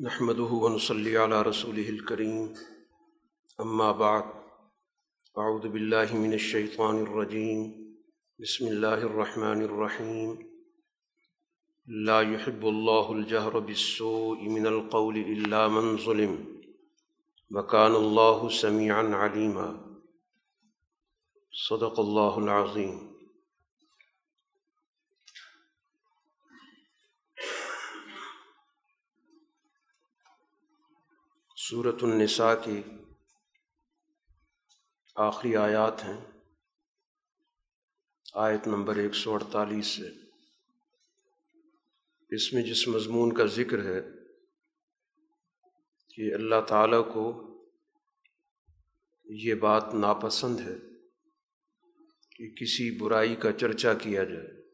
نحمده ونصلي على رسوله الكريم. أما بعد، أعوذ بالله من الشيطان الرجيم. بسم الله الرحمن الرحيم. لا يحب الله الجهر بالسوء من القول إلا من ظلم. وكان الله سميعا عليما. صدق الله العظيم. صورت النساء کی آخری آیات ہیں۔ آیت نمبر ایک سو اڑتالیس سے۔ اس میں جس مضمون کا ذکر ہے کہ اللہ تعالیٰ کو یہ بات ناپسند ہے کہ کسی برائی کا چرچا کیا جائے۔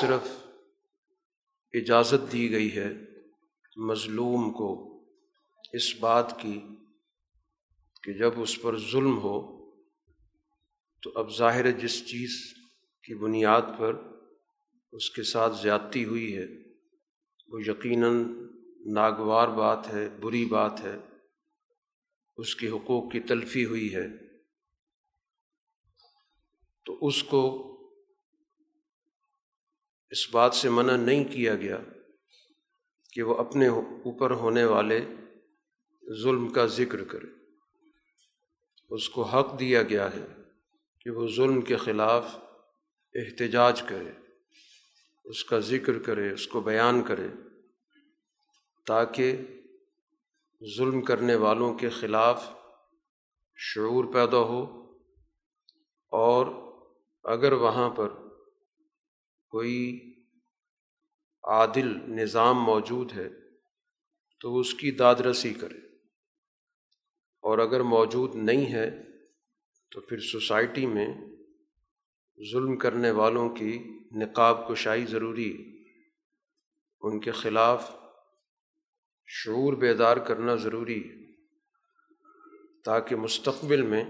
صرف اجازت دی گئی ہے مظلوم کو اس بات کی کہ جب اس پر ظلم ہو تو اب ظاہر جس چیز کی بنیاد پر اس کے ساتھ زیادتی ہوئی ہے، وہ یقیناً ناگوار بات ہے، بری بات ہے، اس کے حقوق کی تلفی ہوئی ہے۔ تو اس کو اس بات سے منع نہیں کیا گیا۔ کہ وہ اپنے اوپر ہونے والے ظلم کا ذکر کرے۔ اس کو حق دیا گیا ہے کہ وہ ظلم کے خلاف احتجاج کرے، اس کا ذکر کرے، اس کو بیان کرے تاکہ ظلم کرنے والوں کے خلاف شعور پیدا ہو۔ اور اگر وہاں پر کوئی عادل نظام موجود ہے، تو اس کی داد رسی کرے۔ اور اگر موجود نہیں ہے، تو پھر سوسائٹی میں ظلم کرنے والوں کی نقاب کشائی ضروری ہے۔ ان کے خلاف شعور بیدار کرنا ضروری ہے، تاکہ مستقبل میں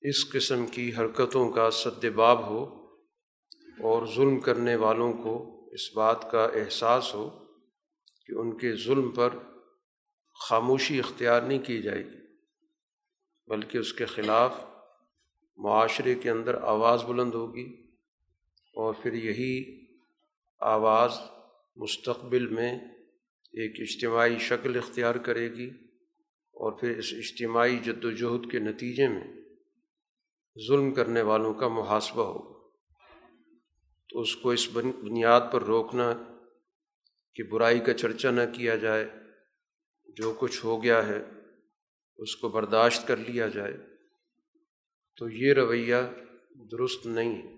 اس قسم کی حرکتوں کا سدباب ہو اور ظلم کرنے والوں کو اس بات کا احساس ہو کہ ان کے ظلم پر خاموشی اختیار نہیں کی جائے گی، بلکہ اس کے خلاف معاشرے کے اندر آواز بلند ہوگی اور پھر یہی آواز مستقبل میں ایک اجتماعی شکل اختیار کرے گی اور پھر اس اجتماعی جد و جہد کے نتیجے میں ظلم کرنے والوں کا محاسبہ ہوگا۔ تو اس کو اس بنیاد پر روکنا کہ برائی کا چرچا نہ کیا جائے، جو کچھ ہو گیا ہے، اس کو برداشت کر لیا جائے۔ تو یہ رویہ درست نہیں ہے۔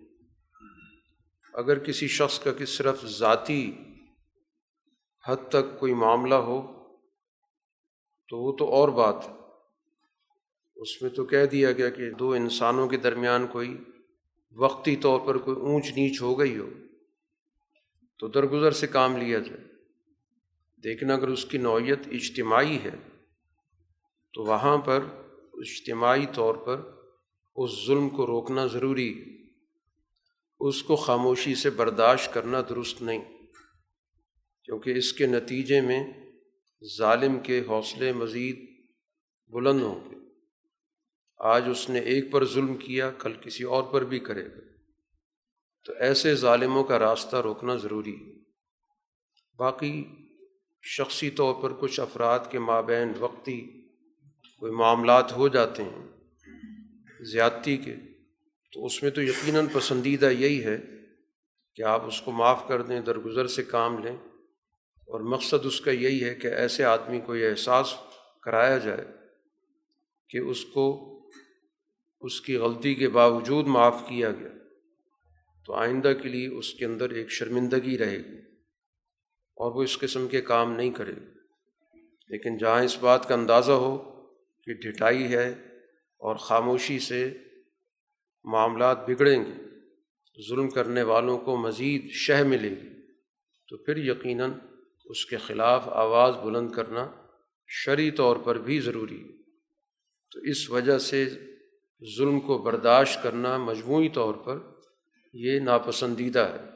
اگر کسی شخص کا کہ صرف ذاتی حد تک کوئی معاملہ ہو، تو وہ تو اور بات ہے۔ اس میں تو کہہ دیا گیا کہ دو انسانوں کے درمیان کوئی وقتی طور پر کوئی اونچ نیچ ہو گئی ہو، تو درگزر سے کام لیا جائے۔ دیکھنا اگر اس کی نوعیت اجتماعی ہے، تو وہاں پر اجتماعی طور پر اس ظلم کو روکنا ضروری اس کو خاموشی سے برداشت کرنا درست نہیں، کیونکہ اس کے نتیجے میں ظالم کے حوصلے مزید بلند ہوں گے۔ آج اس نے ایک پر ظلم کیا، کل کسی اور پر بھی کرے گا۔ تو ایسے ظالموں کا راستہ روکنا ضروری ہے۔ باقی شخصی طور پر کچھ افراد کے مابین وقتی کوئی معاملات ہو جاتے ہیں زیادتی کے، تو اس میں تو یقیناً پسندیدہ یہی ہے کہ آپ اس کو معاف کر دیں، درگزر سے کام لیں۔ اور مقصد اس کا یہی ہے کہ ایسے آدمی کو یہ احساس کرایا جائے کہ اس کو اس کی غلطی کے باوجود معاف کیا گیا تو آئندہ کے لیے اس کے اندر ایک شرمندگی رہے گی اور وہ اس قسم کے کام نہیں کرے لیکن جہاں اس بات کا اندازہ ہو کہ ڈھٹائی ہے اور خاموشی سے معاملات بگڑیں گے، ظلم کرنے والوں کو مزید شہ ملے گی، تو پھر یقیناً اس کے خلاف آواز بلند کرنا شرعی طور پر بھی ضروری ہے۔ تو اس وجہ سے ظلم کو برداشت کرنا مجموعی طور پر یہ ناپسندیدہ ہے۔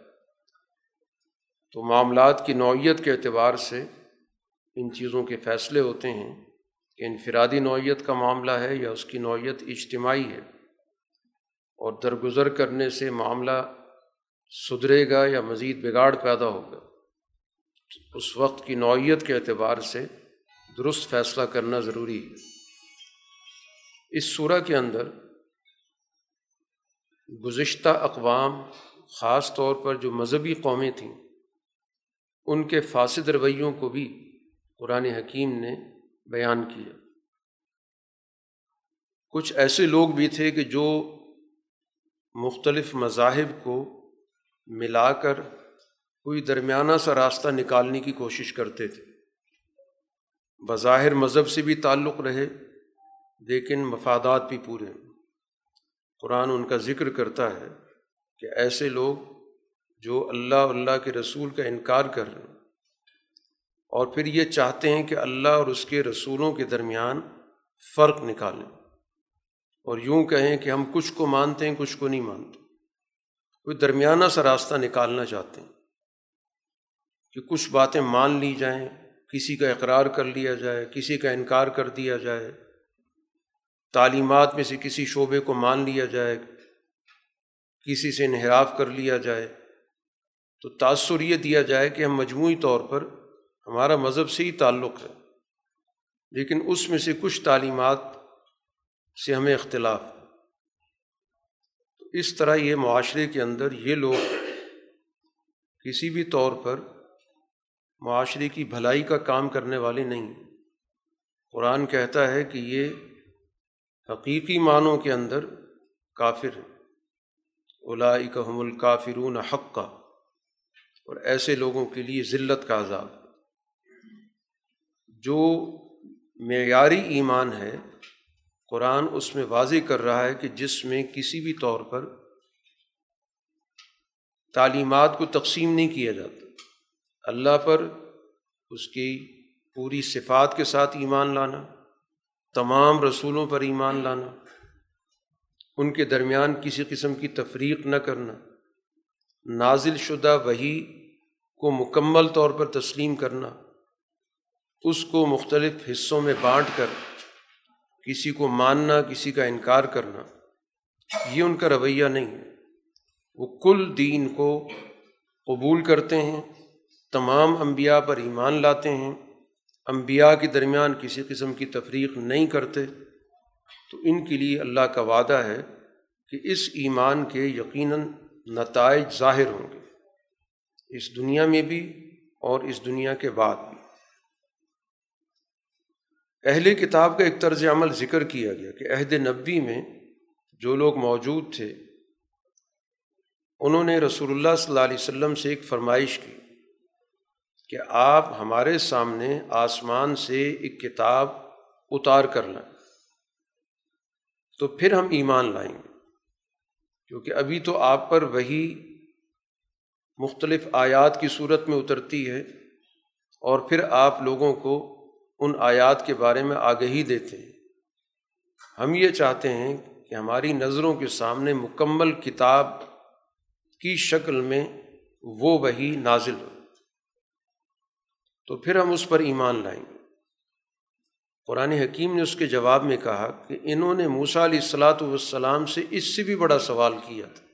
تو معاملات کی نوعیت کے اعتبار سے ان چیزوں کے فیصلے ہوتے ہیں کہ انفرادی نوعیت کا معاملہ ہے یا اس کی نوعیت اجتماعی ہے۔ اور درگزر کرنے سے معاملہ سدھرے گا یا مزید بگاڑ پیدا ہوگا۔ اس وقت کی نوعیت کے اعتبار سے درست فیصلہ کرنا ضروری ہے۔ اس صورح کے اندر گزشتہ اقوام، خاص طور پر جو مذہبی قومیں تھیں، ان کے فاسد رویوں کو بھی قرآن حکیم نے بیان کیا۔ کچھ ایسے لوگ بھی تھے کہ جو مختلف مذاہب کو ملا کر کوئی درمیانہ سا راستہ نکالنے کی کوشش کرتے تھے۔ بظاہر مذہب سے بھی تعلق رہے لیکن مفادات بھی پورے ہیں۔ قرآن ان کا ذکر کرتا ہے کہ ایسے لوگ جو اللہ اللہ کے رسول کا انکار کر رہے ہیں اور پھر یہ چاہتے ہیں کہ اللہ اور اس کے رسولوں کے درمیان فرق نکالیں اور یوں کہیں کہ ہم کچھ کو مانتے ہیں، کچھ کو نہیں مانتے۔ کوئی درمیانہ سا راستہ نکالنا چاہتے ہیں کہ کچھ باتیں مان لی جائیں، کسی کا اقرار کر لیا جائے، کسی کا انکار کر دیا جائے۔ تعلیمات میں سے کسی شعبے کو مان لیا جائے، کسی سے انحراف کر لیا جائے، تو تأثر یہ دیا جائے کہ ہم مجموعی طور پر ہمارا مذہب سے ہی تعلق ہے۔ لیکن اس میں سے کچھ تعلیمات سے ہمیں اختلاف۔ تو اس طرح یہ معاشرے کے اندر یہ لوگ کسی بھی طور پر معاشرے کی بھلائی کا کام کرنے والے نہیں۔ قرآن کہتا ہے کہ یہ حقیقی معنوں کے اندر کافر ہیں۔ اولائکہم الکافرون حق کا اور ایسے لوگوں کے لیے ذلت کا عذاب۔ جو معیاری ایمان ہے، قرآن اس میں واضح کر رہا ہے کہ جس میں کسی بھی طور پر تعلیمات کو تقسیم نہیں کیا جاتا۔ اللہ پر اس کی پوری صفات کے ساتھ ایمان لانا تمام رسولوں پر ایمان لانا، ان کے درمیان کسی قسم کی تفریق نہ کرنا، نازل شدہ وہی کو مکمل طور پر تسلیم کرنا، اس کو مختلف حصوں میں بانٹ کر کسی کو ماننا، کسی کا انکار کرنا، یہ ان کا رویہ نہیں ہے۔ وہ کل دین کو قبول کرتے ہیں، تمام انبیاء پر ایمان لاتے ہیں۔ انبیاء کے درمیان کسی قسم کی تفریق نہیں کرتے، تو ان کے لیے اللہ کا وعدہ ہے کہ اس ایمان کے یقیناً نتائج ظاہر ہوں گے۔ اس دنیا میں بھی اور اس دنیا کے بعد بھی۔ اہل کتاب کا ایک طرز عمل ذکر کیا گیا کہ عہد نبی میں جو لوگ موجود تھے، انہوں نے رسول اللہ صلی اللہ علیہ وسلم سے ایک فرمائش کی۔ کہ آپ ہمارے سامنے آسمان سے ایک کتاب اتار کر لائیں۔ تو پھر ہم ایمان لائیں گے۔ کیونکہ ابھی تو آپ پر وہی مختلف آیات کی صورت میں اترتی ہے اور پھر آپ لوگوں کو ان آیات کے بارے میں آگہی دیتے ہیں۔ ہم یہ چاہتے ہیں کہ ہماری نظروں کے سامنے مکمل کتاب کی شکل میں وہ وہی نازل ہو۔ تو پھر ہم اس پر ایمان لائیں گے۔ قرآن حکیم نے اس کے جواب میں کہا کہ انہوں نے موسا علیہ السلاۃ والسلام سے اس سے بھی بڑا سوال کیا تھا۔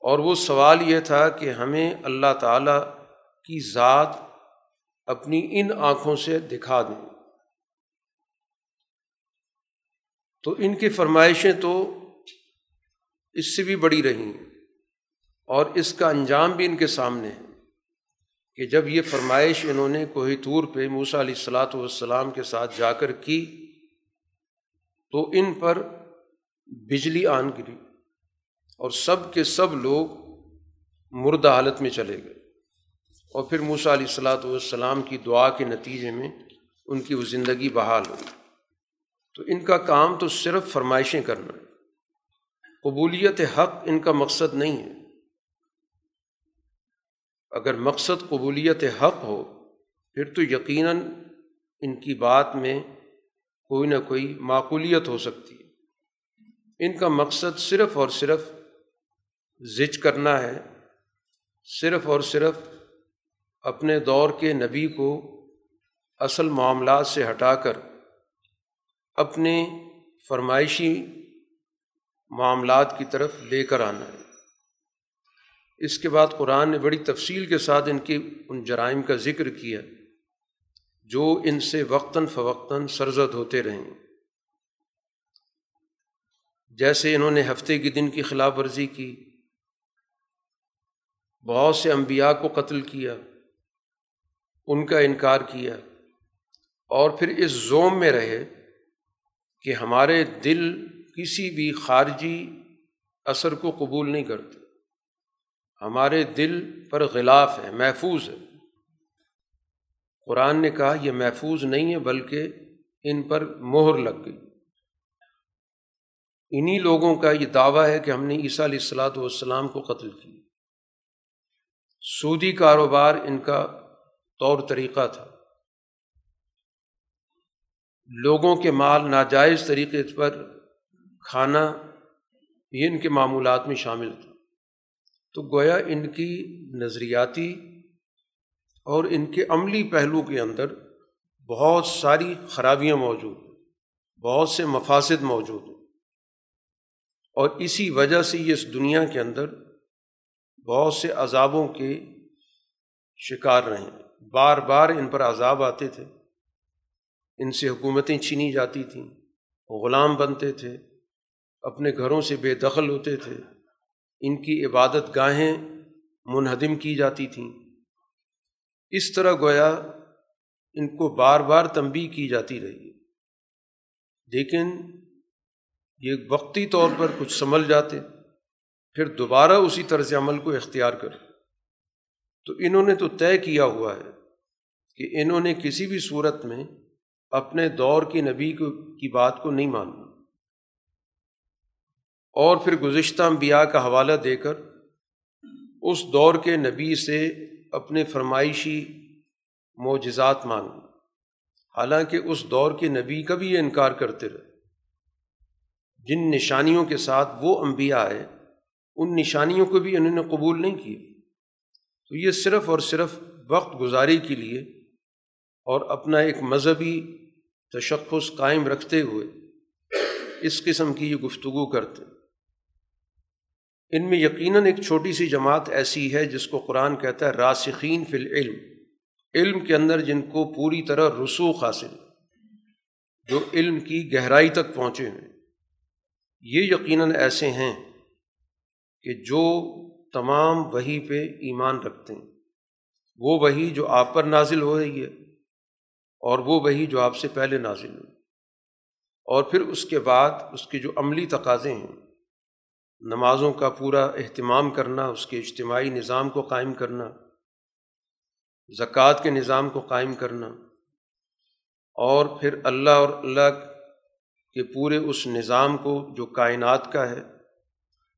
اور وہ سوال یہ تھا کہ ہمیں اللہ تعالیٰ کی ذات اپنی ان آنکھوں سے دکھا دیں۔ تو ان کی فرمائشیں تو اس سے بھی بڑی رہیں اور اس کا انجام بھی ان کے سامنے ہے۔ کہ جب یہ فرمائش انہوں نے کوہ طور پہ موسا علیہ السلاۃ والسلام کے ساتھ جا کر کی، تو ان پر بجلی آن گری اور سب کے سب لوگ مردہ حالت میں چلے گئے۔ اور پھر موسا علیہ السلاۃ والسلام کی دعا کے نتیجے میں ان کی وہ زندگی بحال ہوئی۔ تو ان کا کام تو صرف فرمائشیں کرنا ہے۔ قبولیت حق ان کا مقصد نہیں ہے۔ اگر مقصد قبولیت حق ہو، پھر تو یقیناً ان کی بات میں کوئی نہ کوئی معقولیت ہو سکتی ہے۔ ان کا مقصد صرف اور صرف زج کرنا ہے، صرف اور صرف اپنے دور کے نبی کو اصل معاملات سے ہٹا کر اپنے فرمائشی معاملات کی طرف لے کر آنا ہے۔ اس کے بعد قرآن نے بڑی تفصیل کے ساتھ ان کی ان جرائم کا ذکر کیا، جو ان سے وقتاً فوقتاً سرزد ہوتے رہیں۔ جیسے انہوں نے ہفتے کے دن کی خلاف ورزی کی، بہت سے انبیاء کو قتل کیا، ان کا انکار کیا، اور پھر اس زوم میں رہے کہ ہمارے دل کسی بھی خارجی اثر کو قبول نہیں کرتے۔ ہمارے دل پر غلاف ہے، محفوظ ہے۔ قرآن نے کہا، یہ محفوظ نہیں ہے بلکہ ان پر مہر لگ گئی۔ انہی لوگوں کا یہ دعویٰ ہے کہ ہم نے عیسیٰ علیہ السلاۃ والسلام کو قتل کی سودی کاروبار ان کا طور طریقہ تھا۔ لوگوں کے مال ناجائز طریقے پر کھانا یہ ان کے معمولات میں شامل تھا۔ تو گویا ان کی نظریاتی اور ان کے عملی پہلو کے اندر بہت ساری خرابیاں موجود ہیں، بہت سے مفاصد موجود ہیں۔ اور اسی وجہ سے یہ اس دنیا کے اندر بہت سے عذابوں کے شکار رہے بار بار ان پر عذاب آتے تھے، ان سے حکومتیں چھینی جاتی تھیں، غلام بنتے تھے، اپنے گھروں سے بے دخل ہوتے تھے۔ ان کی عبادت گاہیں منہدم کی جاتی تھیں۔ اس طرح گویا ان کو بار بار تنبی کی جاتی رہی۔ لیکن یہ وقتی طور پر کچھ سنبھل جاتے، پھر دوبارہ اسی طرز عمل کو اختیار کر تو انہوں نے تو طے کیا ہوا ہے کہ انہوں نے کسی بھی صورت میں اپنے دور کے نبی کو کی بات کو نہیں ماننا اور پھر گزشتہ انبیاء کا حوالہ دے کر اس دور کے نبی سے اپنے فرمائشی معجزات مانگنا حالانکہ اس دور کے نبی کا بھی یہ انکار کرتے رہے۔ جن نشانیوں کے ساتھ وہ انبیاء آئے، ان نشانیوں کو بھی انہوں نے قبول نہیں کیا تو یہ صرف اور صرف وقت گزاری کے لیے اور اپنا ایک مذہبی تشخص قائم رکھتے ہوئے اس قسم کی یہ گفتگو کرتے۔ ان میں یقیناً ایک چھوٹی سی جماعت ایسی ہے جس کو قرآن کہتا ہے راسخین فی العلم، علم کے اندر جن کو پوری طرح رسوخ حاصل جو علم کی گہرائی تک پہنچے ہیں یہ یقیناً ایسے ہیں کہ جو تمام وہی پہ ایمان رکھتے ہیں، وہ وہی جو آپ پر نازل ہو رہی ہے اور وہ وہی جو آپ سے پہلے نازل ہوئی۔ اور پھر اس کے بعد اس کے جو عملی تقاضے ہیں نمازوں کا پورا اہتمام کرنا، اس کے اجتماعی نظام کو قائم کرنا، زکوٰۃ کے نظام کو قائم کرنا، اور پھر اللہ اور اللہ کے پورے اس نظام کو جو کائنات کا ہے،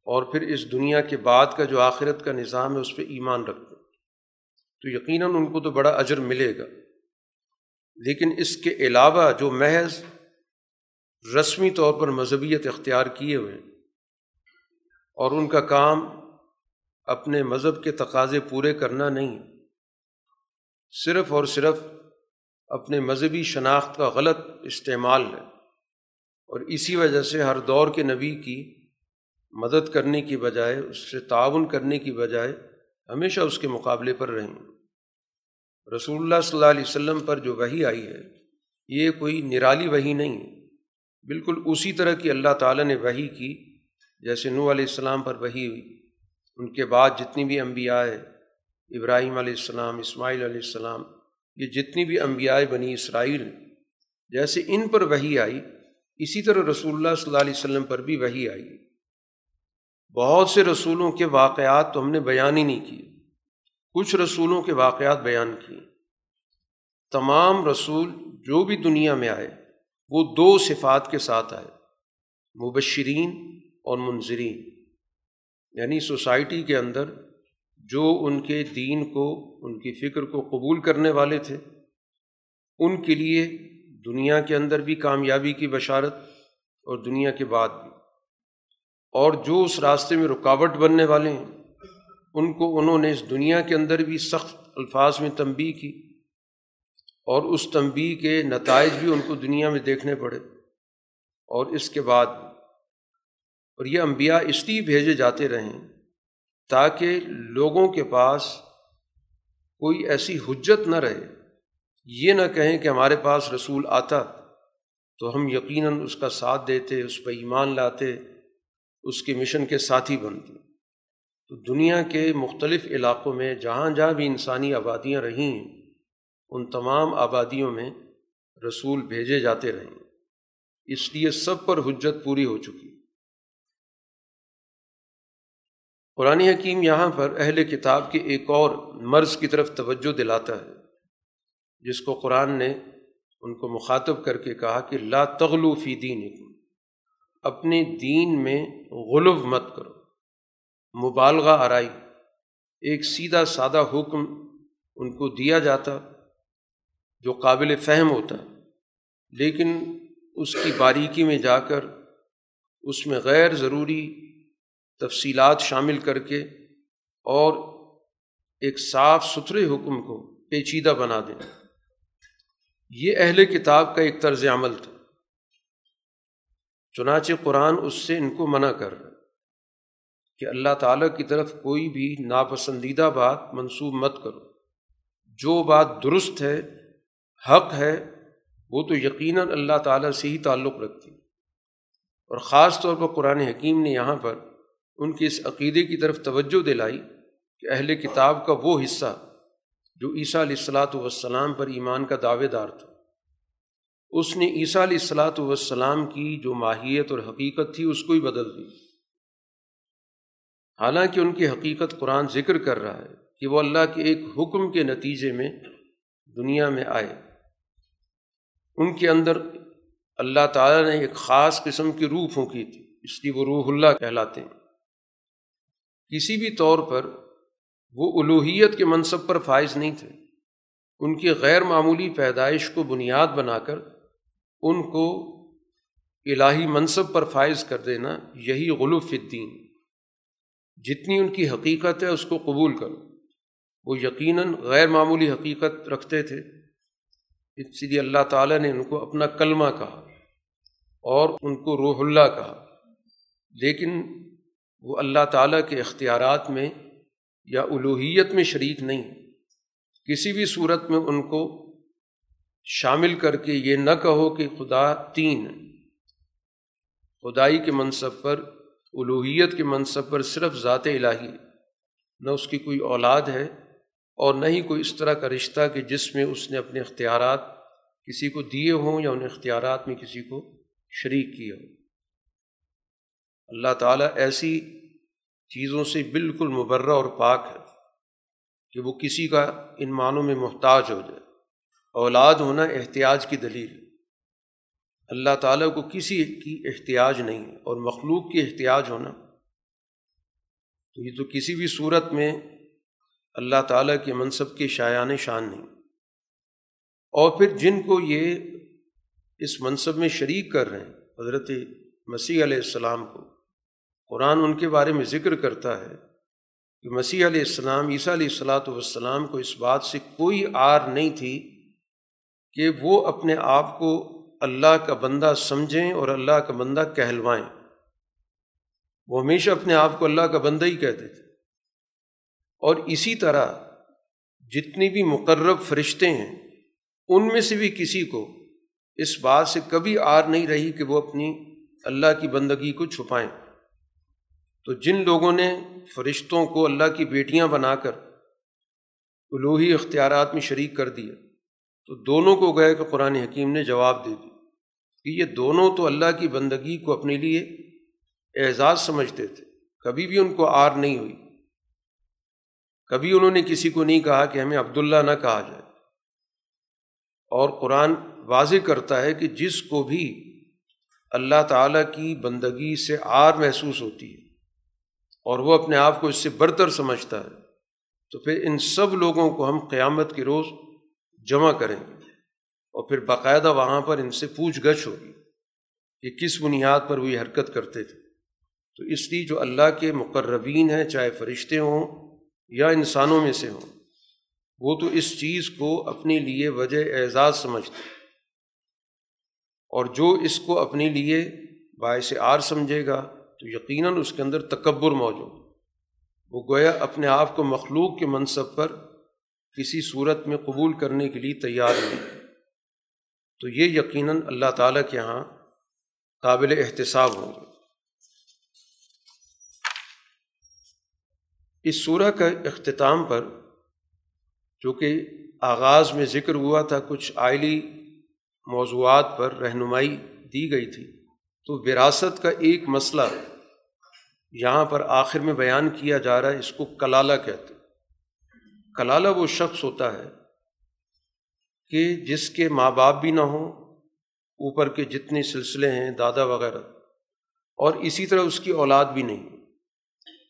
اور پھر اس دنیا کے بعد کا جو آخرت کا نظام ہے، اس پہ ایمان رکھتے تو یقیناً ان کو تو بڑا اجر ملے گا۔ لیکن اس کے علاوہ جو محض رسمی طور پر مذہبیت اختیار کیے ہوئے ہیں اور ان کا کام اپنے مذہب کے تقاضے پورے کرنا نہیں۔ صرف اور صرف اپنے مذہبی شناخت کا غلط استعمال ہے۔ اور اسی وجہ سے ہر دور کے نبی کی مدد کرنے کی بجائے، اس سے تعاون کرنے کی بجائے ہمیشہ اس کے مقابلے پر رہیں۔ رسول اللہ صلی اللہ علیہ وسلم پر جو وہی آئی ہے، یہ کوئی نرالی وہی نہیں ہے۔ بالکل اسی طرح کی اللہ تعالیٰ نے وہی کی جیسے نو علیہ السلام پر وہی ہوئی، ان کے بعد جتنی بھی انبیاء ابراہیم علیہ السلام، اسماعیل علیہ السلام، یہ جتنی بھی انبیاء بنی اسرائیل جیسے ان پر وہی آئی، اسی طرح رسول اللہ صلی اللہ علیہ وسلم پر بھی وہی آئی۔ بہت سے رسولوں کے واقعات تو ہم نے بیان ہی نہیں کیے۔ کچھ رسولوں کے واقعات بیان کیے۔ تمام رسول جو بھی دنیا میں آئے، وہ دو صفات کے ساتھ آئے۔ مبشرین اور منظرین یعنی سوسائٹی کے اندر جو ان کے دین کو، ان کی فکر کو قبول کرنے والے تھے، ان کے لیے دنیا کے اندر بھی کامیابی کی بشارت اور دنیا کے بعد بھی۔ اور جو اس راستے میں رکاوٹ بننے والے ہیں، ان کو انہوں نے اس دنیا کے اندر بھی سخت الفاظ میں تنبی کی اور اس تنبی کے نتائج بھی ان کو دنیا میں دیکھنے پڑے۔ اور اس کے بعد اور یہ انبیاء اس لیے بھیجے جاتے رہیں تاکہ لوگوں کے پاس کوئی ایسی حجت نہ رہے۔ یہ نہ کہیں کہ ہمارے پاس رسول آتا تو ہم یقیناً اس کا ساتھ دیتے، اس پہ ایمان لاتے، اس کے مشن کے ساتھی بنتے۔ تو دنیا کے مختلف علاقوں میں جہاں جہاں بھی انسانی آبادیاں رہی ہیں ان تمام آبادیوں میں رسول بھیجے جاتے رہیں۔ اس لیے سب پر حجت پوری ہو چکی۔ قرآن حکیم یہاں پر اہل کتاب کے ایک اور مرض کی طرف توجہ دلاتا ہے، جس کو قرآن نے ان کو مخاطب کر کے کہا کہ لا تغلو فی دین اپنے دین میں غلو مت کرو، مبالغہ آرائی، ایک سیدھا سادہ حکم ان کو دیا جاتا جو قابل فہم ہوتا، لیکن اس کی باریکی میں جا کر اس میں غیر ضروری تفصیلات شامل کر کے اور ایک صاف ستھرے حکم کو پیچیدہ بنا دیں۔ یہ اہل کتاب کا ایک طرز عمل تھا۔ چنانچہ قرآن اس سے ان کو منع کر رہا کہ اللہ تعالیٰ کی طرف کوئی بھی ناپسندیدہ بات منسوب مت کرو۔ جو بات درست ہے، حق ہے، وہ تو یقیناً اللہ تعالیٰ سے ہی تعلق رکھتی۔ اور خاص طور پر قرآن حکیم نے یہاں پر ان کے اس عقیدے کی طرف توجہ دلائی کہ اہل کتاب کا وہ حصہ جو عیسیٰ علیہ السلاۃ والسلام پر ایمان کا دعوے دار تھا۔ اس نے عیسیٰ علیہ السلاۃ والسلام کی جو ماہیت اور حقیقت تھی اس کو ہی بدل دی۔ حالانکہ ان کی حقیقت قرآن ذکر کر رہا ہے کہ وہ اللہ کے ایک حکم کے نتیجے میں دنیا میں آئے۔ ان کے اندر اللہ تعالیٰ نے ایک خاص قسم کی روح پھونکی تھی، اس لیے وہ روح اللہ کہلاتے ہیں۔ کسی بھی طور پر وہ الوحیت کے منصب پر فائز نہیں تھے۔ ان کی غیر معمولی پیدائش کو بنیاد بنا کر ان کو الہی منصب پر فائز کر دینا یہی غلوف الدین۔ جتنی ان کی حقیقت ہے اس کو قبول کرو۔ وہ یقیناً غیر معمولی حقیقت رکھتے تھے۔ اس لیے اللہ تعالیٰ نے ان کو اپنا کلمہ کہا اور ان کو روح اللہ کہا۔ لیکن وہ اللہ تعالیٰ کے اختیارات میں یا الوحیت میں شریک نہیں۔ کسی بھی صورت میں ان کو شامل کر کے یہ نہ کہو کہ خدا تین خدائی کے منصب پر، الوحیت کے منصب پر صرف ذات الہی نہ اس کی کوئی اولاد ہے اور نہ ہی کوئی اس طرح کا رشتہ کہ جس میں اس نے اپنے اختیارات کسی کو دیے ہوں یا ان اختیارات میں کسی کو شریک کیا ہو۔ اللہ تعالیٰ ایسی چیزوں سے بالکل مبرہ اور پاک ہے کہ وہ کسی کا ان معنوں میں محتاج ہو جائے۔ اولاد ہونا احتیاج کی دلیل اللہ تعالیٰ کو کسی کی احتیاج نہیں اور مخلوق کی احتیاج ہونا۔ تو یہ تو کسی بھی صورت میں اللہ تعالیٰ کے منصب کے شایان شان نہیں۔ اور پھر جن کو یہ اس منصب میں شریک کر رہے ہیں، حضرت مسیح علیہ السلام کو قرآن ان کے بارے میں ذکر کرتا ہے کہ مسیح علیہ السلام، عیسیٰ علیہ السلاۃ والسلام کو اس بات سے کوئی آر نہیں تھی کہ وہ اپنے آپ کو اللہ کا بندہ سمجھیں اور اللہ کا بندہ کہلوائیں۔ وہ ہمیشہ اپنے آپ کو اللہ کا بندہ ہی کہتے تھے۔ اور اسی طرح جتنی بھی مقرب فرشتے ہیں، ان میں سے بھی کسی کو اس بات سے کبھی آر نہیں رہی کہ وہ اپنی اللہ کی بندگی کو چھپائیں۔ تو جن لوگوں نے فرشتوں کو اللہ کی بیٹیاں بنا کر الوحی اختیارات میں شریک کر دیا، تو دونوں کو گئے کہ قرآن حکیم نے جواب دے دی کہ یہ دونوں تو اللہ کی بندگی کو اپنے لیے اعزاز سمجھتے تھے، کبھی بھی ان کو آر نہیں ہوئی۔ کبھی انہوں نے کسی کو نہیں کہا کہ ہمیں عبداللہ نہ کہا جائے۔ اور قرآن واضح کرتا ہے کہ جس کو بھی اللہ تعالیٰ کی بندگی سے آر محسوس ہوتی ہے اور وہ اپنے آپ کو اس سے برتر سمجھتا ہے۔ تو پھر ان سب لوگوں کو ہم قیامت کے روز جمع کریں گے اور پھر باقاعدہ وہاں پر ان سے پوچھ گچھ ہوگی کہ کس بنیاد پر وہ یہ حرکت کرتے تھے۔ تو اس لیے جو اللہ کے مقربین ہیں، چاہے فرشتے ہوں یا انسانوں میں سے ہوں، وہ تو اس چیز کو اپنے لیے وجہ اعزاز سمجھتے اور جو اس کو اپنے لیے باعث آر سمجھے گا تو یقیناً اس کے اندر تکبر موجود وہ گویا اپنے آپ کو مخلوق کے منصب پر کسی صورت میں قبول کرنے کے لیے تیار نہیں۔ تو یہ یقیناً اللہ تعالیٰ کے یہاں قابل احتساب ہوں گے۔ اس صورح کا اختتام پر جو کہ آغاز میں ذکر ہوا تھا، کچھ آئلی موضوعات پر رہنمائی دی گئی تھی۔ تو وراثت کا ایک مسئلہ یہاں پر آخر میں بیان کیا جا رہا ہے، اس کو کلالہ کہتے کلالہ وہ شخص ہوتا ہے کہ جس کے ماں باپ بھی نہ ہوں، اوپر کے جتنے سلسلے ہیں، دادا وغیرہ، اور اسی طرح اس کی اولاد بھی نہیں۔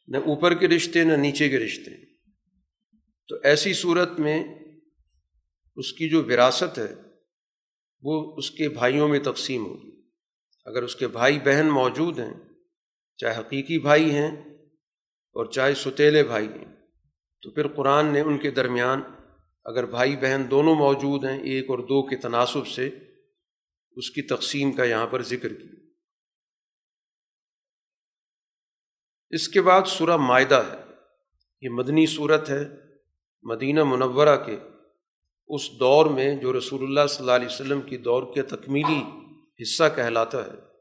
نہ اوپر کے رشتے، نہ نیچے کے رشتے۔ تو ایسی صورت میں اس کی جو وراثت ہے، وہ اس کے بھائیوں میں تقسیم ہوگی۔ اگر اس کے بھائی بہن موجود ہیں چاہے حقیقی بھائی ہیں اور چاہے ستیلے بھائی ہیں، تو پھر قرآن نے ان کے درمیان اگر بھائی بہن دونوں موجود ہیں ایک اور دو کے تناسب سے، اس کی تقسیم کا یہاں پر ذکر کیا۔ اس کے بعد سورہ معدہ ہے۔ یہ مدنی صورت ہے، مدینہ منورہ کے اس دور میں جو رسول اللہ صلی اللہ علیہ وسلم کی دور کے تکمیلی حصہ کہلاتا ہے۔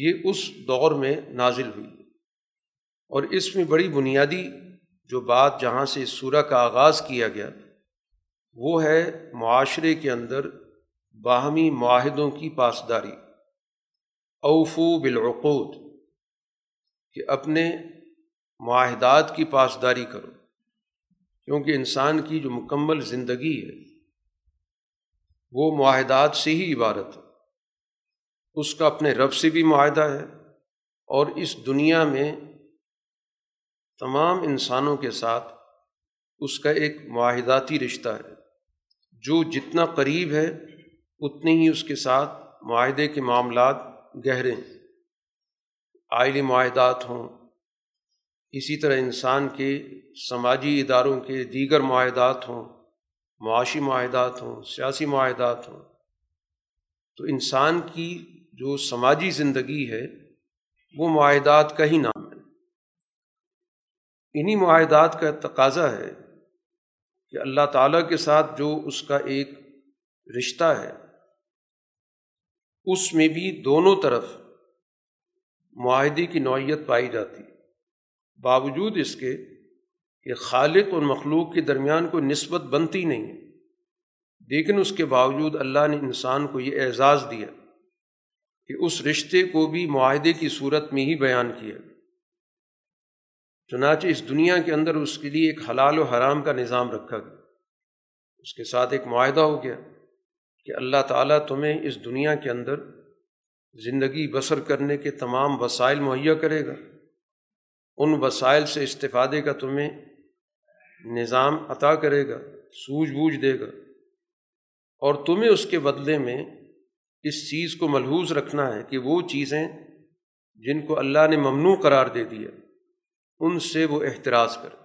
یہ اس دور میں نازل ہوئی۔ اور اس میں بڑی بنیادی جو بات جہاں سے اس سورہ کا آغاز کیا گیا، وہ ہے معاشرے کے اندر باہمی معاہدوں کی پاسداری۔ اوفو بالعقود، کہ اپنے معاہدات کی پاسداری کرو، کیونکہ انسان کی جو مکمل زندگی ہے، وہ معاہدات سے ہی عبارت ہے۔ اس کا اپنے رب سے بھی معاہدہ ہے اور اس دنیا میں تمام انسانوں کے ساتھ اس کا ایک معاہداتی رشتہ ہے۔ جو جتنا قریب ہے، اتنے ہی اس کے ساتھ معاہدے کے معاملات گہرے ہیں۔ آئلی معاہدات ہوں۔ اسی طرح انسان کے سماجی اداروں کے دیگر معاہدات ہوں، معاشی معاہدات ہوں، سیاسی معاہدات ہوں۔ تو انسان کی جو سماجی زندگی ہے، وہ معاہدات کا ہی نام ہے۔ انہی معاہدات کا تقاضا ہے کہ اللہ تعالیٰ کے ساتھ جو اس کا ایک رشتہ ہے، اس میں بھی دونوں طرف معاہدے کی نوعیت پائی جاتی۔ باوجود اس کے کہ خالق اور مخلوق کے درمیان کوئی نسبت بنتی نہیں ہے، لیکن اس کے باوجود اللہ نے انسان کو یہ اعزاز دیا۔ کہ اس رشتے کو بھی معاہدے کی صورت میں ہی بیان کیا۔ چنانچہ اس دنیا کے اندر اس کے لیے ایک حلال و حرام کا نظام رکھا گیا۔ اس کے ساتھ ایک معاہدہ ہو گیا کہ اللہ تعالیٰ تمہیں اس دنیا کے اندر زندگی بسر کرنے کے تمام وسائل مہیا کرے گا۔ ان وسائل سے استفادے کا تمہیں نظام عطا کرے گا، سوجھ بوجھ دے گا۔ اور تمہیں اس کے بدلے میں اس چیز کو ملحوظ رکھنا ہے کہ وہ چیزیں جن کو اللہ نے ممنوع قرار دے دیا ان سے وہ احتراز کرے۔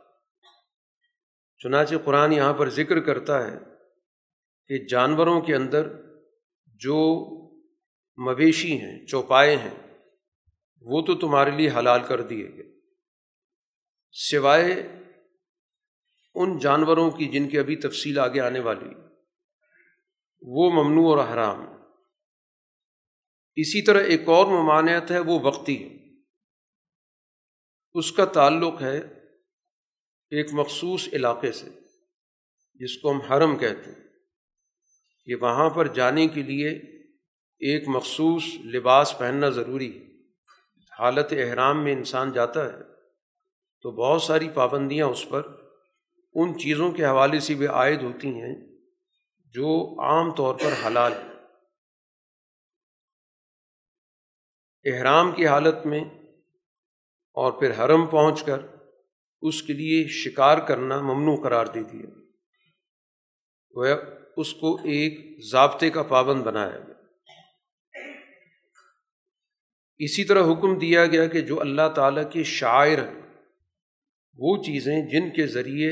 چنانچہ قرآن یہاں پر ذکر کرتا ہے کہ جانوروں کے اندر جو مویشی ہیں، چوپائے ہیں، وہ تو تمہارے لیے حلال کر دیے گئے۔ سوائے ان جانوروں کی جن کی ابھی تفصیل آگے آنے والی، وہ ممنوع اور حرام۔ اسی طرح ایک اور ممانعت ہے، وہ وقتی ہے۔ اس کا تعلق ہے ایک مخصوص علاقے سے، جس کو ہم حرم کہتے ہیں۔ کہ وہاں پر جانے کے لیے ایک مخصوص لباس پہننا ضروری ہے۔ حالت احرام میں انسان جاتا ہے، تو بہت ساری پابندیاں اس پر ان چیزوں کے حوالے سے بھی عائد ہوتی ہیں جو عام طور پر حلال ہیں۔ احرام کی حالت میں اور پھر حرم پہنچ کر اس کے لیے شکار کرنا ممنوع قرار دے دیا وہ اس کو ایک ضابطے کا پابند بنایا گیا۔ اسی طرح حکم دیا گیا کہ جو اللہ تعالیٰ کے شاعر ہیں، وہ چیزیں جن کے ذریعے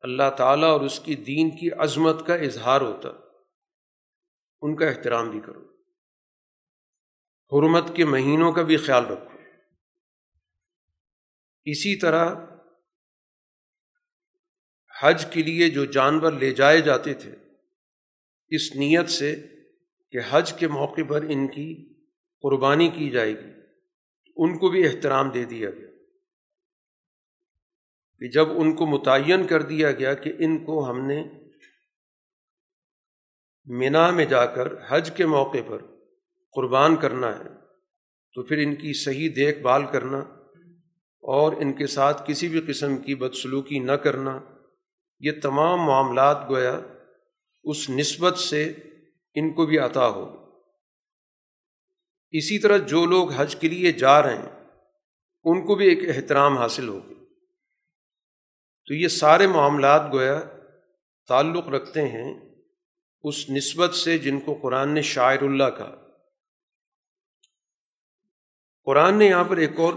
اللہ تعالیٰ اور اس کی دین کی عظمت کا اظہار ہوتا، ان کا احترام بھی کرو۔ حرمت کے مہینوں کا بھی خیال رکھو۔ اسی طرح حج کے لیے جو جانور لے جائے جاتے تھے، اس نیت سے کہ حج کے موقع پر ان کی قربانی کی جائے گی، ان کو بھی احترام دے دیا گیا۔ کہ جب ان کو متعین کر دیا گیا کہ ان کو ہم نے مینا میں جا کر حج کے موقع پر قربان کرنا ہے، تو پھر ان کی صحیح دیکھ بھال کرنا اور ان کے ساتھ کسی بھی قسم کی بدسلوکی نہ کرنا، یہ تمام معاملات گویا اس نسبت سے ان کو بھی عطا ہو۔ اسی طرح جو لوگ حج کے لیے جا رہے ہیں، ان کو بھی ایک احترام حاصل ہوگی تو یہ سارے معاملات گویا تعلق رکھتے ہیں اس نسبت سے جن کو قرآن نے شاعر اللہ کا قرآن نے یہاں پر ایک اور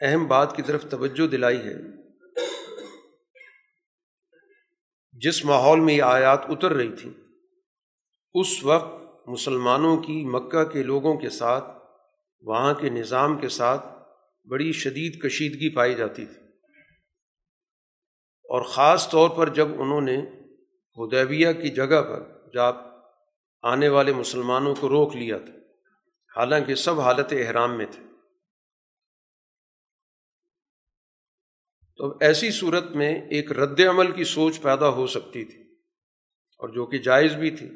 اہم بات کی طرف توجہ دلائی ہے۔ جس ماحول میں یہ آیات اتر رہی تھیں، اس وقت مسلمانوں کی مکہ کے لوگوں کے ساتھ، وہاں کے نظام کے ساتھ بڑی شدید کشیدگی پائی جاتی تھی۔ اور خاص طور پر جب انہوں نے ہدیبیہ کی جگہ پر جب آنے والے مسلمانوں کو روک لیا تھا۔ حالانکہ سب حالت احرام میں تھے۔ تو ایسی صورت میں ایک رد عمل کی سوچ پیدا ہو سکتی تھی اور جو کہ جائز بھی تھی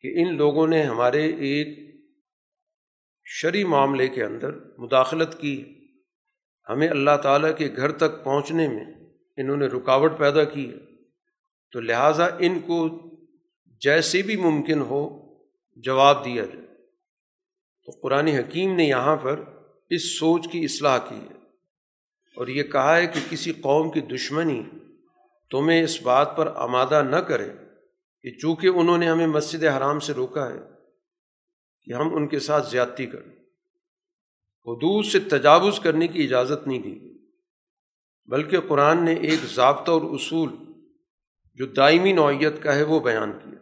کہ ان لوگوں نے ہمارے ایک شرعی معاملے کے اندر مداخلت کی۔ ہمیں اللہ تعالیٰ کے گھر تک پہنچنے میں انہوں نے رکاوٹ پیدا کی تو لہٰذا ان کو جیسے بھی ممکن ہو جواب دیا جائے۔ تو قرآن حکیم نے یہاں پر اس سوچ کی اصلاح کی ہے۔ اور یہ کہا ہے کہ کسی قوم کی دشمنی تمہیں اس بات پر آمادہ نہ کرے کہ چونکہ انہوں نے ہمیں مسجد حرام سے روکا ہے کہ ہم ان کے ساتھ زیادتی کریں۔ حدود سے تجاوز کرنے کی اجازت نہیں دی، بلکہ قرآن نے ایک ضابطہ اور اصول جو دائمی نوعیت کا ہے وہ بیان کیا۔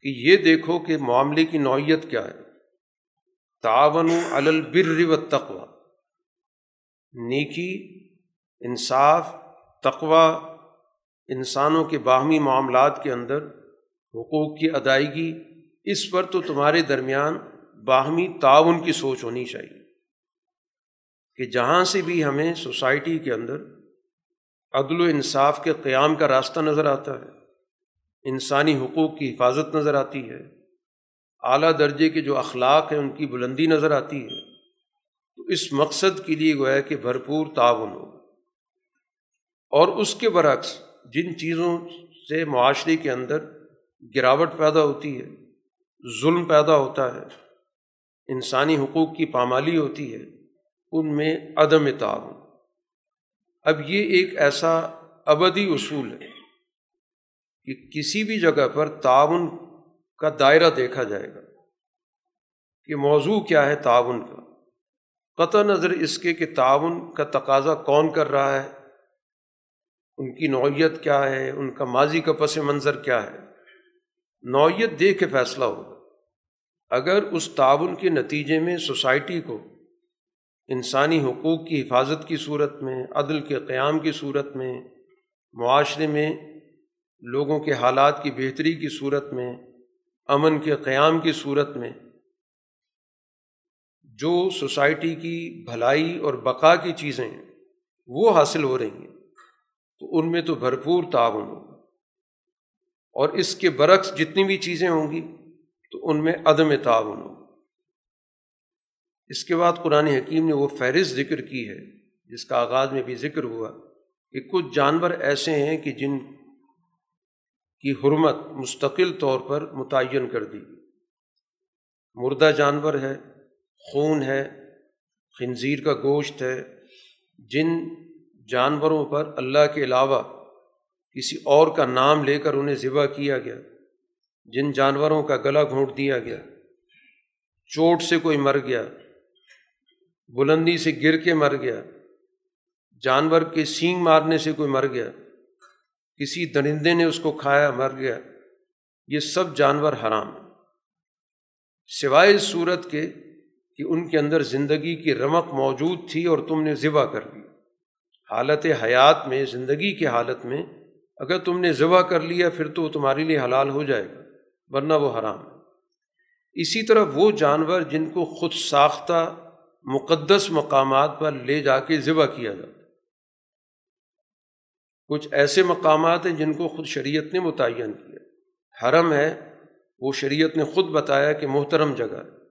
کہ یہ دیکھو کہ معاملے کی نوعیت کیا ہے۔ تعاون البر و تقوا نیکی، انصاف تقوا انسانوں کے باہمی معاملات کے اندر حقوق کی ادائیگی، اس پر تو تمہارے درمیان باہمی تعاون کی سوچ ہونی چاہیے کہ جہاں سے بھی ہمیں سوسائٹی کے اندر عدل و انصاف کے قیام کا راستہ نظر آتا ہے، انسانی حقوق کی حفاظت نظر آتی ہے اعلیٰ درجے کے جو اخلاق ہیں ان کی بلندی نظر آتی ہے۔ تو اس مقصد کے لیے گویا کہ بھرپور تعاون ہو۔ اور اس کے برعکس جن چیزوں سے معاشرے کے اندر گراوٹ پیدا ہوتی ہے، ظلم پیدا ہوتا ہے، انسانی حقوق کی پامالی ہوتی ہے، ان میں عدم تعاون۔ اب یہ ایک ایسا ابدی اصول ہے کہ کسی بھی جگہ پر تعاون کا دائرہ دیکھا جائے گا کہ موضوع کیا ہے تعاون کا۔ قطع نظر اس کے کہ تعاون کا تقاضا کون کر رہا ہے، ان کی نوعیت کیا ہے، ان کا ماضی کا پس منظر کیا ہے۔ نوعیت دیکھ کے فیصلہ ہوگا۔ اگر اس تعاون کے نتیجے میں سوسائٹی کو انسانی حقوق کی حفاظت کی صورت میں، عدل کے قیام کی صورت میں، معاشرے میں لوگوں کے حالات کی بہتری کی صورت میں امن کے قیام کی صورت میں جو سوسائٹی کی بھلائی اور بقا کی چیزیں ہیں وہ حاصل ہو رہی ہیں، تو ان میں تو بھرپور تعاون ہوگا۔ اور اس کے برعکس جتنی بھی چیزیں ہوں گی، تو ان میں عدم تعاون ہوگا۔ اس کے بعد قرآن حکیم نے وہ فہرست ذکر کی ہے، جس کا آغاز میں بھی ذکر ہوا، کہ کچھ جانور ایسے ہیں کہ جن کی حرمت مستقل طور پر متعین کر دی۔ مردہ جانور ہے، خون ہے، خنزیر کا گوشت ہے۔ جن جانوروں پر اللہ کے علاوہ کسی اور کا نام لے کر انہیں ذبح کیا گیا، جن جانوروں کا گلا گھونٹ دیا گیا۔ چوٹ سے کوئی مر گیا، بلندی سے گر کے مر گیا۔ جانور کے سینگ مارنے سے کوئی مر گیا۔ کسی درندے نے اس کو کھایا، مر گیا۔ یہ سب جانور حرام ہیں۔ سوائے اس صورت کے کہ ان کے اندر زندگی کی رمق موجود تھی اور تم نے ذبح کر لی۔ حالت حیات میں، زندگی کی حالت میں اگر تم نے ذبح کر لیا، پھر تو تمہارے لیے حلال ہو جائے گا، ورنہ وہ حرام ہے۔ اسی طرح وہ جانور جن کو خود ساختہ، مقدس مقامات پر لے جا کے ذبح کیا جاتا کچھ ایسے مقامات ہیں جن کو خود شریعت نے متعین کیا۔ حرم ہے، وہ شریعت نے خود بتایا کہ محترم جگہ ہے۔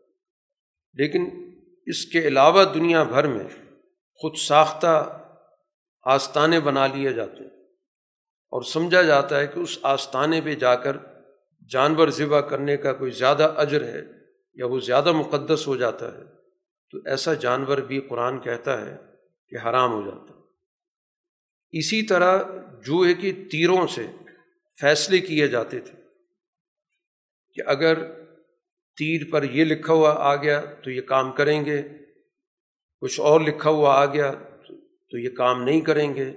لیکن اس کے علاوہ دنیا بھر میں خود ساختہ آستانے بنا لیے جاتے ہیں۔ اور سمجھا جاتا ہے کہ اس آستانے پہ جا کر جانور ذبح کرنے کا کوئی زیادہ اجر ہے یا وہ زیادہ مقدس ہو جاتا ہے تو ایسا جانور بھی قرآن کہتا ہے کہ حرام ہو جاتا ہے۔ اسی طرح جوہے کی تیروں سے فیصلے کیے جاتے تھے کہ اگر تیر پر یہ لکھا ہوا آ گیا تو یہ کام کریں گے، کچھ اور لکھا ہوا آ گیا تو یہ کام نہیں کریں گے۔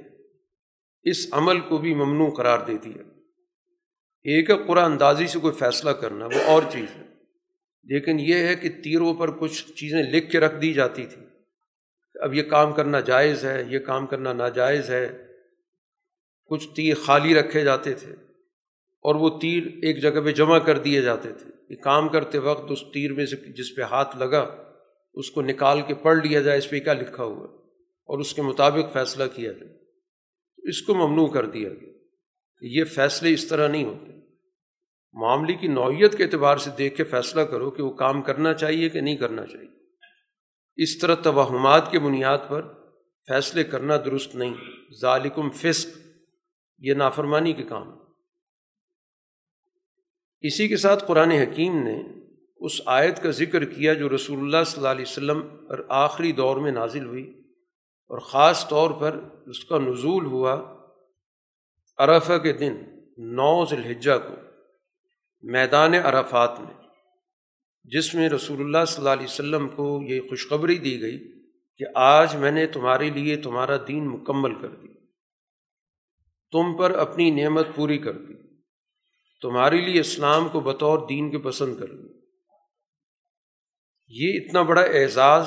اس عمل کو بھی ممنوع قرار دے دیا۔ ایک قرآن اندازی سے کوئی فیصلہ کرنا وہ اور چیز ہے۔ لیکن یہ ہے کہ تیروں پر کچھ چیزیں لکھ کے رکھ دی جاتی تھی اب یہ کام کرنا جائز ہے، یہ کام کرنا ناجائز ہے۔ کچھ تیر خالی رکھے جاتے تھے اور وہ تیر ایک جگہ پہ جمع کر دیے جاتے تھے یہ کام کرتے وقت اس تیر میں سے جس پہ ہاتھ لگا اس کو نکال کے پڑھ لیا جائے، اس پہ کیا لکھا ہوا؟ اور اس کے مطابق فیصلہ کیا جائے۔ تو اس کو ممنوع کر دیا گیا۔ یہ فیصلے اس طرح نہیں ہوتے۔ معاملے کی نوعیت کے اعتبار سے دیکھ کے فیصلہ کرو کہ وہ کام کرنا چاہیے کہ نہیں کرنا چاہیے۔ اس طرح توہمات کے بنیاد پر فیصلے کرنا درست نہیں۔ ظالکم فسق۔ یہ نافرمانی کے کام اسی کے ساتھ قرآن حکیم نے اس آیت کا ذکر کیا جو رسول اللہ صلی اللہ علیہ وسلم پر آخری دور میں نازل ہوئی اور خاص طور پر اس کا نزول ہوا عرفہ کے دن نو ذوالحجہ کو، میدان عرفات میں، جس میں رسول اللہ صلی اللہ علیہ وسلم کو یہ خوشخبری دی گئی کہ آج میں نے تمہارے لیے تمہارا دین مکمل کر دی تم پر اپنی نعمت پوری کر دی تمہارے لیے اسلام کو بطور دین کے پسند کر دی یہ اتنا بڑا اعزاز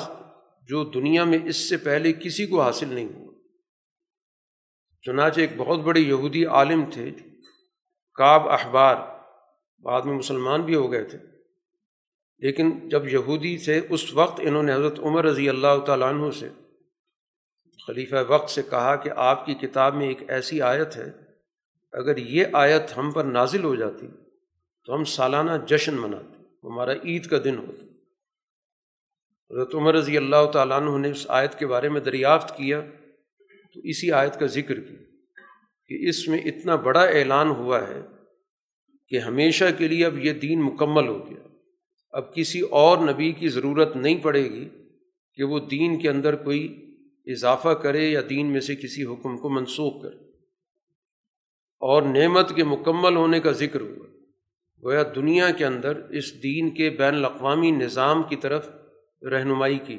جو دنیا میں اس سے پہلے کسی کو حاصل نہیں ہوا۔ چنانچہ ایک بہت بڑے یہودی عالم تھے کاب اخبار بعد میں مسلمان بھی ہو گئے تھے۔ لیکن جب یہودی تھے، اس وقت انہوں نے حضرت عمر رضی اللہ تعالیٰ عنہ سے خلیفہ وقت سے کہا کہ آپ کی کتاب میں ایک ایسی آیت ہے، اگر یہ آیت ہم پر نازل ہو جاتی تو ہم سالانہ جشن مناتے، ہمارا عید کا دن ہوتا۔ حضرت عمر رضی اللہ تعالیٰ عنہ نے اس آیت کے بارے میں دریافت کیا تو اسی آیت کا ذکر کیا کہ اس میں اتنا بڑا اعلان ہوا ہے کہ ہمیشہ کے لیے اب یہ دین مکمل ہو گیا۔ اب کسی اور نبی کی ضرورت نہیں پڑے گی کہ وہ دین کے اندر کوئی اضافہ کرے یا دین میں سے کسی حکم کو منسوخ کرے۔ اور نعمت کے مکمل ہونے کا ذکر ہوا۔ گویا دنیا کے اندر اس دین کے بین الاقوامی نظام کی طرف رہنمائی کی۔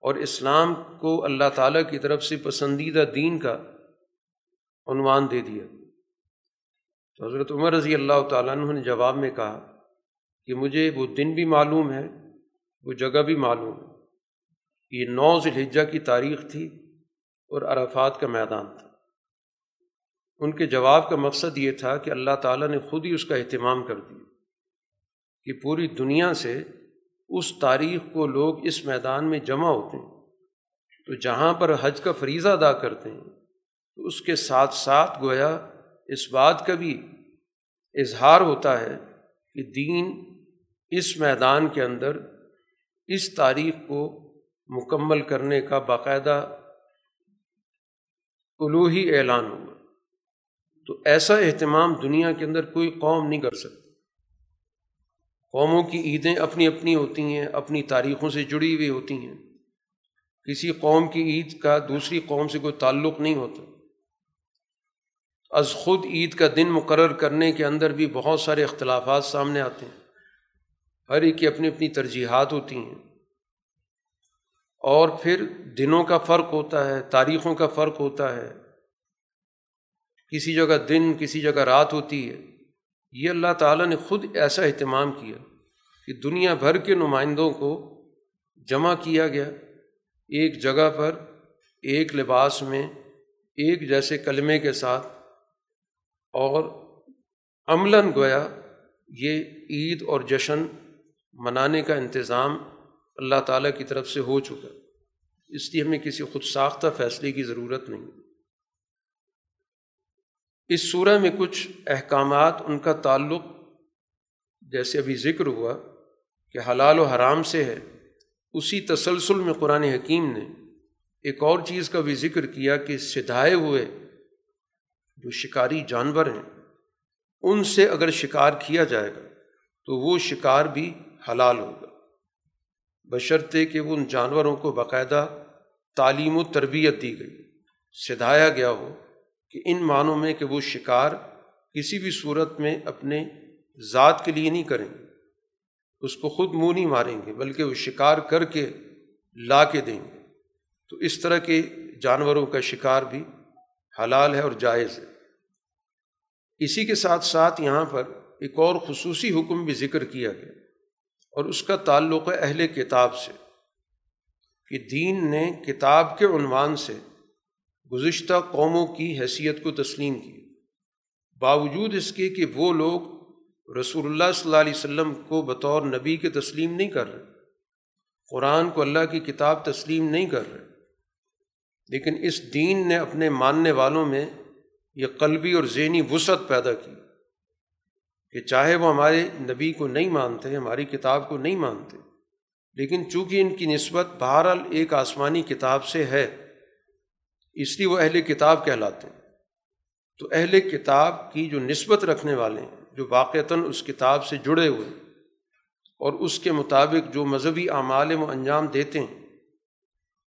اور اسلام کو اللہ تعالیٰ کی طرف سے پسندیدہ دین کا عنوان دے دیا۔ تو حضرت عمر رضی اللہ تعالیٰ عنہ نے جواب میں کہا کہ مجھے وہ دن بھی معلوم ہے، وہ جگہ بھی معلوم ہے۔ یہ نو ذلحجہ کی تاریخ تھی اور عرفات کا میدان تھا۔ ان کے جواب کا مقصد یہ تھا کہ اللہ تعالیٰ نے خود ہی اس کا اہتمام کر دیا کہ پوری دنیا سے اس تاریخ کو لوگ اس میدان میں جمع ہوتے ہیں۔ تو جہاں پر حج کا فریضہ ادا کرتے ہیں، تو اس کے ساتھ ساتھ گویا اس بات کا بھی اظہار ہوتا ہے کہ دین اس میدان کے اندر اس تاریخ کو مکمل کرنے کا باقاعدہ الوحی اعلان ہوا تو ایسا اہتمام دنیا کے اندر کوئی قوم نہیں کر سکتی۔ قوموں کی عیدیں اپنی اپنی ہوتی ہیں، اپنی تاریخوں سے جڑی ہوئی ہوتی ہیں۔ کسی قوم کی عید کا دوسری قوم سے کوئی تعلق نہیں ہوتا۔ از خود عید کا دن مقرر کرنے کے اندر بھی بہت سارے اختلافات سامنے آتے ہیں۔ ہر ایک کی اپنی اپنی ترجیحات ہوتی ہیں۔ اور پھر دنوں کا فرق ہوتا ہے، تاریخوں کا فرق ہوتا ہے۔ کسی جگہ دن، کسی جگہ رات ہوتی ہے۔ یہ اللہ تعالیٰ نے خود ایسا اہتمام کیا کہ دنیا بھر کے نمائندوں کو جمع کیا گیا۔ ایک جگہ پر، ایک لباس میں، ایک جیسے کلمے کے ساتھ۔ اور عملاً گویا یہ عید اور جشن منانے کا انتظام اللہ تعالیٰ کی طرف سے ہو چکا اس لیے ہمیں کسی خود ساختہ فیصلے کی ضرورت نہیں۔ اس صورح میں کچھ احکامات ان کا تعلق جیسے ابھی ذکر ہوا کہ حلال و حرام سے ہے، اسی تسلسل میں قرآن حکیم نے ایک اور چیز کا بھی ذکر کیا کہ سدھائے ہوئے جو شکاری جانور ہیں، ان سے اگر شکار کیا جائے گا تو وہ شکار بھی حلال ہوگا۔ بشرطے کہ وہ ان جانوروں کو باقاعدہ تعلیم و تربیت دی گئی۔ سدھایا گیا ہو کہ ان معنوں میں کہ وہ شکار کسی بھی صورت میں اپنے ذات کے لیے نہیں کریں گے، اس کو خود منہ نہیں ماریں گے، بلکہ وہ شکار کر کے لا کے دیں گے۔ تو اس طرح کے جانوروں کا شکار بھی حلال ہے اور جائز ہے۔ اسی کے ساتھ ساتھ یہاں پر ایک اور خصوصی حکم بھی ذکر کیا گیا۔ اور اس کا تعلق ہے اہل کتاب سے، کہ دین نے کتاب کے عنوان سے گزشتہ قوموں کی حیثیت کو تسلیم کی۔ باوجود اس کے کہ وہ لوگ رسول اللہ صلی اللہ علیہ وسلم کو بطور نبی کے تسلیم نہیں کر رہے، قرآن کو اللہ کی کتاب تسلیم نہیں کر رہے، لیکن اس دین نے اپنے ماننے والوں میں یہ قلبی اور ذہنی وسعت پیدا کی۔ کہ چاہے وہ ہمارے نبی کو نہیں مانتے، ہماری کتاب کو نہیں مانتے، لیکن چونکہ ان کی نسبت بہرحال ایک آسمانی کتاب سے ہے، اس لیے وہ اہل کتاب کہلاتے ہیں۔ تو اہل کتاب کی جو نسبت رکھنے والے ہیں، جو واقعتاً اس کتاب سے جڑے ہوئے اور اس کے مطابق جو مذہبی اعمال وہ انجام دیتے ہیں،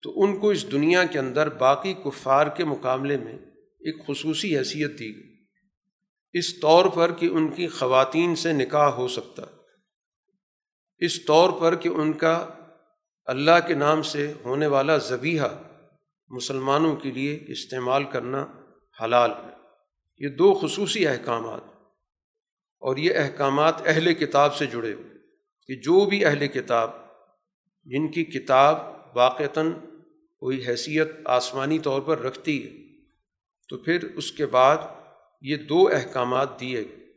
تو ان کو اس دنیا کے اندر باقی کفار کے مقابلے میں ایک خصوصی حیثیت دی گئی۔ اس طور پر کہ ان کی خواتین سے نکاح ہو سکتا۔ اس طور پر کہ ان کا اللہ کے نام سے ہونے والا ذبیحہ مسلمانوں کے لیے استعمال کرنا حلال ہے۔ یہ دو خصوصی احکامات، اور یہ احکامات اہل کتاب سے جڑے ہوئے کہ جو بھی اہل کتاب، جن کی کتاب واقعتاً کوئی حیثیت آسمانی طور پر رکھتی ہے، تو پھر اس کے بعد یہ دو احکامات دیے گئے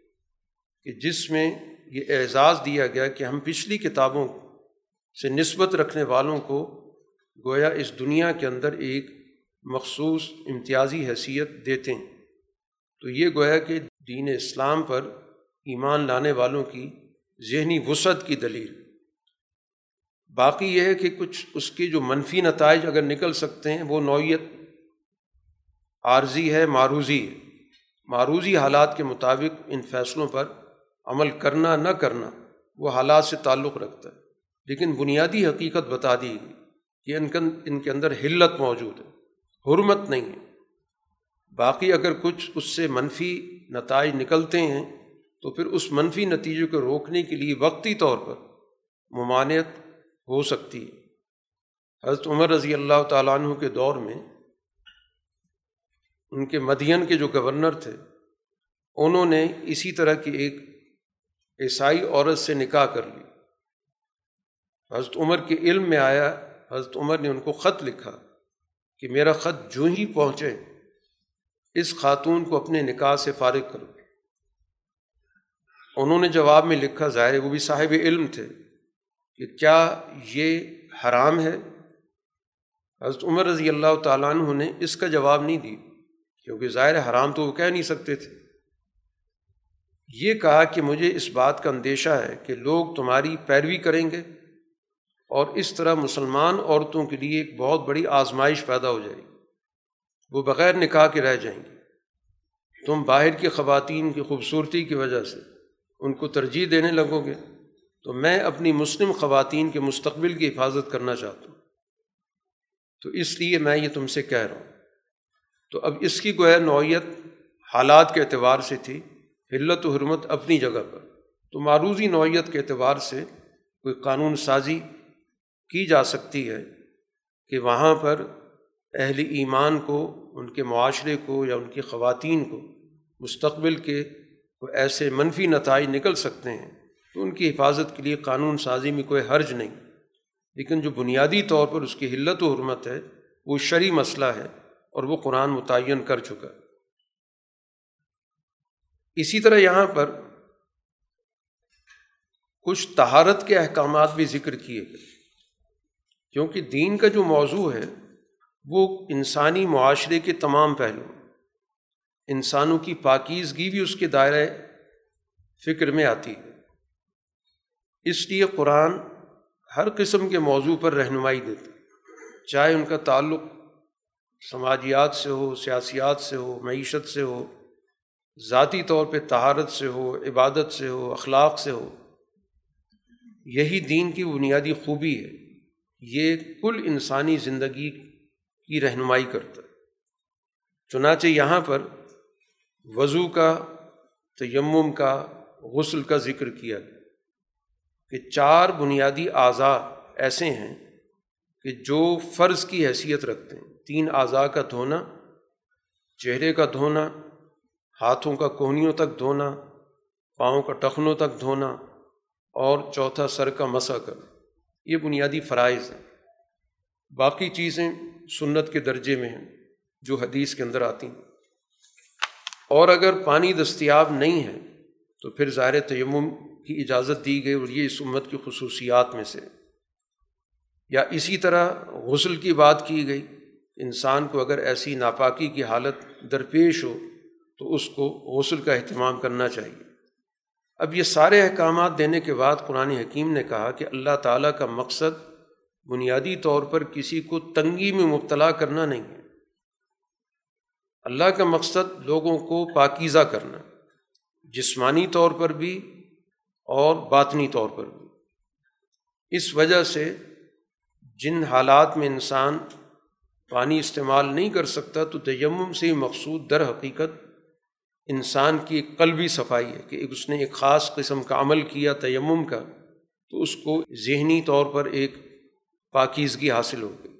کہ جس میں یہ اعزاز دیا گیا کہ ہم پچھلی کتابوں سے نسبت رکھنے والوں کو گویا اس دنیا کے اندر ایک مخصوص امتیازی حیثیت دیتے ہیں۔ تو یہ گویا کہ دین اسلام پر ایمان لانے والوں کی ذہنی وسعت کی دلیل۔ باقی یہ ہے کہ کچھ اس کے جو منفی نتائج اگر نکل سکتے ہیں وہ نوعیت عارضی ہے، معروضی ہے۔ معروضی حالات کے مطابق ان فیصلوں پر عمل کرنا نہ کرنا وہ حالات سے تعلق رکھتا ہے۔ لیکن بنیادی حقیقت بتا دی گئی کہ ان ان کے اندر حلت موجود ہے، حرمت نہیں ہے۔ باقی اگر کچھ اس سے منفی نتائج نکلتے ہیں تو پھر اس منفی نتیجے کو روکنے کے لیے وقتی طور پر ممانعت ہو سکتی ہے۔ حضرت عمر رضی اللہ تعالیٰ عنہ کے دور میں ان کے مدین کے جو گورنر تھے، انہوں نے اسی طرح کی ایک عیسائی عورت سے نکاح کر لی۔ حضرت عمر کے علم میں آیا، حضرت عمر نے ان کو خط لکھا کہ میرا خط جو ہی پہنچے، اس خاتون کو اپنے نکاح سے فارغ کرو۔ انہوں نے جواب میں لکھا، ظاہر وہ بھی صاحب علم تھے، کہ کیا یہ حرام ہے؟ حضرت عمر رضی اللہ تعالیٰ عنہ نے اس کا جواب نہیں دی کیونکہ ظاہر حرام تو وہ کہہ نہیں سکتے تھے۔ یہ کہا کہ مجھے اس بات کا اندیشہ ہے کہ لوگ تمہاری پیروی کریں گے اور اس طرح مسلمان عورتوں کے لیے ایک بہت بڑی آزمائش پیدا ہو جائے گی۔ وہ بغیر نکاح کے رہ جائیں گے۔ تم باہر کی خواتین کی خوبصورتی کی وجہ سے ان کو ترجیح دینے لگو گے۔ تو میں اپنی مسلم خواتین کے مستقبل کی حفاظت کرنا چاہتا ہوں۔ تو اس لیے میں یہ تم سے کہہ رہا ہوں۔ تو اب اس کی گویا نوعیت حالات کے اعتبار سے تھی، حلت و حرمت اپنی جگہ پر۔ تو معروضی نوعیت کے اعتبار سے کوئی قانون سازی کی جا سکتی ہے کہ وہاں پر اہل ایمان کو، ان کے معاشرے کو یا ان کی خواتین کو مستقبل کے کوئی ایسے منفی نتائج نکل سکتے ہیں۔ تو ان کی حفاظت کے لیے قانون سازی میں کوئی حرج نہیں۔ لیکن جو بنیادی طور پر اس کی حلت و حرمت ہے، وہ شرعی مسئلہ ہے۔ اور وہ قرآن متعین کر چکا۔ اسی طرح یہاں پر کچھ تہارت کے احکامات بھی ذکر کیے گئے۔ کیونکہ دین کا جو موضوع ہے، وہ انسانی معاشرے کے تمام پہلو انسانوں کی پاکیزگی بھی اس کے دائرۂ فکر میں آتی ہے۔ اس لیے قرآن ہر قسم کے موضوع پر رہنمائی دیتے چاہے ان کا تعلق سماجیات سے ہو، سیاسیات سے ہو، معیشت سے ہو، ذاتی طور پہ تہارت سے ہو، عبادت سے ہو، اخلاق سے ہو، یہی دین کی بنیادی خوبی ہے۔ یہ کل انسانی زندگی کی رہنمائی کرتا ہے۔ چنانچہ یہاں پر وضو کا، تیمم کا، غسل کا ذکر کیا گیا کہ چار بنیادی اعضاء ایسے ہیں کہ جو فرض کی حیثیت رکھتے ہیں۔ تین اعضاء کا دھونا، چہرے کا دھونا، ہاتھوں کا کوہنیوں تک دھونا، پاؤں کا ٹخنوں تک دھونا، اور چوتھا سر کا مسا کرنا۔ یہ بنیادی فرائض ہیں۔ باقی چیزیں سنت کے درجے میں ہیں جو حدیث کے اندر آتی ہیں۔ اور اگر پانی دستیاب نہیں ہے، تو پھر ظاہر تیمم کی اجازت دی گئی اور یہ اس امت کی خصوصیات میں سے۔ یا اسی طرح غسل کی بات کی گئی انسان کو اگر ایسی ناپاکی کی حالت درپیش ہو تو اس کو غسل کا اہتمام کرنا چاہیے۔ اب یہ سارے احکامات دینے کے بعد قرآن حکیم نے کہا کہ اللہ تعالیٰ کا مقصد بنیادی طور پر کسی کو تنگی میں مبتلا کرنا نہیں ہے۔ اللہ کا مقصد لوگوں کو پاکیزہ کرنا، جسمانی طور پر بھی اور باطنی طور پر بھی۔ اس وجہ سے جن حالات میں انسان پانی استعمال نہیں کر سکتا تو تیمم سے ہی مقصود در حقیقت انسان کی ایک قلبی صفائی ہے کہ اس نے ایک خاص قسم کا عمل کیا تیمم کا تو اس کو ذہنی طور پر ایک پاکیزگی حاصل ہو گئی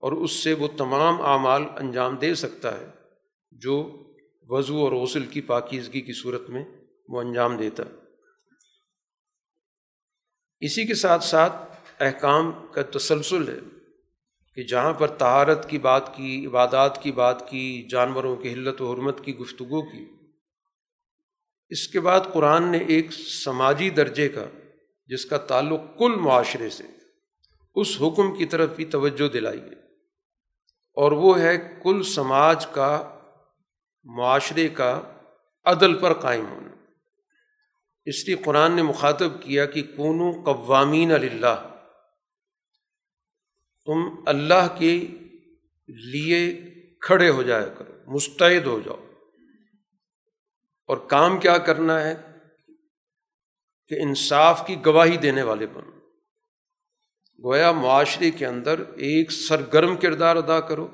اور اس سے وہ تمام اعمال انجام دے سکتا ہے جو وضو اور غسل کی پاکیزگی کی صورت میں وہ انجام دیتا اسی کے ساتھ ساتھ احکام کا تسلسل ہے۔ کہ جہاں پر تہارت کی بات کی، عبادات کی بات کی، جانوروں کی حلت و حرمت کی گفتگو کی۔ اس کے بعد قرآن نے ایک سماجی درجے کا، جس کا تعلق کل معاشرے سے، اس حکم کی طرف بھی توجہ دلائی ہے۔ اور وہ ہے کل سماج کا، معاشرے کا عدل پر قائم ہونا۔ اس لیے قرآن نے مخاطب کیا کہ کونو قوامین اللہ تم اللہ کے لیے کھڑے ہو جایا کرو، مستعد ہو جاؤ۔ اور کام کیا کرنا ہے؟ کہ انصاف کی گواہی دینے والے بنو۔ گویا معاشرے کے اندر ایک سرگرم کردار ادا کرو۔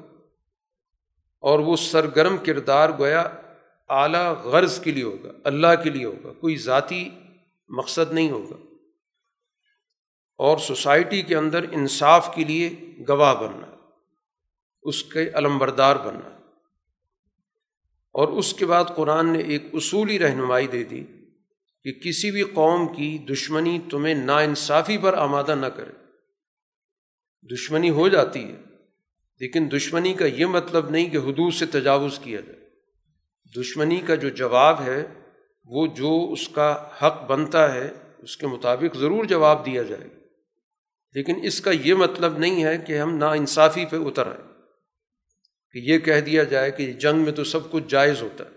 اور وہ سرگرم کردار گویا اعلیٰ غرض کے لیے ہوگا، اللہ کے لیے ہوگا، کوئی ذاتی مقصد نہیں ہوگا۔ اور سوسائٹی کے اندر انصاف کے لیے گواہ بننا، اس کے علمبردار بننا۔ اور اس کے بعد قرآن نے ایک اصولی رہنمائی دے دی کہ کسی بھی قوم کی دشمنی تمہیں نا انصافی پر آمادہ نہ کرے۔ دشمنی ہو جاتی ہے، لیکن دشمنی کا یہ مطلب نہیں کہ حدود سے تجاوز کیا جائے۔ دشمنی کا جو جواب ہے، وہ جو اس کا حق بنتا ہے، اس کے مطابق ضرور جواب دیا جائے۔ لیکن اس کا یہ مطلب نہیں ہے کہ ہم نا انصافی پہ اتر آئیں کہ یہ کہہ دیا جائے کہ جنگ میں تو سب کچھ جائز ہوتا ہے،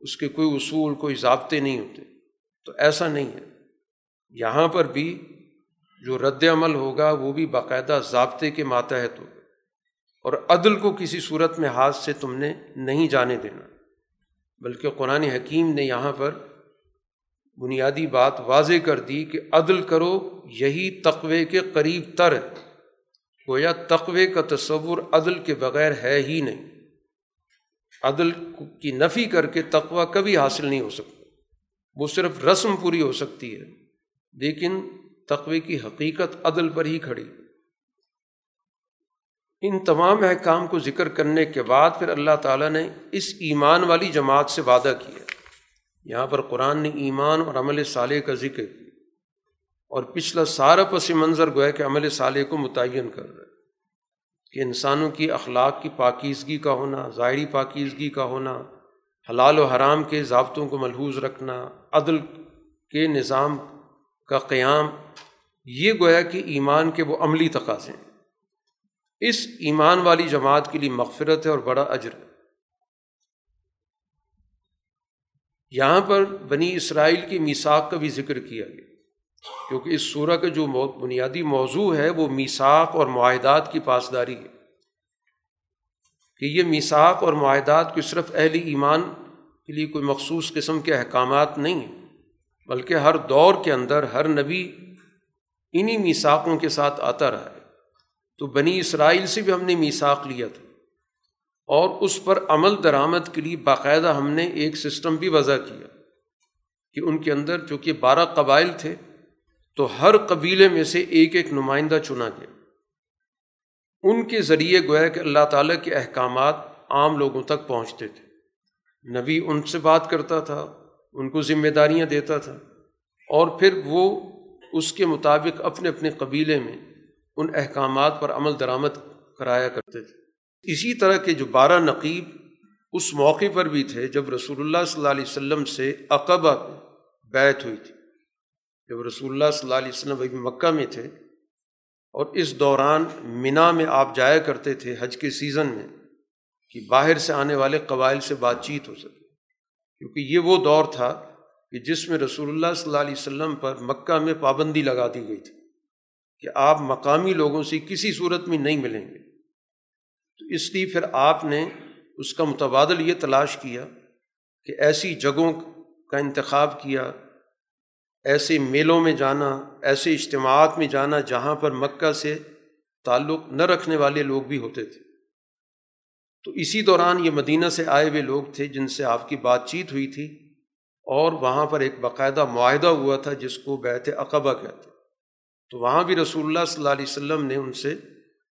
اس کے کوئی اصول، کوئی ضابطے نہیں ہوتے۔ تو ایسا نہیں ہے۔ یہاں پر بھی جو رد عمل ہوگا، وہ بھی باقاعدہ ضابطے کے ماتحت ہوگا۔ اور عدل کو کسی صورت میں ہاتھ سے تم نے نہیں جانے دینا، بلکہ قرآن حکیم نے یہاں پر بنیادی بات واضح کر دی کہ عدل کرو، یہی تقوے کے قریب تر ہے۔ گویا تقوے کا تصور عدل کے بغیر ہے ہی نہیں۔ عدل کی نفی کر کے تقوی کبھی حاصل نہیں ہو سکتا۔ وہ صرف رسم پوری ہو سکتی ہے، لیکن تقوی کی حقیقت عدل پر ہی کھڑی۔ ان تمام احکام کو ذکر کرنے کے بعد پھر اللہ تعالیٰ نے اس ایمان والی جماعت سے وعدہ کیا۔ یہاں پر قرآن نے ایمان اور عمل صالح کا ذکر کیا اور پچھلا سارا پس منظر گویا کہ عمل صالح کو متعین کر رہا ہے کہ انسانوں کی اخلاق کی پاکیزگی کا ہونا، ظاہری پاکیزگی کا ہونا، حلال و حرام کے ضابطوں کو ملحوظ رکھنا، عدل کے نظام کا قیام، یہ گویا کہ ایمان کے وہ عملی تقاضے ہیں۔ اس ایمان والی جماعت کے لیے مغفرت ہے اور بڑا اجر ہے۔ یہاں پر بنی اسرائیل کی میساک کا بھی ذکر کیا گیا۔ کیونکہ اس سورہ کا جو بنیادی موضوع ہے وہ میساک اور معاہدات کی پاسداری ہے۔ کہ یہ میساک اور معاہدات کو صرف اہل ایمان کے لیے کوئی مخصوص قسم کے احکامات نہیں ہیں، بلکہ ہر دور کے اندر ہر نبی انہی میساکوں کے ساتھ آتا رہا ہے۔ تو بنی اسرائیل سے بھی ہم نے میساک لیا تھا۔ اور اس پر عمل درآمد کے لیے باقاعدہ ہم نے ایک سسٹم بھی وضع کیا کہ ان کے اندر چونکہ بارہ قبائل تھے، تو ہر قبیلے میں سے ایک ایک نمائندہ چنا گیا۔ ان کے ذریعے گویا کہ اللہ تعالیٰ کے احکامات عام لوگوں تک پہنچتے تھے۔ نبی ان سے بات کرتا تھا، ان کو ذمہ داریاں دیتا تھا۔ اور پھر وہ اس کے مطابق اپنے اپنے قبیلے میں ان احکامات پر عمل درآمد کرایا کرتے تھے۔ اسی طرح کے جو بارہ نقیب اس موقع پر بھی تھے جب رسول اللہ صلی اللہ علیہ وسلم سے عقبہ بیت ہوئی تھی۔ جب رسول اللہ صلی اللہ علیہ وسلم ابھی مکہ میں تھے اور اس دوران منا میں آپ جایا کرتے تھے حج کے سیزن میں کہ باہر سے آنے والے قبائل سے بات چیت ہو سکے۔ کیونکہ یہ وہ دور تھا کہ جس میں رسول اللہ صلی اللہ علیہ وسلم پر مکہ میں پابندی لگا دی گئی تھی کہ آپ مقامی لوگوں سے کسی صورت میں نہیں ملیں گے۔ اس لیے پھر آپ نے اس کا متبادل یہ تلاش کیا کہ ایسی جگہوں کا انتخاب کیا، ایسے میلوں میں جانا، ایسے اجتماعات میں جانا جہاں پر مکہ سے تعلق نہ رکھنے والے لوگ بھی ہوتے تھے۔ تو اسی دوران یہ مدینہ سے آئے ہوئے لوگ تھے جن سے آپ کی بات چیت ہوئی تھی اور وہاں پر ایک باقاعدہ معاہدہ ہوا تھا جس کو بیت عقبہ کہتے تو وہاں بھی رسول اللہ صلی اللہ علیہ وسلم نے ان سے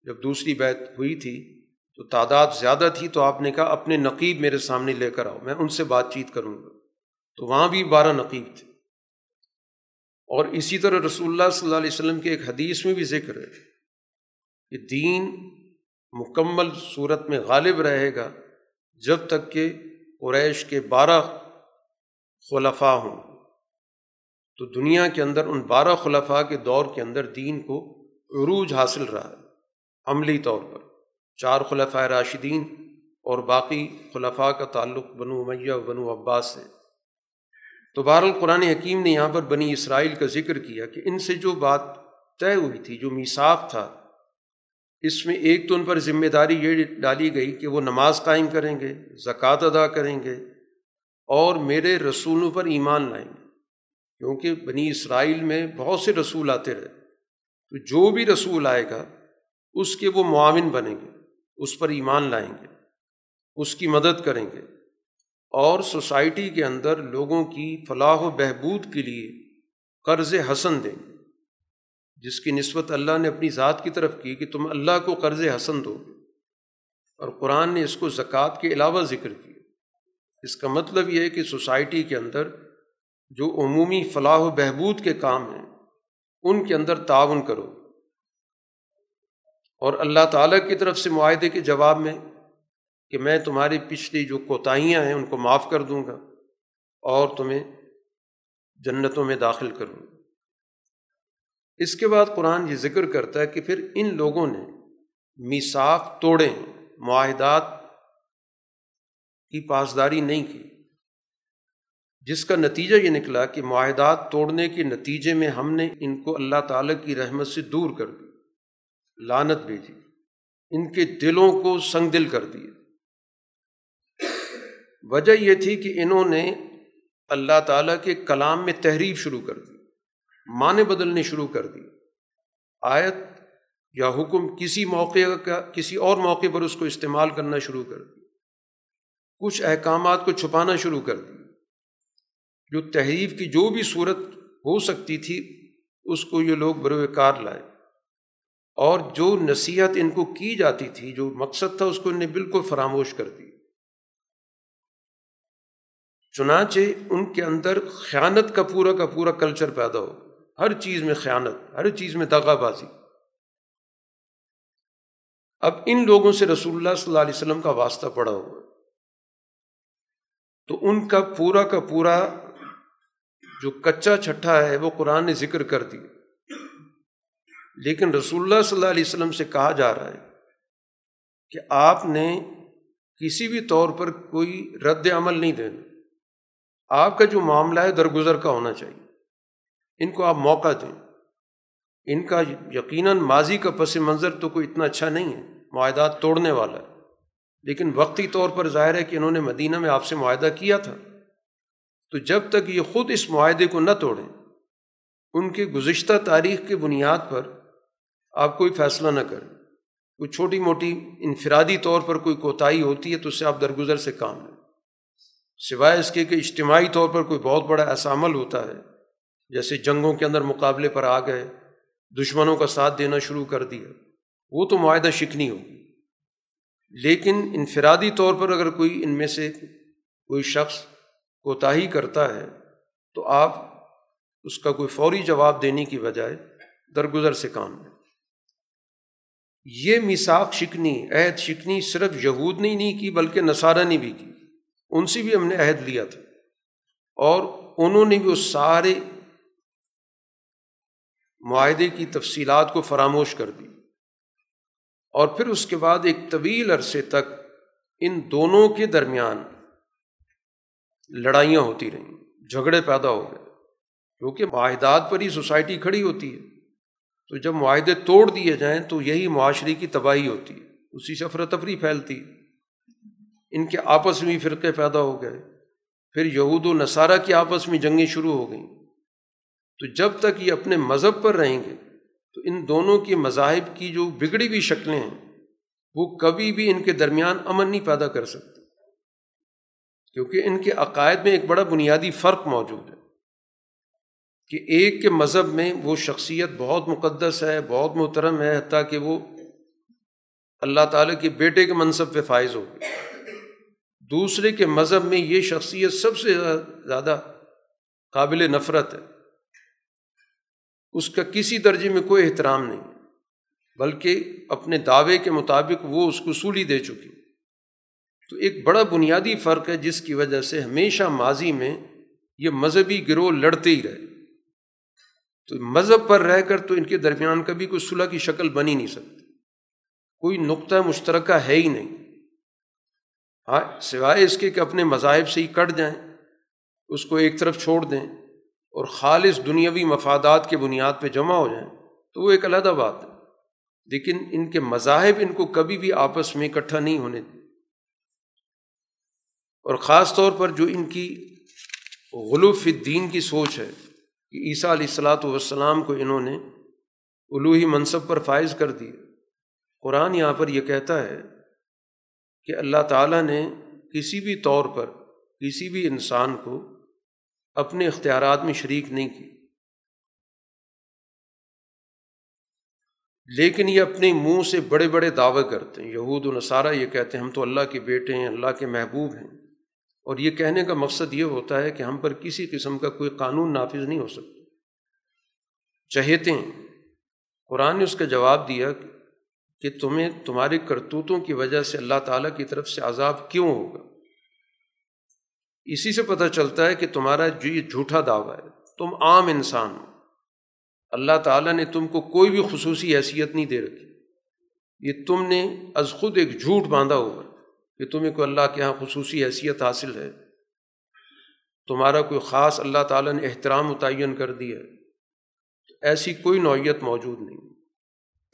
جب دوسری بیت ہوئی تھی تو تعداد زیادہ تھی تو آپ نے کہا اپنے نقیب میرے سامنے لے کر آؤ، میں ان سے بات چیت کروں گا۔ تو وہاں بھی بارہ نقیب تھے۔ اور اسی طرح رسول اللہ صلی اللہ علیہ وسلم کے ایک حدیث میں بھی ذکر ہے کہ دین مکمل صورت میں غالب رہے گا جب تک کہ قریش کے بارہ خلفاء ہوں۔ تو دنیا کے اندر ان بارہ خلفاء کے دور کے اندر دین کو عروج حاصل رہا ہے، عملی طور پر۔ چار خلفۂ راشدین اور باقی خلفاء کا تعلق بنو میہ و بنو عباس سے تو بہر القرآن حکیم نے یہاں پر بنی اسرائیل کا ذکر کیا کہ ان سے جو بات طے ہوئی تھی، جو میساک تھا، اس میں ایک تو ان پر ذمہ داری یہ ڈالی گئی کہ وہ نماز قائم کریں گے، زکوٰۃ ادا کریں گے اور میرے رسولوں پر ایمان لائیں گے۔ کیونکہ بنی اسرائیل میں بہت سے رسول آتے رہے۔ تو جو بھی رسول آئے گا، اس کے وہ معاون بنیں گے۔ اس پر ایمان لائیں گے، اس کی مدد کریں گے اور سوسائٹی کے اندر لوگوں کی فلاح و بہبود کے لیے قرض حسن دیں گے۔ جس کی نسبت اللہ نے اپنی ذات کی طرف کی کہ تم اللہ کو قرض حسن دو گے۔ اور قرآن نے اس کو زکوٰۃ کے علاوہ ذکر کیا۔ اس کا مطلب یہ ہے کہ سوسائٹی کے اندر جو عمومی فلاح و بہبود کے کام ہیں، ان کے اندر تعاون کرو۔ اور اللہ تعالیٰ کی طرف سے معاہدے کے جواب میں کہ میں تمہاری پچھلی جو کوتاہیاں ہیں ان کو معاف کر دوں گا اور تمہیں جنتوں میں داخل کروں گا۔ اس کے بعد قرآن یہ ذکر کرتا ہے کہ پھر ان لوگوں نے میساک توڑے، معاہدات کی پاسداری نہیں کی۔ جس کا نتیجہ یہ نکلا کہ معاہدات توڑنے کے نتیجے میں ہم نے ان کو اللہ تعالیٰ کی رحمت سے دور کر دی لانت بھیجی، ان کے دلوں کو سنگ دل کر دیے وجہ یہ تھی کہ انہوں نے اللہ تعالیٰ کے کلام میں تحریف شروع کر دی، معنی بدلنے شروع کر دی۔ آیت یا حکم کسی موقع کا، کسی اور موقع پر اس کو استعمال کرنا شروع کر دی۔ کچھ احکامات کو چھپانا شروع کر دی۔ جو تحریف کی جو بھی صورت ہو سکتی تھی، اس کو یہ لوگ بروئے کار لائے۔ اور جو نصیحت ان کو کی جاتی تھی، جو مقصد تھا، اس کو انہیں بالکل فراموش کر دی۔ چنانچہ ان کے اندر خیانت کا پورا کا پورا کلچر پیدا ہو۔ ہر چیز میں خیانت، ہر چیز میں دغا بازی۔ اب ان لوگوں سے رسول اللہ صلی اللہ علیہ وسلم کا واسطہ پڑا ہوا تو ان کا پورا کا پورا جو کچا چھٹا ہے، وہ قرآن نے ذکر کر دی۔ لیکن رسول اللہ صلی اللہ علیہ وسلم سے کہا جا رہا ہے کہ آپ نے کسی بھی طور پر کوئی رد عمل نہیں دینا۔ آپ کا جو معاملہ ہے درگزر کا ہونا چاہیے۔ ان کو آپ موقع دیں۔ ان کا یقیناً ماضی کا پس منظر تو کوئی اتنا اچھا نہیں ہے، معاہدات توڑنے والا ہے۔ لیکن وقتی طور پر ظاہر ہے کہ انہوں نے مدینہ میں آپ سے معاہدہ کیا تھا۔ تو جب تک یہ خود اس معاہدے کو نہ توڑیں، ان کے گزشتہ تاریخ کے بنیاد پر آپ کوئی فیصلہ نہ کریں۔ کوئی چھوٹی موٹی انفرادی طور پر کوئی کوتاہی ہوتی ہے تو اس سے آپ درگزر سے کام لیں۔ سوائے اس کے کہ اجتماعی طور پر کوئی بہت بڑا ایسا عمل ہوتا ہے، جیسے جنگوں کے اندر مقابلے پر آ گئے، دشمنوں کا ساتھ دینا شروع کر دیا، وہ تو معاہدہ شکنی ہوگی۔ لیکن انفرادی طور پر اگر کوئی ان میں سے کوئی شخص کوتاہی کرتا ہے، تو آپ اس کا کوئی فوری جواب دینے کی بجائے درگزر سے کام لیں۔ یہ مساق شکنی، عہد شکنی صرف یہود نے نہیں کی، بلکہ نصارہ نے بھی کی۔ ان سے بھی ہم نے عہد لیا تھا۔ اور انہوں نے بھی اس سارے معاہدے کی تفصیلات کو فراموش کر دی۔ اور پھر اس کے بعد ایک طویل عرصے تک ان دونوں کے درمیان لڑائیاں ہوتی رہیں، جھگڑے پیدا ہو گئے۔ کیونکہ معاہدات پر ہی سوسائٹی کھڑی ہوتی ہے۔ تو جب معاہدے توڑ دیے جائیں تو یہی معاشرے کی تباہی ہوتی ہے۔ اسی سے افرتفری پھیلتی ان کے آپس میں فرقے پیدا ہو گئے۔ پھر یہود و نصارہ کی آپس میں جنگیں شروع ہو گئیں۔ تو جب تک یہ اپنے مذہب پر رہیں گے، تو ان دونوں کے مذاہب کی جو بگڑی ہوئی شکلیں ہیں، وہ کبھی بھی ان کے درمیان امن نہیں پیدا کر سکتے کیونکہ ان کے عقائد میں ایک بڑا بنیادی فرق موجود ہے۔ کہ ایک کے مذہب میں وہ شخصیت بہت مقدس ہے، بہت محترم ہے، حتیٰ کہ وہ اللہ تعالیٰ کے بیٹے کے منصب پہ فائز ہو گئے۔ دوسرے کے مذہب میں یہ شخصیت سب سے زیادہ قابل نفرت ہے۔ اس کا کسی درجے میں کوئی احترام نہیں، بلکہ اپنے دعوے کے مطابق وہ اس کو سولی دے چکی۔ تو ایک بڑا بنیادی فرق ہے جس کی وجہ سے ہمیشہ ماضی میں یہ مذہبی گروہ لڑتے ہی رہے۔ تو مذہب پر رہ کر تو ان کے درمیان کبھی کوئی صلح کی شکل بن ہی نہیں سکتی۔ کوئی نقطۂ مشترکہ ہے ہی نہیں۔ ہاں سوائے اس کے کہ اپنے مذاہب سے ہی کٹ جائیں، اس کو ایک طرف چھوڑ دیں اور خالص دنیاوی مفادات کے بنیاد پہ جمع ہو جائیں، تو وہ ایک علیحدہ بات ہے۔ لیکن ان کے مذاہب ان کو کبھی بھی آپس میں اکٹھا نہیں ہونے اور خاص طور پر جو ان کی غلوف الدین کی سوچ ہے کہ عیسیٰ علیہ السلاۃ والسلام کو انہوں نے الوحی منصب پر فائز کر دی قرآن یہاں پر یہ کہتا ہے کہ اللہ تعالیٰ نے کسی بھی طور پر کسی بھی انسان کو اپنے اختیارات میں شریک نہیں کی لیکن یہ اپنے منہ سے بڑے بڑے دعوے کرتے ہیں۔ یہود و نصارہ یہ کہتے ہیں، ہم تو اللہ کے بیٹے ہیں، اللہ کے محبوب ہیں۔ اور یہ کہنے کا مقصد یہ ہوتا ہے کہ ہم پر کسی قسم کا کوئی قانون نافذ نہیں ہو سکتا۔ چہیتے ہیں قرآن نے اس کا جواب دیا کہ تمہیں تمہاری کرتوتوں کی وجہ سے اللہ تعالیٰ کی طرف سے عذاب کیوں ہوگا؟ اسی سے پتہ چلتا ہے کہ تمہارا جو یہ جھوٹا دعویٰ ہے، تم عام انسان ہو۔ اللہ تعالیٰ نے تم کو کوئی بھی خصوصی حیثیت نہیں دے رکھی۔ یہ تم نے از خود ایک جھوٹ باندھا ہوا کہ تمہیں کوئی اللہ کے یہاں خصوصی حیثیت حاصل ہے۔ تمہارا کوئی خاص اللہ تعالیٰ نے احترام متعین کر دیا ایسی کوئی نوعیت موجود نہیں۔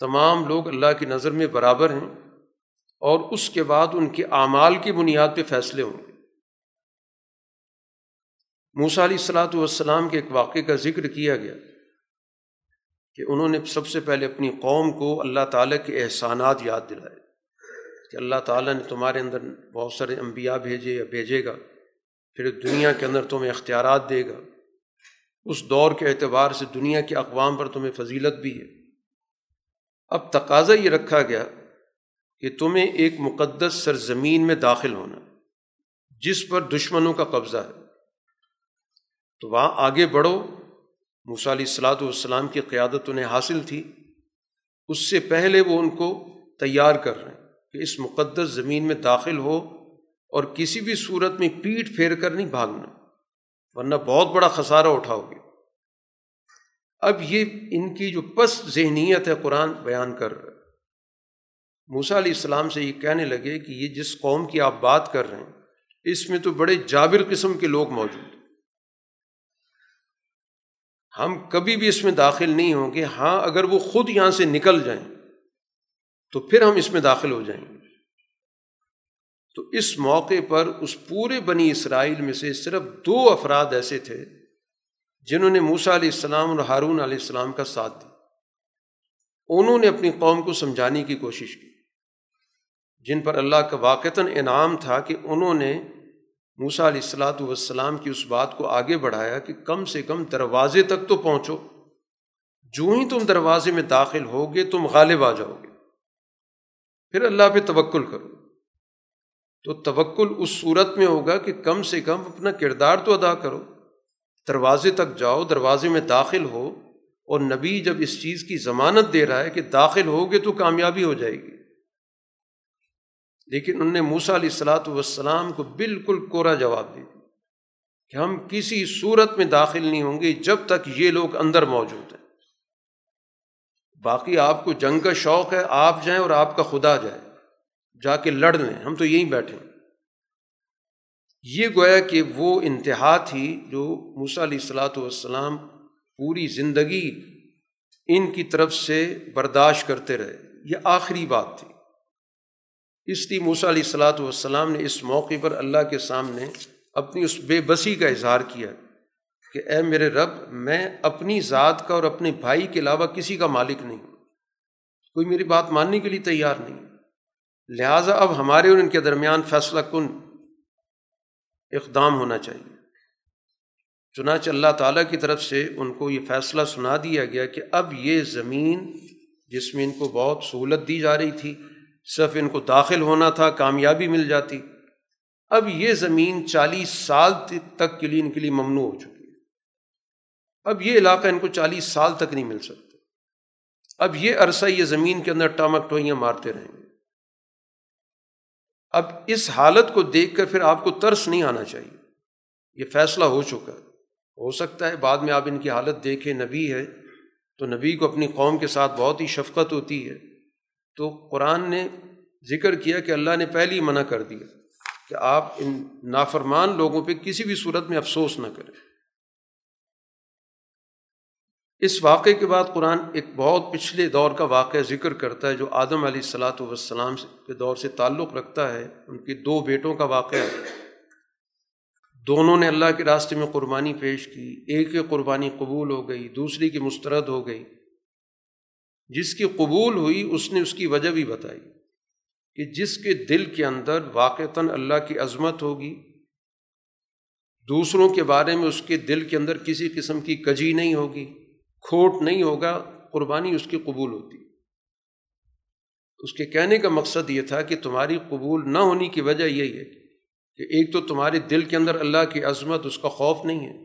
تمام لوگ اللہ کی نظر میں برابر ہیں اور اس کے بعد ان کے اعمال کی بنیاد پہ فیصلے ہوں گے۔ موسا علیہ السلاۃ والسلام کے ایک واقعے کا ذکر کیا گیا کہ انہوں نے سب سے پہلے اپنی قوم کو اللہ تعالیٰ کے احسانات یاد دلائے۔ کہ اللہ تعالیٰ نے تمہارے اندر بہت سارے انبیاء بھیجے یا بھیجے گا، پھر دنیا کے اندر تمہیں اختیارات دے گا۔ اس دور کے اعتبار سے دنیا کے اقوام پر تمہیں فضیلت بھی ہے۔ اب تقاضا یہ رکھا گیا کہ تمہیں ایک مقدس سرزمین میں داخل ہونا، جس پر دشمنوں کا قبضہ ہے۔ تو وہاں آگے بڑھو۔ علیہ السلاۃ والسلام کی قیادت انہیں حاصل تھی۔ اس سے پہلے وہ ان کو تیار کر رہے ہیں۔ کہ اس مقدس زمین میں داخل ہو اور کسی بھی صورت میں پیٹ پھیر کر نہیں بھاگنا، ورنہ بہت بڑا خسارہ اٹھاؤ گے۔ اب یہ ان کی جو پس ذہنیت ہے قرآن بیان کر رہا ہے۔ موسا علیہ السلام سے یہ کہنے لگے کہ یہ جس قوم کی آپ بات کر رہے ہیں، اس میں تو بڑے جابر قسم کے لوگ موجود ہیں۔ ہم کبھی بھی اس میں داخل نہیں ہوں گے۔ ہاں اگر وہ خود یہاں سے نکل جائیں تو پھر ہم اس میں داخل ہو جائیں گے۔ تو اس موقع پر اس پورے بنی اسرائیل میں سے صرف دو افراد ایسے تھے جنہوں نے موسا علیہ السلام اور ہارون علیہ السلام کا ساتھ دیا۔ انہوں نے اپنی قوم کو سمجھانے کی کوشش کی، جن پر اللہ کا واقعتاً انعام تھا کہ انہوں نے موسا علیہ السلاۃ والسلام کی اس بات کو آگے بڑھایا کہ کم سے کم دروازے تک تو پہنچو، جو ہی تم دروازے میں داخل ہوگے تم غالب آ جاؤ گے۔ پھر اللہ پہ توکل کرو۔ تو توکل اس صورت میں ہوگا کہ کم سے کم اپنا کردار تو ادا کرو، دروازے تک جاؤ، دروازے میں داخل ہو اور نبی جب اس چیز کی ضمانت دے رہا ہے کہ داخل ہوگے تو کامیابی ہو جائے گی۔ لیکن ان نے موسا علیہ السلاۃ والسلام کو بالکل کورا جواب دے کہ ہم کسی صورت میں داخل نہیں ہوں گے جب تک یہ لوگ اندر موجود ہیں۔ باقی آپ کو جنگ کا شوق ہے، آپ جائیں اور آپ کا خدا جائے۔ جا کے لڑ لیں، ہم تو یہیں بیٹھے یہ گویا کہ وہ انتہا تھی جو موسا علیہ السلاۃ والسلام پوری زندگی ان کی طرف سے برداشت کرتے رہے۔ یہ آخری بات تھی۔ اس لیے موسا علیہ السلاۃ والسلام نے اس موقع پر اللہ کے سامنے اپنی اس بے بسی کا اظہار کیا۔ کہ اے میرے رب، میں اپنی ذات کا اور اپنے بھائی کے علاوہ کسی کا مالک نہیں۔ کوئی میری بات ماننے کے لیے تیار نہیں۔ لہٰذا اب ہمارے اور ان کے درمیان فیصلہ کن اقدام ہونا چاہیے۔ چنانچہ اللہ تعالیٰ کی طرف سے ان کو یہ فیصلہ سنا دیا گیا کہ اب یہ زمین جس میں ان کو بہت سہولت دی جا رہی تھی، صرف ان کو داخل ہونا تھا، کامیابی مل جاتی۔ اب یہ زمین چالیس سال تک کے لیے ان کے لیے ممنوع ہو چکی۔ اب یہ علاقہ ان کو چالیس سال تک نہیں مل سکتا۔ ب یہ عرصہ یہ زمین کے اندر ٹامک ٹوئیاں مارتے رہیں گے۔ اب اس حالت کو دیکھ کر پھر آپ کو ترس نہیں آنا چاہیے۔ یہ فیصلہ ہو چکا ہے۔ ہو سکتا ہے بعد میں آپ ان کی حالت دیکھیں، نبی ہے۔ تو نبی کو اپنی قوم کے ساتھ بہت ہی شفقت ہوتی ہے۔ تو قرآن نے ذکر کیا کہ اللہ نے پہلے ہی منع کر دیا کہ آپ ان نافرمان لوگوں پہ کسی بھی صورت میں افسوس نہ کریں۔ اس واقعے کے بعد قرآن ایک بہت پچھلے دور کا واقعہ ذکر کرتا ہے جو آدم علیہ السلاۃ والسلام کے دور سے تعلق رکھتا ہے۔ ان کے دو بیٹوں کا واقعہ دونوں نے اللہ کے راستے میں قربانی پیش کی۔ ایک قربانی قبول ہو گئی، دوسری کی مسترد ہو گئی۔ جس کی قبول ہوئی، اس نے اس کی وجہ بھی بتائی کہ جس کے دل کے اندر واقعتاً اللہ کی عظمت ہوگی، دوسروں کے بارے میں اس کے دل کے اندر کسی قسم کی کجی نہیں ہوگی۔ کھوٹ نہیں ہوگا، قربانی اس کی قبول ہوتی۔ اس کے کہنے کا مقصد یہ تھا کہ تمہاری قبول نہ ہونے کی وجہ یہی ہے کہ ایک تو تمہارے دل کے اندر اللہ کی عظمت، اس کا خوف نہیں ہے،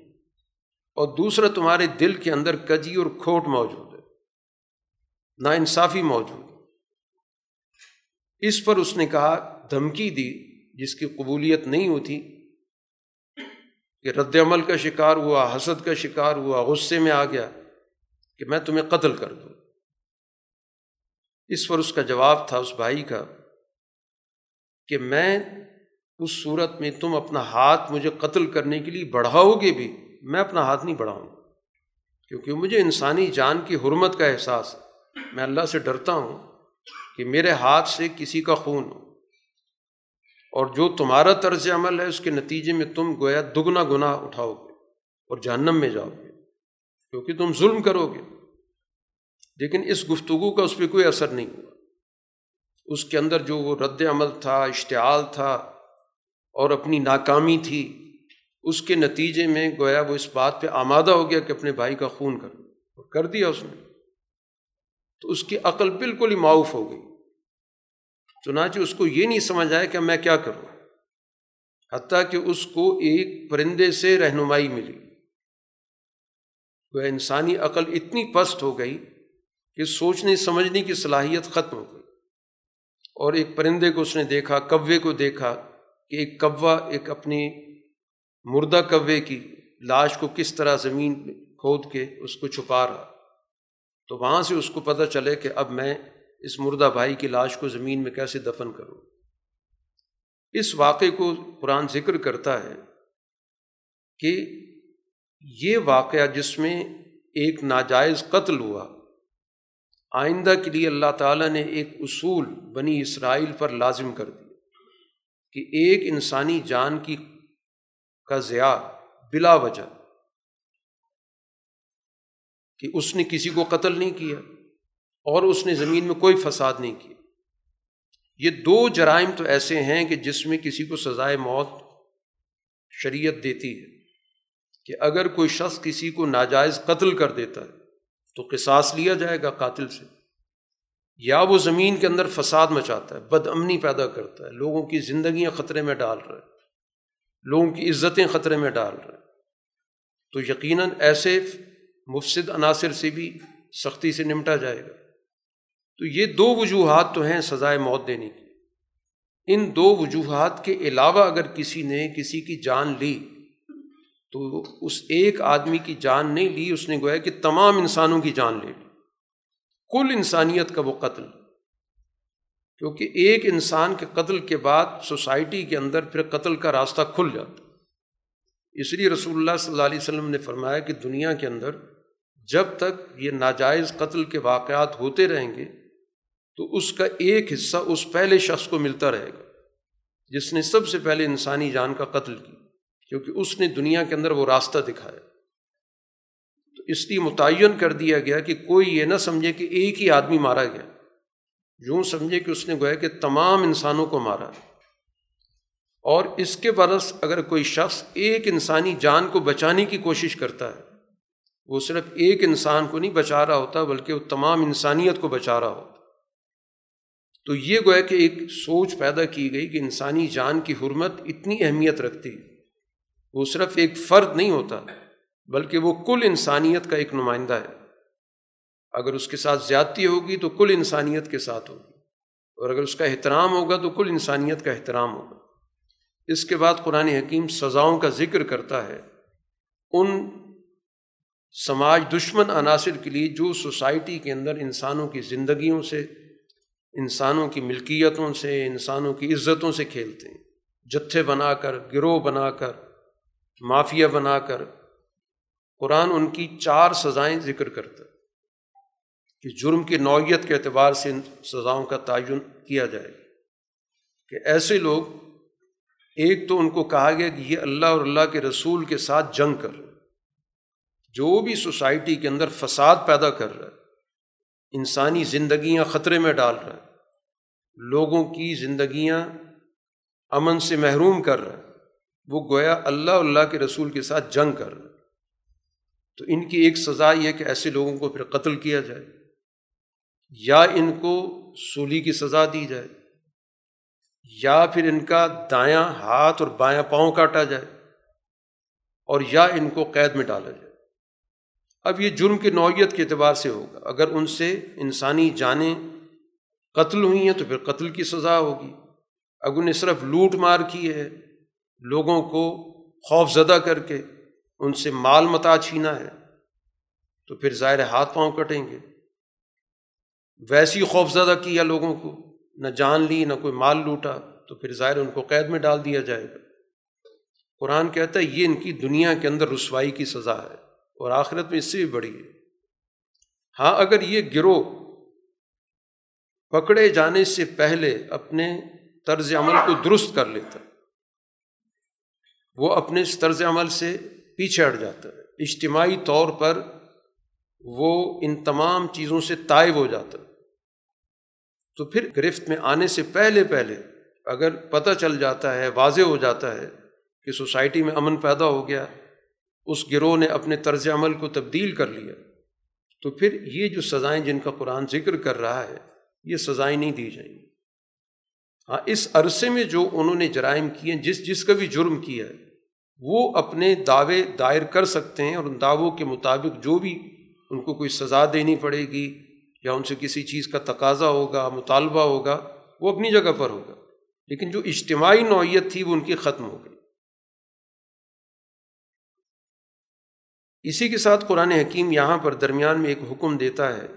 اور دوسرا تمہارے دل کے اندر کجی اور کھوٹ موجود ہے نا انصافی موجود اس پر اس نے کہا، دھمکی دی جس کی قبولیت نہیں ہوتی، کہ رد عمل کا شکار ہوا، حسد کا شکار ہوا، غصے میں آ گیا۔ کہ میں تمہیں قتل کر دوں۔ اس پر اس کا جواب تھا اس بھائی کا کہ میں اس صورت میں تم اپنا ہاتھ مجھے قتل کرنے کے لیے بڑھاؤ گے بھی، میں اپنا ہاتھ نہیں بڑھاؤں۔ کیونکہ مجھے انسانی جان کی حرمت کا احساس ہے۔ میں اللہ سے ڈرتا ہوں کہ میرے ہاتھ سے کسی کا خون ہو۔ اور جو تمہارا طرز عمل ہے، اس کے نتیجے میں تم گویا دگنا گناہ اٹھاؤ گے اور جہنم میں جاؤ گے۔ کیونکہ تم ظلم کرو گے۔ لیکن اس گفتگو کا اس پہ کوئی اثر نہیں ہوا۔ اس کے اندر جو وہ رد عمل تھا، اشتعال تھا اور اپنی ناکامی تھی، اس کے نتیجے میں گویا وہ اس بات پہ آمادہ ہو گیا کہ اپنے بھائی کا خون کر اور کر دیا اس نے۔ تو اس کی عقل بالکل ہی معاف ہو گئی۔ چنانچہ اس کو یہ نہیں سمجھ آیا کہ میں کیا کروں۔ حتیٰ کہ اس کو ایک پرندے سے رہنمائی ملی۔ وہ انسانی عقل اتنی پست ہو گئی کہ سوچنے سمجھنے کی صلاحیت ختم ہو گئی۔ اور ایک پرندے کو اس نے دیکھا، کوے کو دیکھا کہ ایک کوا ایک اپنی مردہ کوے کی لاش کو کس طرح زمین کھود کے اس کو چھپا رہا۔ تو وہاں سے اس کو پتہ چلے کہ اب میں اس مردہ بھائی کی لاش کو زمین میں کیسے دفن کروں۔ اس واقعے کو قرآن ذکر کرتا ہے کہ یہ واقعہ جس میں ایک ناجائز قتل ہوا۔ آئندہ کے لیے اللہ تعالیٰ نے ایک اصول بنی اسرائیل پر لازم کر دیا کہ ایک انسانی جان کی کا ضیاع بلا وجہ کہ اس نے کسی کو قتل نہیں کیا اور اس نے زمین میں کوئی فساد نہیں کیا۔ یہ دو جرائم تو ایسے ہیں کہ جس میں کسی کو سزائے موت شریعت دیتی ہے۔ کہ اگر کوئی شخص کسی کو ناجائز قتل کر دیتا ہے، تو قصاص لیا جائے گا قاتل سے۔ یا وہ زمین کے اندر فساد مچاتا ہے، بد امنی پیدا کرتا ہے، لوگوں کی زندگیاں خطرے میں ڈال رہا ہے، لوگوں کی عزتیں خطرے میں ڈال رہا ہے۔ تو یقیناً ایسے مفصد عناصر سے بھی سختی سے نمٹا جائے گا۔ تو یہ دو وجوہات تو ہیں سزائے موت دینے کی۔ ان دو وجوہات کے علاوہ اگر کسی نے کسی کی جان لی تو اس ایک آدمی کی جان نہیں لی، اس نے گویا کہ تمام انسانوں کی جان لے لی۔ کل انسانیت کا وہ قتل۔ کیونکہ ایک انسان کے قتل کے بعد سوسائٹی کے اندر پھر قتل کا راستہ کھل جاتا۔ اس لیے رسول اللہ صلی اللہ علیہ وسلم نے فرمایا کہ دنیا کے اندر جب تک یہ ناجائز قتل کے واقعات ہوتے رہیں گے، تو اس کا ایک حصہ اس پہلے شخص کو ملتا رہے گا، جس نے سب سے پہلے انسانی جان کا قتل کی کیونکہ اس نے دنیا کے اندر وہ راستہ دکھایا۔ تو اس لیے متعین کر دیا گیا کہ کوئی یہ نہ سمجھے کہ ایک ہی آدمی مارا گیا۔ یوں سمجھے کہ اس نے گویا کہ تمام انسانوں کو مارا۔ اور اس کے برس اگر کوئی شخص ایک انسانی جان کو بچانے کی کوشش کرتا ہے، وہ صرف ایک انسان کو نہیں بچا رہا ہوتا، بلکہ وہ تمام انسانیت کو بچا رہا ہوتا۔ تو یہ گویا کہ ایک سوچ پیدا کی گئی کہ انسانی جان کی حرمت اتنی اہمیت رکھتی۔ ہے وہ صرف ایک فرد نہیں ہوتا، بلکہ وہ کل انسانیت کا ایک نمائندہ ہے۔ اگر اس کے ساتھ زیادتی ہوگی تو کل انسانیت کے ساتھ ہوگی، اور اگر اس کا احترام ہوگا تو کل انسانیت کا احترام ہوگا۔ اس کے بعد قرآن حکیم سزاؤں کا ذکر کرتا ہے۔ ان سماج دشمن عناصر کے لیے جو سوسائٹی کے اندر انسانوں کی زندگیوں سے، انسانوں کی ملکیتوں سے، انسانوں کی عزتوں سے کھیلتے ہیں۔ جتھے بنا کر، گروہ بنا کر مافیا بنا کر قرآن ان کی چار سزائیں ذکر کرتا کہ جرم کی نوعیت کے اعتبار سے ان سزاؤں کا تعین کیا جائے کہ ایسے لوگ، ایک تو ان کو کہا گیا کہ یہ اللہ اور اللہ کے رسول کے ساتھ جنگ کر جو بھی سوسائٹی کے اندر فساد پیدا کر رہا ہے، انسانی زندگیاں خطرے میں ڈال رہا ہے۔ لوگوں کی زندگیاں امن سے محروم کر رہا ہے۔ وہ گویا اللہ اللہ کے رسول کے ساتھ جنگ کر رہا تو ان کی ایک سزا یہ کہ ایسے لوگوں کو پھر قتل کیا جائے، یا ان کو سولی کی سزا دی جائے، یا پھر ان کا دایاں ہاتھ اور بایاں پاؤں کاٹا جائے اور یا ان کو قید میں ڈالا جائے۔ اب یہ جرم کی نوعیت کے اعتبار سے ہوگا۔ اگر ان سے انسانی جانیں قتل ہوئی ہیں تو پھر قتل کی سزا ہوگی۔ اگر انہیں صرف لوٹ مار کی ہے لوگوں کو خوف زدہ کر کے ان سے مال متا چھینا ہے، تو پھر ظاہر ہاتھ پاؤں کٹیں گے۔ ویسی خوف زدہ کیا لوگوں کو، نہ جان لی، نہ کوئی مال لوٹا، تو پھر ظاہر ان کو قید میں ڈال دیا جائے گا۔ قرآن کہتا ہے یہ ان کی دنیا کے اندر رسوائی کی سزا ہے اور آخرت میں اس سے بھی بڑی ہے۔ ہاں اگر یہ گروہ پکڑے جانے سے پہلے اپنے طرز عمل کو درست کر لیتا وہ اپنے طرز عمل سے پیچھے ہٹ جاتا ہے۔ اجتماعی طور پر وہ ان تمام چیزوں سے طائب ہو جاتا ہے۔ تو پھر گرفت میں آنے سے پہلے پہلے اگر پتہ چل جاتا ہے، واضح ہو جاتا ہے کہ سوسائٹی میں امن پیدا ہو گیا، اس گروہ نے اپنے طرز عمل کو تبدیل کر لیا، تو پھر یہ جو سزائیں جن کا قرآن ذکر کر رہا ہے، یہ سزائیں نہیں دی جائیں گی۔ ہاں اس عرصے میں جو انہوں نے جرائم کیے ہیں جس جس کا بھی جرم کیا ہے وہ اپنے دعوے دائر کر سکتے ہیں اور ان دعووں کے مطابق جو بھی ان کو کوئی سزا دینی پڑے گی یا ان سے کسی چیز کا تقاضا ہوگا، مطالبہ ہوگا، وہ اپنی جگہ پر ہوگا۔ لیکن جو اجتماعی نوعیت تھی وہ ان کی ختم ہو گئی۔ اسی کے ساتھ قرآن حکیم یہاں پر درمیان میں ایک حکم دیتا ہے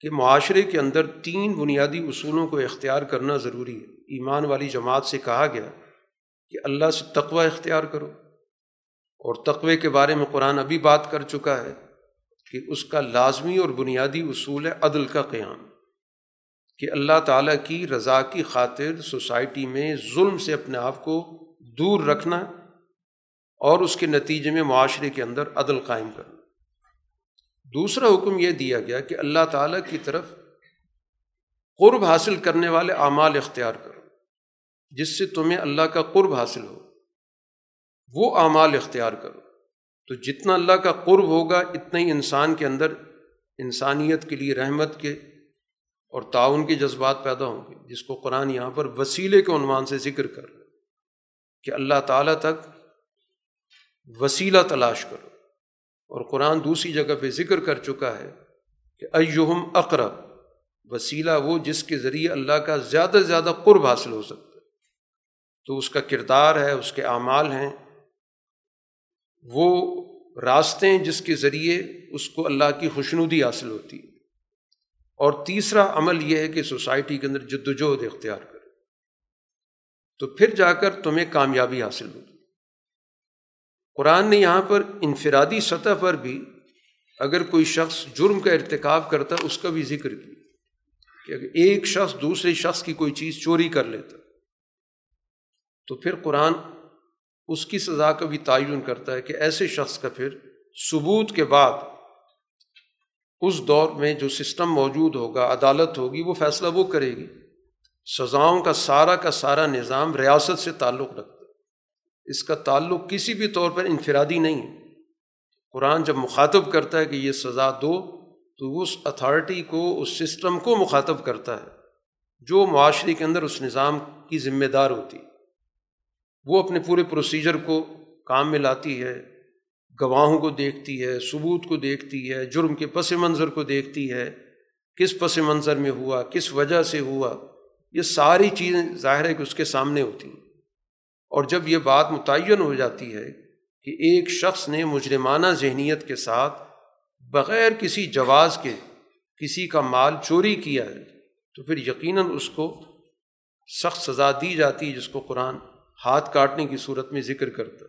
کہ معاشرے کے اندر تین بنیادی اصولوں کو اختیار کرنا ضروری ہے۔ ایمان والی جماعت سے کہا گیا کہ اللہ سے تقوی اختیار کرو۔ اور تقوی کے بارے میں قرآن ابھی بات کر چکا ہے کہ اس کا لازمی اور بنیادی اصول ہے عدل کا قیام۔ کہ اللہ تعالیٰ کی رضا کی خاطر سوسائٹی میں ظلم سے اپنے آپ کو دور رکھنا اور اس کے نتیجے میں معاشرے کے اندر عدل قائم کرنا۔ دوسرا حکم یہ دیا گیا کہ اللہ تعالیٰ کی طرف قرب حاصل کرنے والے اعمال اختیار کرو۔ جس سے تمہیں اللہ کا قرب حاصل ہو، وہ اعمال اختیار کرو۔ تو جتنا اللہ کا قرب ہوگا، اتنا ہی انسان کے اندر انسانیت کے لیے رحمت کے اور تعاون کے جذبات پیدا ہوں گے، جس کو قرآن یہاں پر وسیلے کے عنوان سے ذکر کر کہ اللہ تعالیٰ تک وسیلہ تلاش کرو۔ اور قرآن دوسری جگہ پہ ذکر کر چکا ہے کہ ایہم اقرب، وسیلہ وہ جس کے ذریعے اللہ کا زیادہ سے زیادہ قرب حاصل ہو سکتا ہے۔ تو اس کا کردار ہے، اس کے اعمال ہیں۔ وہ راستے ہیں جس کے ذریعے اس کو اللہ کی خوشنودی حاصل ہوتی۔ ہے اور تیسرا عمل یہ ہے کہ سوسائٹی کے اندر جد وجہد اختیار کرے۔ تو پھر جا کر تمہیں کامیابی حاصل ہوگی۔ قرآن نے یہاں پر انفرادی سطح پر بھی اگر کوئی شخص جرم کا ارتکاب کرتا، اس کا بھی ذکر کیا کہ اگر ایک شخص دوسرے شخص کی کوئی چیز چوری کر لیتا تو پھر قرآن اس کی سزا کا بھی تعین کرتا ہے کہ ایسے شخص کا پھر ثبوت کے بعد اس دور میں جو سسٹم موجود ہوگا، عدالت ہوگی، وہ فیصلہ وہ کرے گی۔ سزاؤں کا سارا کا سارا نظام ریاست سے تعلق رکھتا ہے۔ اس کا تعلق کسی بھی طور پر انفرادی نہیں ہے۔ قرآن جب مخاطب کرتا ہے کہ یہ سزا دو، تو اس اتھارٹی کو، اس سسٹم کو مخاطب کرتا ہے۔ جو معاشرے کے اندر اس نظام کی ذمہ دار ہوتی ہے۔ وہ اپنے پورے پروسیجر کو کام میں لاتی ہے، گواہوں کو دیکھتی ہے، ثبوت کو دیکھتی ہے، جرم کے پس منظر کو دیکھتی ہے، کس پس منظر میں ہوا، کس وجہ سے ہوا، یہ ساری چیزیں ظاہر ہے کہ اس کے سامنے ہوتی ہیں۔ اور جب یہ بات متعین ہو جاتی ہے کہ ایک شخص نے مجرمانہ ذہنیت کے ساتھ بغیر کسی جواز کے کسی کا مال چوری کیا ہے، تو پھر یقیناً اس کو سخت سزا دی جاتی ہے جس کو قرآن ہاتھ کاٹنے کی صورت میں ذکر کرتا۔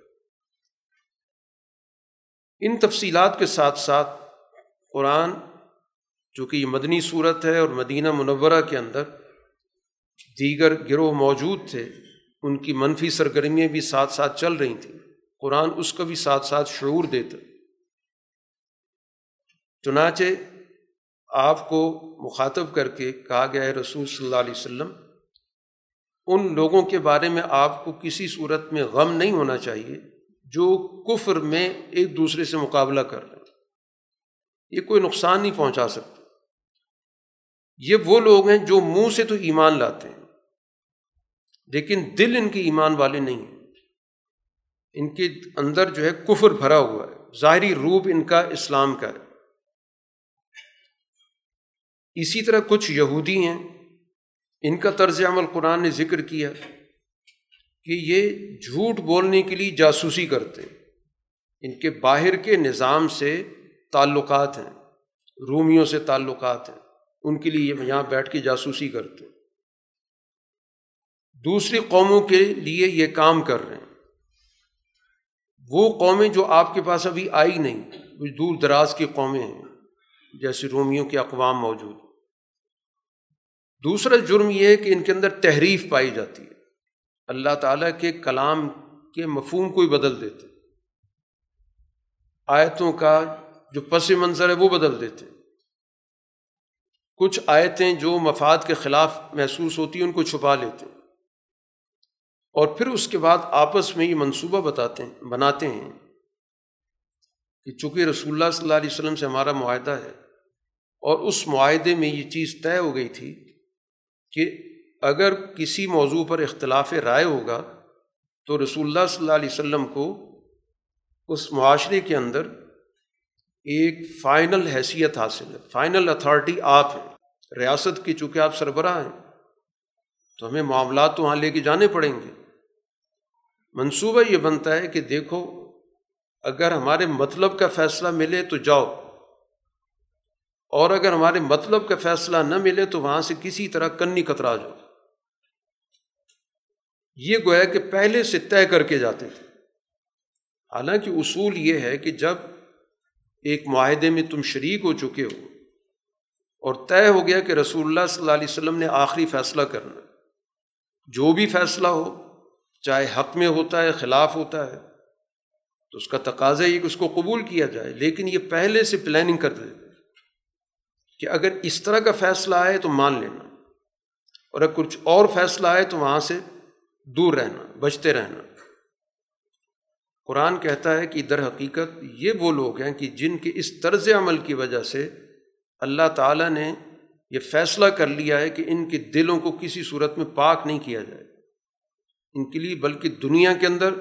ان تفصیلات کے ساتھ ساتھ قرآن چونکہ یہ مدنی صورت ہے اور مدینہ منورہ کے اندر دیگر گروہ موجود تھے، ان کی منفی سرگرمیاں بھی ساتھ ساتھ چل رہی تھیں۔ قرآن اس کا بھی ساتھ ساتھ شعور دیتا۔ چنانچہ آپ کو مخاطب کر کے کہا گیا ہے رسول صلی اللہ علیہ وسلم ان لوگوں کے بارے میں آپ کو کسی صورت میں غم نہیں ہونا چاہیے جو کفر میں ایک دوسرے سے مقابلہ کر رہے ہیں۔ یہ کوئی نقصان نہیں پہنچا سکتے یہ وہ لوگ ہیں جو منہ سے تو ایمان لاتے ہیں، لیکن دل ان کے ایمان والے نہیں ہیں۔ ان کے اندر جو ہے کفر بھرا ہوا ہے، ظاہری روپ ان کا اسلام کا ہے۔ اسی طرح کچھ یہودی ہیں ان کا طرز عمل قرآن نے ذکر کیا کہ یہ جھوٹ بولنے کے لیے جاسوسی کرتے ان کے باہر کے نظام سے تعلقات ہیں، رومیوں سے تعلقات ہیں۔ ان کے لیے یہاں بیٹھ کے جاسوسی کرتے دوسری قوموں کے لیے یہ کام کر رہے ہیں۔ وہ قومیں جو آپ کے پاس ابھی آئی نہیں، وہ دور دراز کی قومیں ہیں۔ جیسے رومیوں کے اقوام موجود دوسرا جرم یہ ہے کہ ان کے اندر تحریف پائی جاتی ہے۔ اللہ تعالیٰ کے کلام کے مفہوم کو ہی بدل دیتے۔ آیتوں کا جو پس منظر ہے وہ بدل دیتے۔ کچھ آیتیں جو مفاد کے خلاف محسوس ہوتی ہیں ان کو چھپا لیتے۔ اور پھر اس کے بعد آپس میں یہ منصوبہ بتاتے ہیں، بناتے ہیں کہ چونکہ رسول اللہ صلی اللہ علیہ وسلم سے ہمارا معاہدہ ہے اور اس معاہدے میں یہ چیز طے ہو گئی تھی کہ اگر کسی موضوع پر اختلاف رائے ہوگا تو رسول اللہ صلی اللہ علیہ وسلم کو اس معاشرے کے اندر ایک فائنل حیثیت حاصل ہے، فائنل اتھارٹی آپ ہیں۔ ریاست کی چونکہ آپ سربراہ ہیں، تو ہمیں معاملات تو وہاں لے کے جانے پڑیں گے۔ منصوبہ یہ بنتا ہے کہ دیکھو، اگر ہمارے مطلب کا فیصلہ ملے تو جاؤ۔ اور اگر ہمارے مطلب کا فیصلہ نہ ملے تو وہاں سے کسی طرح کنی کترا جاؤ یہ گویا کہ پہلے سے طے کر کے جاتے تھے۔ حالانکہ اصول یہ ہے کہ جب ایک معاہدے میں تم شریک ہو چکے ہو اور طے ہو گیا کہ رسول اللہ صلی اللہ علیہ وسلم نے آخری فیصلہ کرنا جو بھی فیصلہ ہو، چاہے حق میں ہوتا ہے، خلاف ہوتا ہے، تو اس کا تقاضا یہ کہ اس کو قبول کیا جائے۔ لیکن یہ پہلے سے پلاننگ کر دے کہ اگر اس طرح کا فیصلہ آئے تو مان لینا اور اگر کچھ اور فیصلہ آئے تو وہاں سے دور رہنا، بچتے رہنا۔ قرآن کہتا ہے کہ در حقیقت یہ وہ لوگ ہیں کہ جن کے اس طرز عمل کی وجہ سے اللہ تعالیٰ نے یہ فیصلہ کر لیا ہے کہ ان کے دلوں کو کسی صورت میں پاک نہیں کیا جائے۔ ان کے لیے بلکہ دنیا کے اندر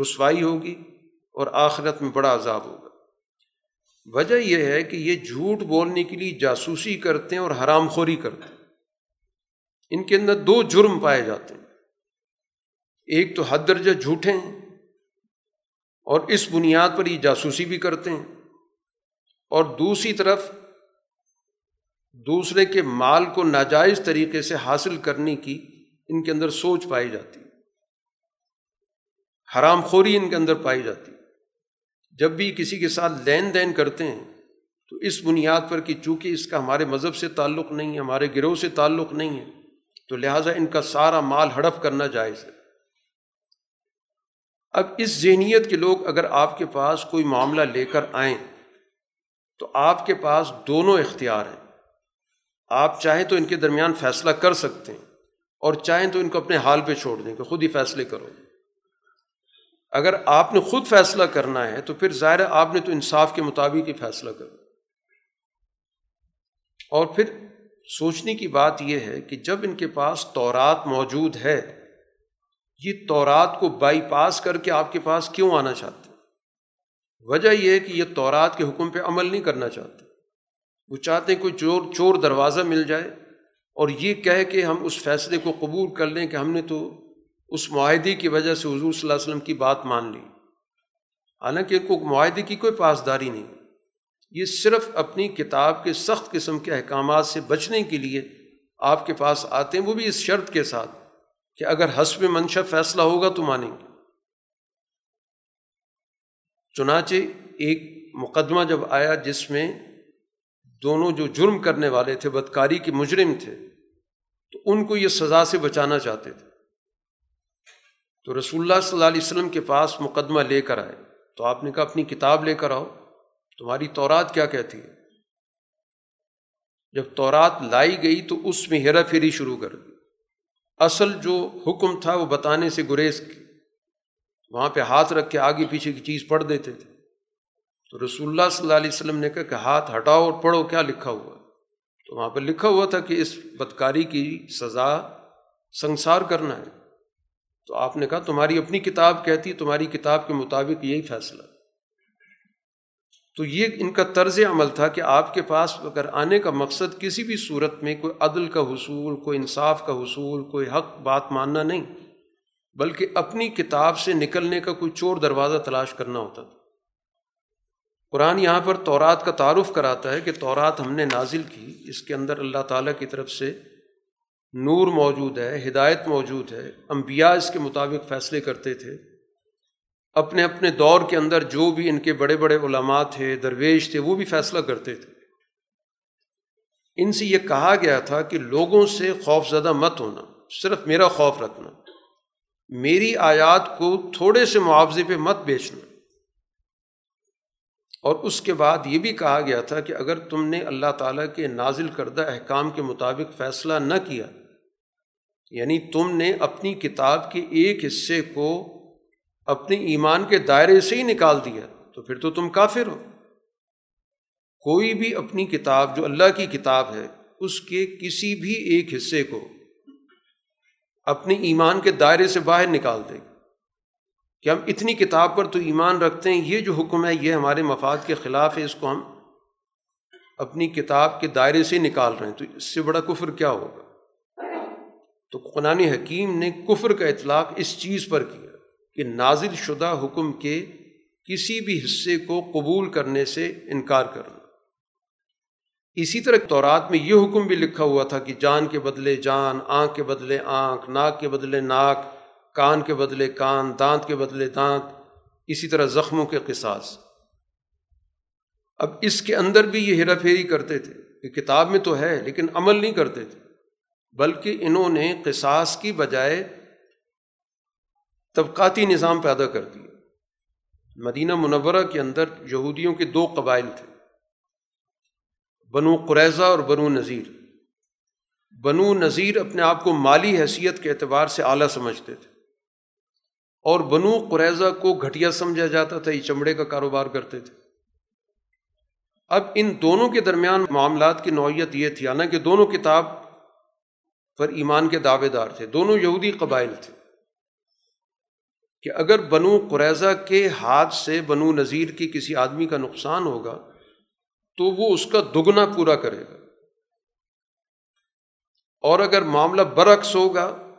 رسوائی ہوگی اور آخرت میں بڑا عذاب ہوگا۔ وجہ یہ ہے کہ یہ جھوٹ بولنے کے لیے جاسوسی کرتے ہیں اور حرام خوری کرتے ہیں۔ ان کے اندر دو جرم پائے جاتے ہیں۔ ایک تو حد درجہ جھوٹے ہیں اور اس بنیاد پر یہ جاسوسی بھی کرتے ہیں۔ اور دوسری طرف دوسرے کے مال کو ناجائز طریقے سے حاصل کرنے کی ان کے اندر سوچ پائی جاتی حرام خوری ان کے اندر پائی جاتی جب بھی کسی کے ساتھ لین دین کرتے ہیں، تو اس بنیاد پر کہ چونکہ اس کا ہمارے مذہب سے تعلق نہیں ہے، ہمارے گروہ سے تعلق نہیں ہے، تو لہٰذا ان کا سارا مال ہڑپ کرنا جائز ہے۔ اب اس ذہنیت کے لوگ اگر آپ کے پاس کوئی معاملہ لے کر آئیں، تو آپ کے پاس دونوں اختیار ہیں۔ آپ چاہیں تو ان کے درمیان فیصلہ کر سکتے ہیں اور چاہیں تو ان کو اپنے حال پہ چھوڑ دیں کہ خود ہی فیصلے کرو۔ اگر آپ نے خود فیصلہ کرنا ہے تو پھر ظاہر ہے آپ نے تو انصاف کے مطابق ہی فیصلہ کرنا اور پھر سوچنے کی بات یہ ہے کہ جب ان کے پاس تورات موجود ہے، یہ تورات کو بائی پاس کر کے آپ کے پاس کیوں آنا چاہتے؟ وجہ یہ ہے کہ یہ تورات کے حکم پہ عمل نہیں کرنا چاہتے۔ وہ چاہتے ہیں کوئی چور چور دروازہ مل جائے اور یہ کہہ کے ہم اس فیصلے کو قبول کر لیں کہ ہم نے تو اس معاہدے کی وجہ سے حضور صلی اللہ علیہ وسلم کی بات مان لی۔ حالانکہ کو معاہدے کی کوئی پاسداری نہیں۔ یہ صرف اپنی کتاب کے سخت قسم کے احکامات سے بچنے کے لیے آپ کے پاس آتے ہیں، وہ بھی اس شرط کے ساتھ کہ اگر حسب منشا فیصلہ ہوگا تو مانیں گے۔ چنانچہ ایک مقدمہ جب آیا جس میں دونوں جو جرم کرنے والے تھے، بدکاری کے مجرم تھے، تو ان کو یہ سزا سے بچانا چاہتے تھے۔ تو رسول اللہ صلی اللہ علیہ وسلم کے پاس مقدمہ لے کر آئے۔ تو آپ نے کہا، اپنی کتاب لے کر آؤ۔ تمہاری تورات کیا کہتی ہے؟ جب تورات لائی گئی تو اس میں ہیرا پھیری شروع کر دی۔ اصل جو حکم تھا وہ بتانے سے گریز کی۔ وہاں پہ ہاتھ رکھ کے آگے پیچھے کی چیز پڑھ دیتے تھے۔ تو رسول اللہ صلی اللہ علیہ وسلم نے کہا کہ ہاتھ ہٹاؤ اور پڑھو کیا لکھا ہوا تو وہاں پہ لکھا ہوا تھا کہ اس بدکاری کی سزا سنسار کرنا ہے۔ تو آپ نے کہا تمہاری اپنی کتاب کہتی تمہاری کتاب کے مطابق یہی فیصلہ۔ تو یہ ان کا طرز عمل تھا کہ آپ کے پاس اگر آنے کا مقصد کسی بھی صورت میں کوئی عدل کا حصول، کوئی انصاف کا حصول، کوئی حق بات ماننا نہیں، بلکہ اپنی کتاب سے نکلنے کا کوئی چور دروازہ تلاش کرنا ہوتا تھا۔ قرآن یہاں پر تورات کا تعارف کراتا ہے کہ تورات ہم نے نازل کی، اس کے اندر اللہ تعالیٰ کی طرف سے نور موجود ہے، ہدایت موجود ہے۔ انبیاء اس کے مطابق فیصلے کرتے تھے۔ اپنے اپنے دور کے اندر جو بھی ان کے بڑے بڑے علماء تھے، درویش تھے، وہ بھی فیصلہ کرتے تھے۔ ان سے یہ کہا گیا تھا کہ لوگوں سے خوف زدہ مت ہونا، صرف میرا خوف رکھنا۔ میری آیات کو تھوڑے سے معاوضے پہ مت بیچنا۔ اور اس کے بعد یہ بھی کہا گیا تھا کہ اگر تم نے اللہ تعالیٰ کے نازل کردہ احکام کے مطابق فیصلہ نہ کیا یعنی تم نے اپنی کتاب کے ایک حصے کو اپنے ایمان کے دائرے سے ہی نکال دیا، تو پھر تو تم کافر ہو۔ کوئی بھی اپنی کتاب، جو اللہ کی کتاب ہے، اس کے کسی بھی ایک حصے کو اپنی ایمان کے دائرے سے باہر نکال دے۔ گا کہ ہم اتنی کتاب پر تو ایمان رکھتے ہیں، یہ جو حکم ہے، یہ ہمارے مفاد کے خلاف ہے، اس کو ہم اپنی کتاب کے دائرے سے نکال رہے ہیں۔ تو اس سے بڑا کفر کیا ہوگا؟ تو قرآن حکیم نے کفر کا اطلاق اس چیز پر کیا کہ نازل شدہ حکم کے کسی بھی حصے کو قبول کرنے سے انکار کرنا اسی طرح تورات میں یہ حکم بھی لکھا ہوا تھا کہ جان کے بدلے جان، آنکھ کے بدلے آنکھ، ناک کے بدلے ناک، کان کے بدلے کان، دانت کے بدلے دانت، اسی طرح زخموں کے قصاص۔ اب اس کے اندر بھی یہ ہیرا پھیری کرتے تھے کہ کتاب میں تو ہے لیکن عمل نہیں کرتے تھے۔ بلکہ انہوں نے قصاص کی بجائے طبقاتی نظام پیدا کر دیا۔ مدینہ منورہ کے اندر یہودیوں کے دو قبائل تھے۔ بنو قریضہ اور بنو نذیر۔ بنو نذیر اپنے آپ کو مالی حیثیت کے اعتبار سے اعلیٰ سمجھتے تھے۔ اور بنو قریضہ کو گھٹیا سمجھا جاتا تھا، یہ چمڑے کا کاروبار کرتے تھے۔ اب ان دونوں کے درمیان معاملات کی نوعیت یہ تھی، حالانکہ دونوں کتاب پر ایمان کے دعوے دار تھے۔ دونوں یہودی قبائل تھے۔ کہ اگر بنو قریضہ کے ہاتھ سے بنو نذیر کی کسی آدمی کا نقصان ہوگا، تو وہ اس کا دگنا پورا کرے گا۔ اور اگر معاملہ برعکس ہوگا،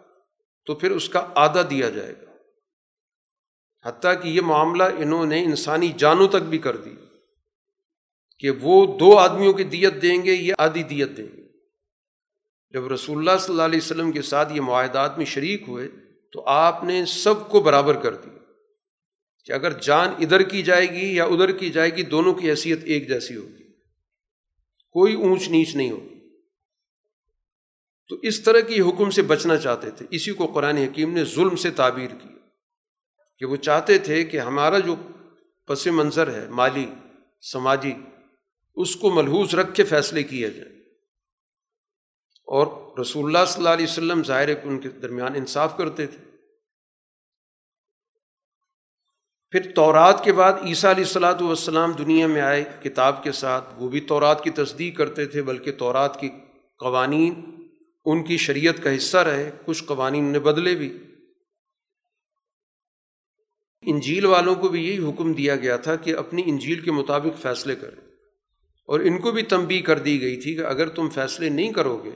تو پھر اس کا آدھا دیا جائے گا۔ حتیٰ کہ یہ معاملہ انہوں نے انسانی جانوں تک بھی کر دی۔ کہ وہ دو آدمیوں کی دیت دیں گے یہ آدھی دیت دیں گے۔ جب رسول اللہ صلی اللہ علیہ وسلم کے ساتھ یہ معاہدات میں شریک ہوئے تو آپ نے سب کو برابر کر دیا کہ اگر جان ادھر کی جائے گی یا ادھر کی جائے گی، دونوں کی حیثیت ایک جیسی ہوگی۔ کوئی اونچ نیچ نہیں ہوگی۔ تو اس طرح کی حکم سے بچنا چاہتے تھے۔ اسی کو قرآن حکیم نے ظلم سے تعبیر کی کہ وہ چاہتے تھے کہ ہمارا جو پس منظر ہے، مالی، سماجی، اس کو ملحوظ رکھ کے فیصلے کیے جائیں۔ اور رسول اللہ صلی اللہ علیہ وسلم ظاہر ان کے درمیان انصاف کرتے تھے۔ پھر تورات کے بعد عیسیٰ علیہ السلاۃ والسلام دنیا میں آئے، کتاب کے ساتھ۔ وہ بھی تورات کی تصدیق کرتے تھے، بلکہ تورات کی قوانین، ان کی شریعت کا حصہ رہے۔ کچھ قوانین نے بدلے بھی۔ انجیل والوں کو بھی یہی حکم دیا گیا تھا کہ اپنی انجیل کے مطابق فیصلے کریں۔ اور ان کو بھی تنبی کر دی گئی تھی کہ اگر تم فیصلے نہیں کرو گے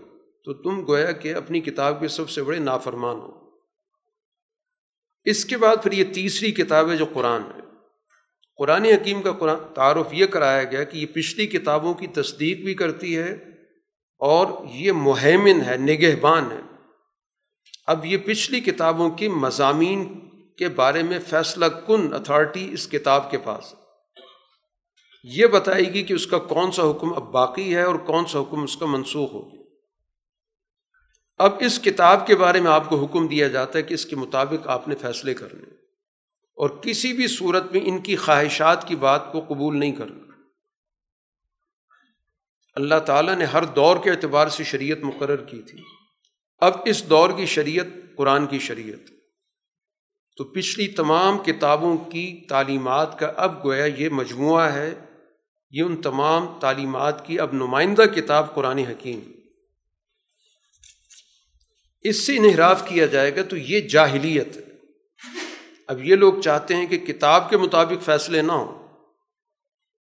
تو تم گویا کہ اپنی کتاب کے سب سے بڑے نافرمان ہو۔ اس کے بعد پھر یہ تیسری کتاب ہے جو قرآن ہے۔ قرآن حکیم کا قرآن تعارف یہ کرایا گیا کہ یہ پچھلی کتابوں کی تصدیق بھی کرتی ہے اور یہ مہمن ہے، نگہبان ہے۔ اب یہ پچھلی کتابوں کی مضامین کے بارے میں فیصلہ کن اتھارٹی اس کتاب کے پاس ہے۔ یہ بتائے گی کہ اس کا کون سا حکم اب باقی ہے اور کون سا حکم اس کا منسوخ ہو گیا۔ اب اس کتاب کے بارے میں آپ کو حکم دیا جاتا ہے کہ اس کے مطابق آپ نے فیصلے کرنے اور کسی بھی صورت میں ان کی خواہشات کی بات کو قبول نہیں کرنا۔ اللہ تعالیٰ نے ہر دور کے اعتبار سے شریعت مقرر کی تھی۔ اب اس دور کی شریعت قرآن کی شریعت۔ تو پچھلی تمام کتابوں کی تعلیمات کا اب گویا یہ مجموعہ ہے، یہ ان تمام تعلیمات کی اب نمائندہ کتاب قرآن حکیم۔ اس سے انحراف کیا جائے گا تو یہ جاہلیت ہے۔ اب یہ لوگ چاہتے ہیں کہ کتاب کے مطابق فیصلے نہ ہوں،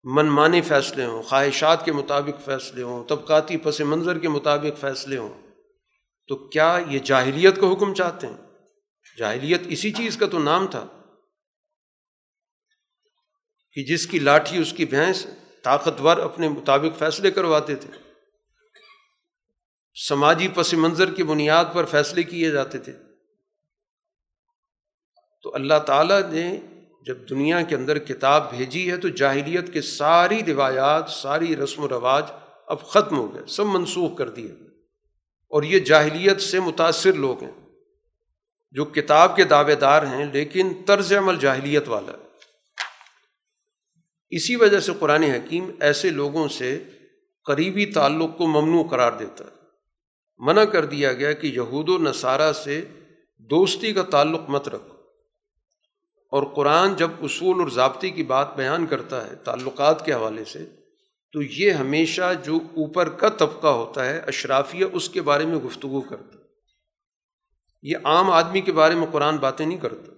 منمانے فیصلے ہوں، خواہشات کے مطابق فیصلے ہوں، طبقاتی پس منظر کے مطابق فیصلے ہوں۔ تو کیا یہ جاہلیت کا حکم چاہتے ہیں؟ جاہلیت اسی چیز کا تو نام تھا کہ جس کی لاٹھی، اس کی بھینس طاقتور اپنے مطابق فیصلے کرواتے تھے۔ سماجی پس منظر کی بنیاد پر فیصلے کیے جاتے تھے۔ تو اللہ تعالیٰ نے جب دنیا کے اندر کتاب بھیجی ہے تو جاہلیت کے ساری روایات، ساری رسم و رواج اب ختم ہو گئے، سب منسوخ کر دیے۔ اور یہ جاہلیت سے متاثر لوگ ہیں جو کتاب کے دعوے دار ہیں، لیکن طرز عمل جاہلیت والا ہے۔ اسی وجہ سے قرآن حکیم ایسے لوگوں سے قریبی تعلق کو ممنوع قرار دیتا ہے۔ منع کر دیا گیا کہ یہود و نصارہ سے دوستی کا تعلق مت رکھو۔ اور قرآن جب اصول اور ضابطے کی بات بیان کرتا ہے تعلقات کے حوالے سے، تو یہ ہمیشہ جو اوپر کا طبقہ ہوتا ہے، اشرافیہ، اس کے بارے میں گفتگو کرتا۔ یہ عام آدمی کے بارے میں قرآن باتیں نہیں کرتا،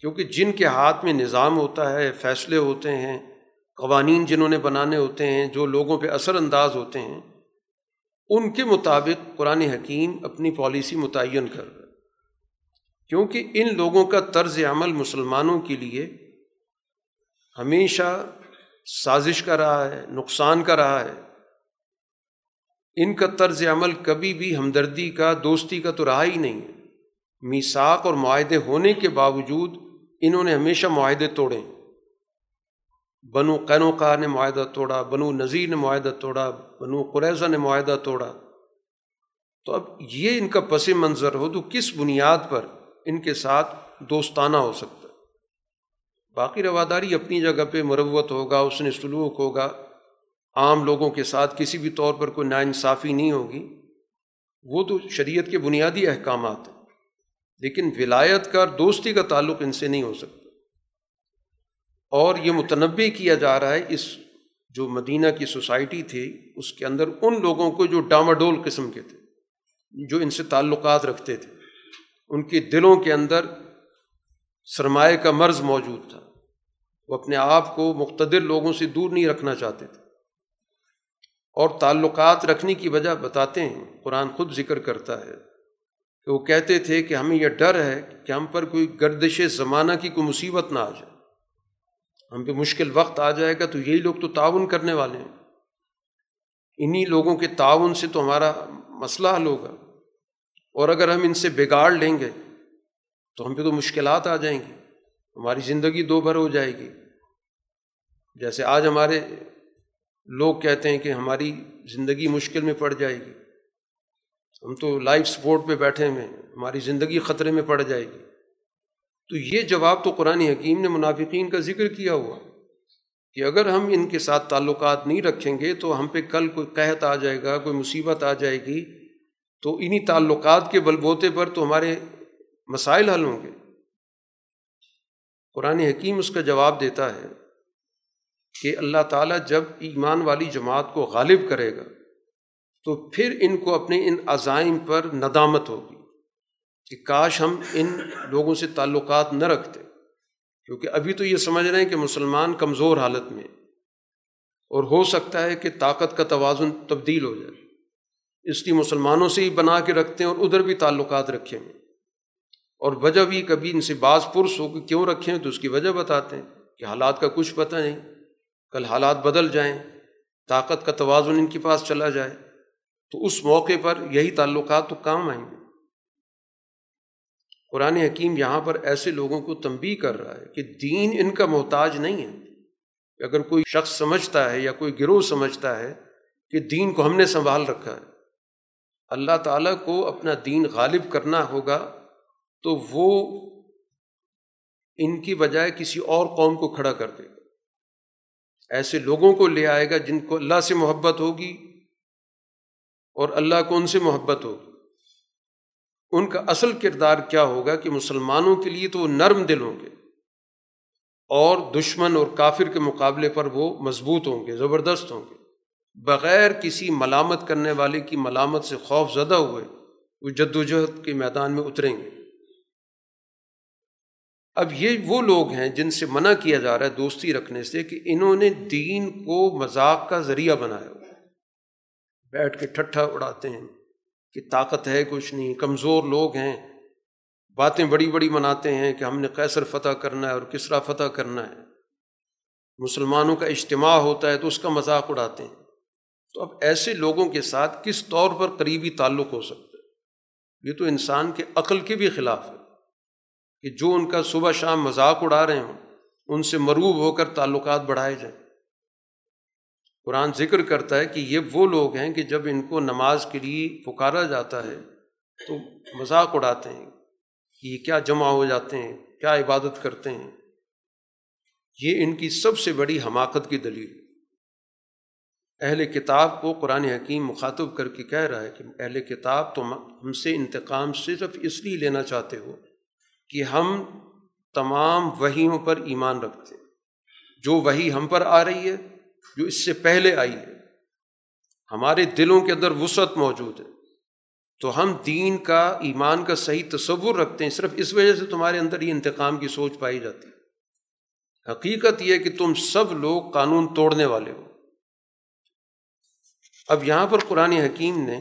کیونکہ جن کے ہاتھ میں نظام ہوتا ہے، فیصلے ہوتے ہیں، قوانین جنہوں نے بنانے ہوتے ہیں، جو لوگوں پہ اثر انداز ہوتے ہیں ان کے مطابق قرآن حکیم اپنی پالیسی متعین کر رہا ہے۔ کیونکہ ان لوگوں کا طرز عمل مسلمانوں کے لیے ہمیشہ سازش کا رہا ہے، نقصان کا رہا ہے۔ ان کا طرز عمل کبھی بھی ہمدردی کا، دوستی کا تو رہا ہی نہیں ہے۔ میساک اور معاہدے ہونے کے باوجود انہوں نے ہمیشہ معاہدے توڑے۔ بنو قینوقا نے معاہدہ توڑا، بنو نذیر نے معاہدہ توڑا، بنو قریضہ نے معاہدہ توڑا۔ تو اب یہ ان کا پس منظر ہو تو کس بنیاد پر ان کے ساتھ دوستانہ ہو سکتا ہے؟ باقی رواداری اپنی جگہ پہ مروت ہوگا، اس نے سلوک ہوگا۔ عام لوگوں کے ساتھ کسی بھی طور پر کوئی ناانصافی نہیں ہوگی۔ وہ تو شریعت کے بنیادی احکامات ہیں۔ لیکن ولایت کا اور دوستی کا تعلق ان سے نہیں ہو سکتا۔ اور یہ متنوع کیا جا رہا ہے اس جو مدینہ کی سوسائٹی تھی، اس کے اندر ان لوگوں کو جو ڈاماڈول قسم کے تھے، جو ان سے تعلقات رکھتے تھے۔ ان کے دلوں کے اندر سرمایہ کا مرض موجود تھا۔ وہ اپنے آپ کو مقتدر لوگوں سے دور نہیں رکھنا چاہتے تھے۔ اور تعلقات رکھنے کی وجہ بتاتے ہیں، قرآن خود ذکر کرتا ہے کہ وہ کہتے تھے کہ ہمیں یہ ڈر ہے کہ ہم پر کوئی گردش زمانہ کی کوئی مصیبت نہ آ جائے۔ ہم پہ مشکل وقت آ جائے گا تو یہی لوگ تو تعاون کرنے والے ہیں۔ انہی لوگوں کے تعاون سے تو ہمارا مسئلہ حل ہوگا۔ اور اگر ہم ان سے بگاڑ لیں گے تو ہم پہ تو مشکلات آ جائیں گی۔ ہماری زندگی دو بھر ہو جائے گی۔ جیسے آج ہمارے لوگ کہتے ہیں کہ ہماری زندگی مشکل میں پڑ جائے گی۔ ہم تو لائف سپورٹ پہ بیٹھے ہوئے ہماری زندگی خطرے میں پڑ جائے گی۔ تو یہ جواب تو قرآن حکیم نے منافقین کا ذکر کیا ہوا کہ اگر ہم ان کے ساتھ تعلقات نہیں رکھیں گے تو ہم پہ کل کوئی قحط آ جائے گا، کوئی مصیبت آ جائے گی۔ تو انہی تعلقات کے بلبوتے پر تو ہمارے مسائل حل ہوں گے۔ قرآن حکیم اس کا جواب دیتا ہے کہ اللہ تعالیٰ جب ایمان والی جماعت کو غالب کرے گا تو پھر ان کو اپنے ان عزائم پر ندامت ہوگی۔ کہ کاش ہم ان لوگوں سے تعلقات نہ رکھتے، کیونکہ ابھی تو یہ سمجھ رہے ہیں کہ مسلمان کمزور حالت میں اور ہو سکتا ہے کہ طاقت کا توازن تبدیل ہو جائے۔ اس لیے مسلمانوں سے ہی بنا کے رکھتے ہیں اور ادھر بھی تعلقات رکھے ہیں۔ اور وجہ بھی کبھی ان سے بعض پرس ہو کہ کیوں رکھیں تو اس کی وجہ بتاتے ہیں کہ حالات کا کچھ پتہ نہیں۔ کل حالات بدل جائیں، طاقت کا توازن ان کے پاس چلا جائے۔ تو اس موقع پر یہی تعلقات تو کام آئیں گے۔ قرآن حکیم یہاں پر ایسے لوگوں کو تنبی کر رہا ہے کہ دین ان کا محتاج نہیں ہے۔ اگر کوئی شخص سمجھتا ہے یا کوئی گروہ سمجھتا ہے کہ دین کو ہم نے سنبھال رکھا ہے، اللہ تعالیٰ کو اپنا دین غالب کرنا ہوگا تو وہ ان کی بجائے کسی اور قوم کو کھڑا کر دے گا۔ ایسے لوگوں کو لے آئے گا جن کو اللہ سے محبت ہوگی اور اللہ کو ان سے محبت ہوگی۔ ان کا اصل کردار کیا ہوگا کہ مسلمانوں کے لیے تو وہ نرم دل ہوں گے اور دشمن اور کافر کے مقابلے پر وہ مضبوط ہوں گے، زبردست ہوں گے۔ بغیر کسی ملامت کرنے والے کی ملامت سے خوف زدہ ہوئے، وہ جد و جہد کے میدان میں اتریں گے۔ اب یہ وہ لوگ ہیں جن سے منع کیا جا رہا ہے دوستی رکھنے سے کہ انہوں نے دین کو مذاق کا ذریعہ بنایا۔ ہوا بیٹھ کے ٹھٹھا اڑاتے ہیں۔ کہ طاقت ہے کچھ نہیں، کمزور لوگ ہیں۔ باتیں بڑی بڑی مناتے ہیں کہ ہم نے کیسر فتح کرنا ہے اور کسرا فتح کرنا ہے۔ مسلمانوں کا اجتماع ہوتا ہے تو اس کا مذاق اڑاتے ہیں۔ تو اب ایسے لوگوں کے ساتھ کس طور پر قریبی تعلق ہو سکتا ہے؟ یہ تو انسان کے عقل کے بھی خلاف ہے کہ جو ان کا صبح شام مذاق اڑا رہے ہوں، ان سے مروب ہو کر تعلقات بڑھائے جائیں۔ قرآن ذکر کرتا ہے کہ یہ وہ لوگ ہیں کہ جب ان کو نماز کے لیے پکارا جاتا ہے تو مذاق اڑاتے ہیں کہ یہ کیا جمع ہو جاتے ہیں، کیا عبادت کرتے ہیں۔ یہ ان کی سب سے بڑی حماقت کی دلیل۔ اہل کتاب کو قرآن حکیم مخاطب کر کے کہہ رہا ہے کہ اہل کتاب تو ہم سے انتقام صرف اس لیے لینا چاہتے ہو کہ ہم تمام وہیوں پر ایمان رکھتے ہیں۔ جو وہی ہم پر آ رہی ہے جو اس سے پہلے آئی ہے ہمارے دلوں کے اندر وسعت موجود ہے۔ تو ہم دین کا، ایمان کا صحیح تصور رکھتے ہیں، صرف اس وجہ سے تمہارے اندر یہ انتقام کی سوچ پائی جاتی ہے۔ حقیقت یہ کہ تم سب لوگ قانون توڑنے والے ہو۔ اب یہاں پر قرآن حکیم نے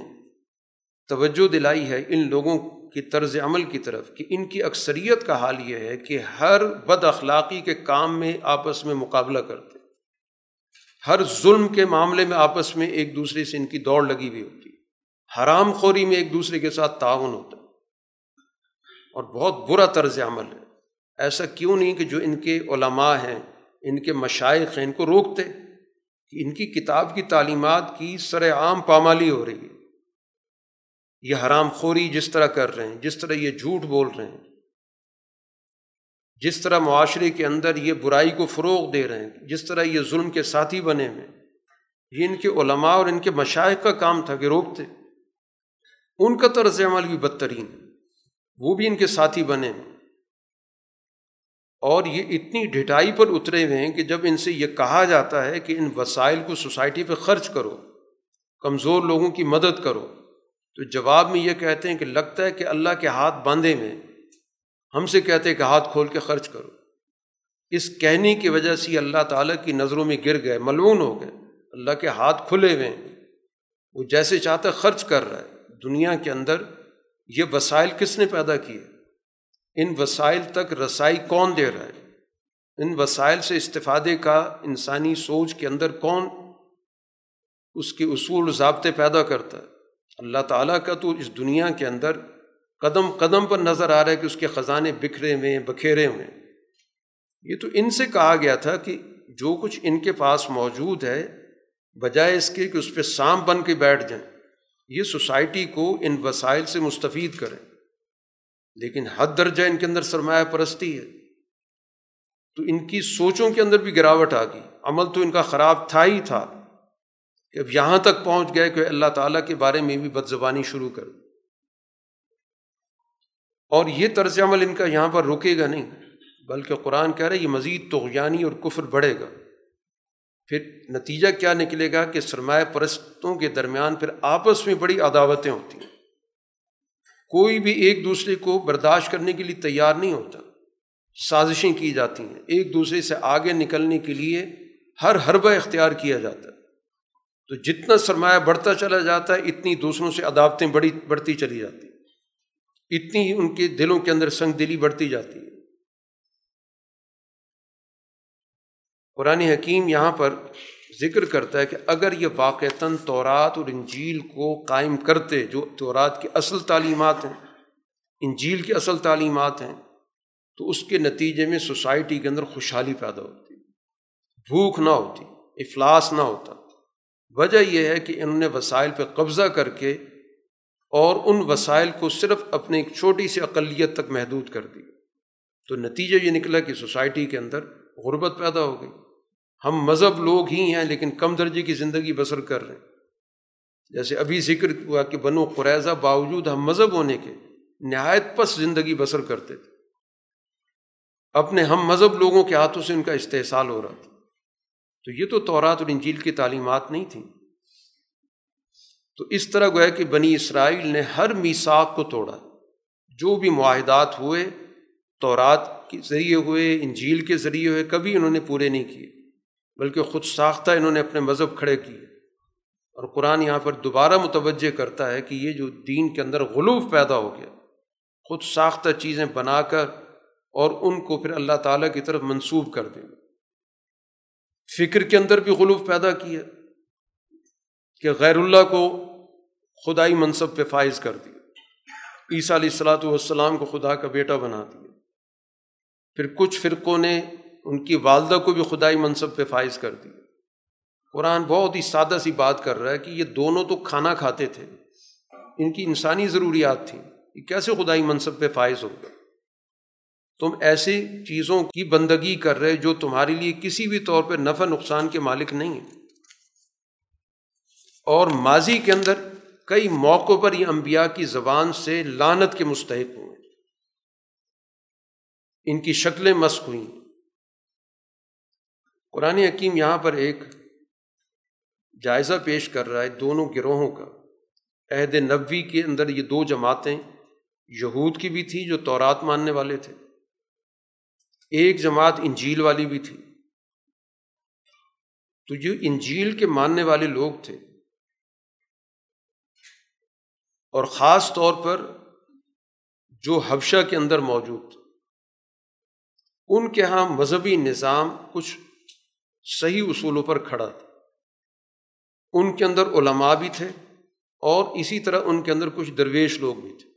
توجہ دلائی ہے ان لوگوں کی طرز عمل کی طرف کہ ان کی اکثریت کا حال یہ ہے کہ ہر بد اخلاقی کے کام میں آپس میں مقابلہ کرتے ہر ظلم کے معاملے میں آپس میں ایک دوسرے سے ان کی دوڑ لگی ہوئی ہوتی حرام خوری میں ایک دوسرے کے ساتھ تعاون ہوتا ہے۔ اور بہت برا طرز عمل ہے۔ ایسا کیوں نہیں کہ جو ان کے علماء ہیں، ان کے مشائق ہیں، ان کو روکتے کہ ان کی کتاب کی تعلیمات کی سر عام پامالی ہو رہی ہے۔ یہ حرام خوری جس طرح کر رہے ہیں، جس طرح یہ جھوٹ بول رہے ہیں جس طرح معاشرے کے اندر یہ برائی کو فروغ دے رہے ہیں، جس طرح یہ ظلم کے ساتھی بنے ہوئے یہ ان کے علماء اور ان کے مشائق کا کام تھا کہ روکتے ان کا طرز عمل بھی بدترین وہ بھی ان کے ساتھی بنے ہوئے اور یہ اتنی ڈھٹائی پر اترے ہوئے ہیں کہ جب ان سے یہ کہا جاتا ہے کہ ان وسائل کو سوسائٹی پہ خرچ کرو، کمزور لوگوں کی مدد کرو، تو جواب میں یہ کہتے ہیں کہ لگتا ہے کہ اللہ کے ہاتھ باندھے میں ہم سے کہتے کہ ہاتھ کھول کے خرچ کرو۔ اس کہنے کی وجہ سے اللہ تعالیٰ کی نظروں میں گر گئے، ملعون ہو گئے۔ اللہ کے ہاتھ کھلے ہوئے ہیں۔ وہ جیسے چاہتا خرچ کر رہا ہے۔ دنیا کے اندر یہ وسائل کس نے پیدا کیے؟ ان وسائل تک رسائی کون دے رہا ہے؟ ان وسائل سے استفادے کا انسانی سوچ کے اندر کون اس کے اصول ضابطے پیدا کرتا ہے؟ اللہ تعالیٰ کا تو اس دنیا کے اندر قدم قدم پر نظر آ رہا ہے کہ اس کے خزانے بکھرے ہوئے بکھیرے ہوئے یہ تو ان سے کہا گیا تھا کہ جو کچھ ان کے پاس موجود ہے، بجائے اس کے کہ اس پہ سام بن کے بیٹھ جائیں، یہ سوسائٹی کو ان وسائل سے مستفید کریں۔ لیکن حد درجہ ان کے اندر سرمایہ پرستی ہے۔ تو ان کی سوچوں کے اندر بھی گراوٹ آ گئی۔ عمل تو ان کا خراب تھا ہی تھا۔ کہ اب یہاں تک پہنچ گئے کہ اللہ تعالیٰ کے بارے میں بھی بد زبانی شروع کر اور یہ طرز عمل ان کا یہاں پر رکے گا نہیں، بلکہ قرآن کہہ رہا ہے، یہ مزید توغیانی اور کفر بڑھے گا۔ پھر نتیجہ کیا نکلے گا کہ سرمایہ پرستوں کے درمیان پھر آپس میں بڑی عداوتیں ہوتی ہیں۔ کوئی بھی ایک دوسرے کو برداشت کرنے کے لیے تیار نہیں ہوتا۔ سازشیں کی جاتی ہیں۔ ایک دوسرے سے آگے نکلنے کے لیے ہر حربہ اختیار کیا جاتا ہے۔ تو جتنا سرمایہ بڑھتا چلا جاتا ہے، اتنی دوسروں سے عداوتیں بڑی بڑھتی چلی جاتی ہیں۔ اتنی ہی ان کے دلوں کے اندر سنگ دلی بڑھتی جاتی ہے۔ قرآن حکیم یہاں پر ذکر کرتا ہے کہ اگر یہ واقعتاً تورات اور انجیل کو قائم کرتے، جو تورات کی اصل تعلیمات ہیں، انجیل کی اصل تعلیمات ہیں، تو اس کے نتیجے میں سوسائٹی کے اندر خوشحالی پیدا ہوتی بھوک نہ ہوتی، افلاس نہ ہوتا۔ وجہ یہ ہے کہ انہوں نے وسائل پہ قبضہ کر کے اور ان وسائل کو صرف اپنے ایک چھوٹی سی اقلیت تک محدود کر دی۔ تو نتیجہ یہ نکلا کہ سوسائٹی کے اندر غربت پیدا ہو گئی۔ ہم مذہب لوگ ہی ہیں لیکن کم درجے کی زندگی بسر کر رہے ہیں۔ جیسے ابھی ذکر ہوا کہ بنو قریضہ باوجود ہم مذہب ہونے کے نہایت پس زندگی بسر کرتے تھے۔ اپنے ہم مذہب لوگوں کے ہاتھوں سے ان کا استحصال ہو رہا تھا۔ تو یہ تو تورات اور انجیل کی تعلیمات نہیں تھیں۔ تو اس طرح گویا کہ بنی اسرائیل نے ہر میساک کو توڑا۔ جو بھی معاہدات ہوئے، تورات کے ذریعے ہوئے، انجیل کے ذریعے ہوئے، کبھی انہوں نے پورے نہیں کیے، بلکہ خود ساختہ انہوں نے اپنے مذہب کھڑے کیے۔ اور قرآن یہاں پر دوبارہ متوجہ کرتا ہے کہ یہ جو دین کے اندر غلوف پیدا ہو گیا، خود ساختہ چیزیں بنا کر اور ان کو پھر اللہ تعالیٰ کی طرف منسوب کر دیں فکر کے اندر بھی غلوف پیدا کیا۔ کہ غیر اللہ کو خدائی منصب پہ فائز کر دیا۔ عیسیٰ علیہ السلاۃ والسلام کو خدا کا بیٹا بنا دیا۔ پھر کچھ فرقوں نے ان کی والدہ کو بھی خدائی منصب پہ فائز کر دیا۔ قرآن بہت ہی سادہ سی بات کر رہا ہے کہ یہ دونوں تو کھانا کھاتے تھے۔ ان کی انسانی ضروریات تھیں۔ یہ کیسے خدائی منصب پہ فائز ہوگا تم ایسی چیزوں کی بندگی کر رہے جو تمہارے لیے کسی بھی طور پہ نفع نقصان کے مالک نہیں ہیں۔ اور ماضی کے اندر کئی موقعوں پر یہ انبیاء کی زبان سے لانت کے مستحق ہوئے۔ ان کی شکلیں مسق ہوئیں۔ قرآن حکیم یہاں پر ایک جائزہ پیش کر رہا ہے دونوں گروہوں کا۔ عہد نبوی کے اندر یہ دو جماعتیں، یہود کی بھی تھیں جو تورات ماننے والے تھے۔ ایک جماعت انجیل والی بھی تھی۔ تو جو انجیل کے ماننے والے لوگ تھے۔ اور خاص طور پر جو حبشہ کے اندر موجود تھے۔ ان کے یہاں مذہبی نظام کچھ صحیح اصولوں پر کھڑا تھا۔ ان کے اندر علماء بھی تھے اور اسی طرح ان کے اندر کچھ درویش لوگ بھی تھے۔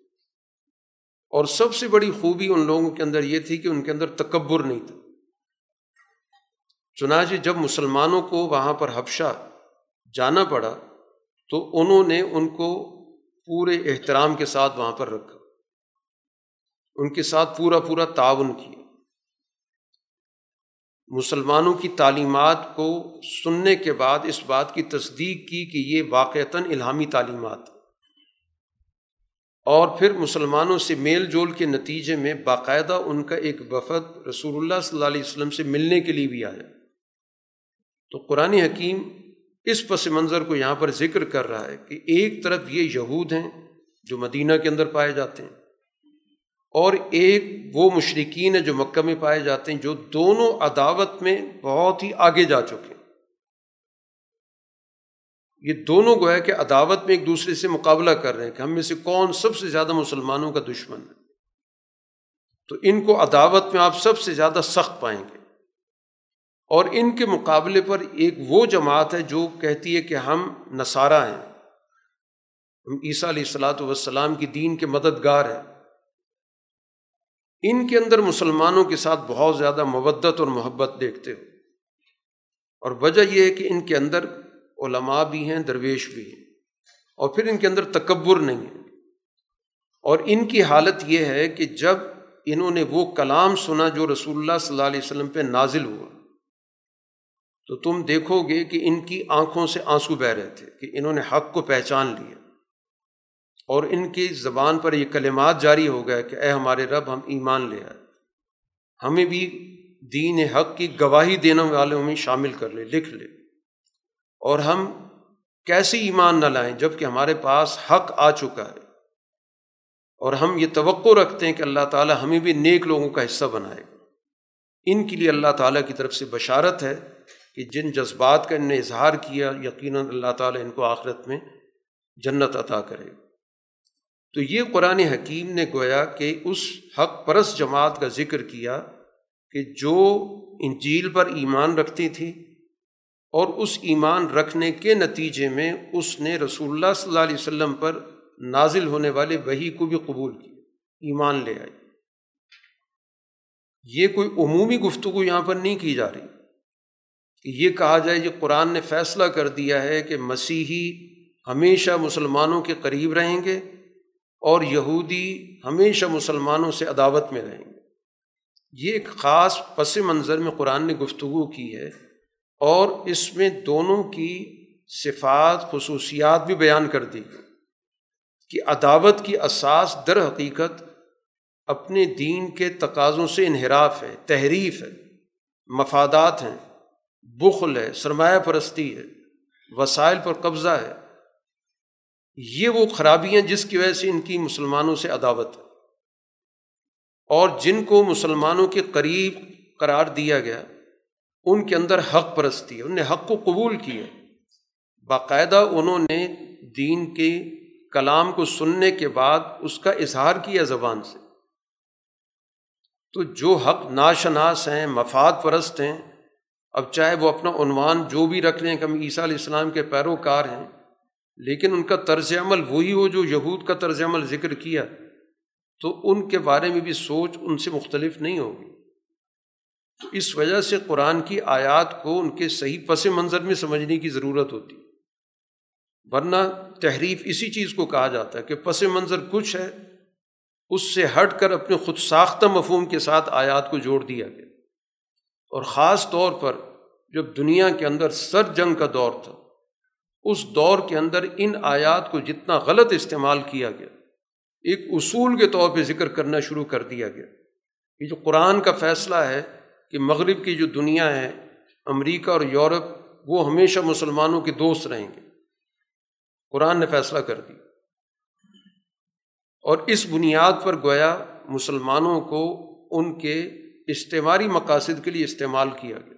اور سب سے بڑی خوبی ان لوگوں کے اندر یہ تھی کہ ان کے اندر تکبر نہیں تھا۔ چنانچہ جب مسلمانوں کو وہاں پر حبشہ جانا پڑا تو انہوں نے ان کو پورے احترام کے ساتھ وہاں پر رکھا۔ ان کے ساتھ پورا پورا تعاون کیا۔ مسلمانوں کی تعلیمات کو سننے کے بعد اس بات کی تصدیق کی کہ یہ واقعتاً الہامی تعلیمات اور پھر مسلمانوں سے میل جول کے نتیجے میں باقاعدہ ان کا ایک وفد رسول اللہ صلی اللہ علیہ وسلم سے ملنے کے لیے بھی آیا۔ تو قرآن حکیم اس پس منظر کو یہاں پر ذکر کر رہا ہے کہ ایک طرف یہ یہود ہیں جو مدینہ کے اندر پائے جاتے ہیں اور ایک وہ مشرقین ہیں جو مکہ میں پائے جاتے ہیں جو دونوں عداوت میں بہت ہی آگے جا چکے ہیں۔ یہ دونوں گویا کہ عداوت میں ایک دوسرے سے مقابلہ کر رہے ہیں کہ ہم میں سے کون سب سے زیادہ مسلمانوں کا دشمن ہے۔ تو ان کو عداوت میں آپ سب سے زیادہ سخت پائیں گے۔ اور ان کے مقابلے پر ایک وہ جماعت ہے جو کہتی ہے کہ ہم نصارہ ہیں۔ ہم عیسیٰ علیہ السلاۃ والسلام کی دین کے مددگار ہیں۔ ان کے اندر مسلمانوں کے ساتھ بہت زیادہ مبت اور محبت دیکھتے ہو۔ اور وجہ یہ ہے کہ ان کے اندر علماء بھی ہیں، درویش بھی ہیں۔ اور پھر ان کے اندر تکبر نہیں ہے۔ اور ان کی حالت یہ ہے کہ جب انہوں نے وہ کلام سنا جو رسول اللہ صلی اللہ علیہ وسلم پہ نازل ہوا تو تم دیکھو گے کہ ان کی آنکھوں سے آنسو بہ رہے تھے کہ انہوں نے حق کو پہچان لیا۔ اور ان کی زبان پر یہ کلمات جاری ہو گئے کہ اے ہمارے رب، ہم ایمان لے آئے۔ ہمیں بھی دین حق کی گواہی دینے والوں میں شامل کر لے، لکھ لے۔ اور ہم کیسے ایمان نہ لائیں جبکہ ہمارے پاس حق آ چکا ہے۔ اور ہم یہ توقع رکھتے ہیں کہ اللہ تعالیٰ ہمیں بھی نیک لوگوں کا حصہ بنائے گا۔ ان کے لیے اللہ تعالیٰ کی طرف سے بشارت ہے۔ کہ جن جذبات کا ان نے اظہار کیا، یقیناً اللہ تعالیٰ ان کو آخرت میں جنت عطا کرے تو یہ قرآن حکیم نے گویا کہ اس حق پرس جماعت کا ذکر کیا کہ جو انجیل پر ایمان رکھتی تھی اور اس ایمان رکھنے کے نتیجے میں اس نے رسول اللہ صلی اللہ علیہ وسلم پر نازل ہونے والے وہی کو بھی قبول کیا، ایمان لے آئی یہ کوئی عمومی گفتگو یہاں پر نہیں کی جا رہی۔ کہ یہ کہا جائے کہ قرآن نے فیصلہ کر دیا ہے کہ مسیحی ہمیشہ مسلمانوں کے قریب رہیں گے اور یہودی ہمیشہ مسلمانوں سے عداوت میں رہیں گے۔ یہ ایک خاص پس منظر میں قرآن نے گفتگو کی ہے اور اس میں دونوں کی صفات، خصوصیات بھی بیان کر دی گئی کہ عداوت کی اساس در حقیقت اپنے دین کے تقاضوں سے انحراف ہے، تحریف ہے، مفادات ہیں۔ بخل ہے، سرمایہ پرستی ہے، وسائل پر قبضہ ہے۔ یہ وہ خرابیاں جس کی وجہ سے ان کی مسلمانوں سے عداوت ہے۔ اور جن کو مسلمانوں کے قریب قرار دیا گیا، ان کے اندر حق پرستی ہے انہوں نے حق کو قبول کیا۔ باقاعدہ انہوں نے دین کے کلام کو سننے کے بعد اس کا اظہار کیا زبان سے۔ تو جو حق ناشناس ہیں، مفاد پرست ہیں اب چاہے وہ اپنا عنوان جو بھی رکھ لیں کہ ہم عیسیٰ علیہ السلام کے پیروکار ہیں، لیکن ان کا طرز عمل وہی ہو جو یہود کا طرز عمل ذکر کیا، تو ان کے بارے میں بھی سوچ ان سے مختلف نہیں ہوگی۔ تو اس وجہ سے قرآن کی آیات کو ان کے صحیح پس منظر میں سمجھنے کی ضرورت ہوتی۔ ورنہ تحریف اسی چیز کو کہا جاتا ہے کہ پس منظر کچھ ہے، اس سے ہٹ کر اپنے خود ساختہ مفہوم کے ساتھ آیات کو جوڑ دیا گیا۔ اور خاص طور پر جب دنیا کے اندر سر جنگ کا دور تھا، اس دور کے اندر ان آیات کو جتنا غلط استعمال کیا گیا، ایک اصول کے طور پہ ذکر کرنا شروع کر دیا گیا یہ جو قرآن کا فیصلہ ہے کہ مغرب کی جو دنیا ہے، امریکہ اور یورپ، وہ ہمیشہ مسلمانوں کے دوست رہیں گے۔ قرآن نے فیصلہ کر دی اور اس بنیاد پر گویا مسلمانوں کو ان کے استعماری مقاصد کے لیے استعمال کیا گیا۔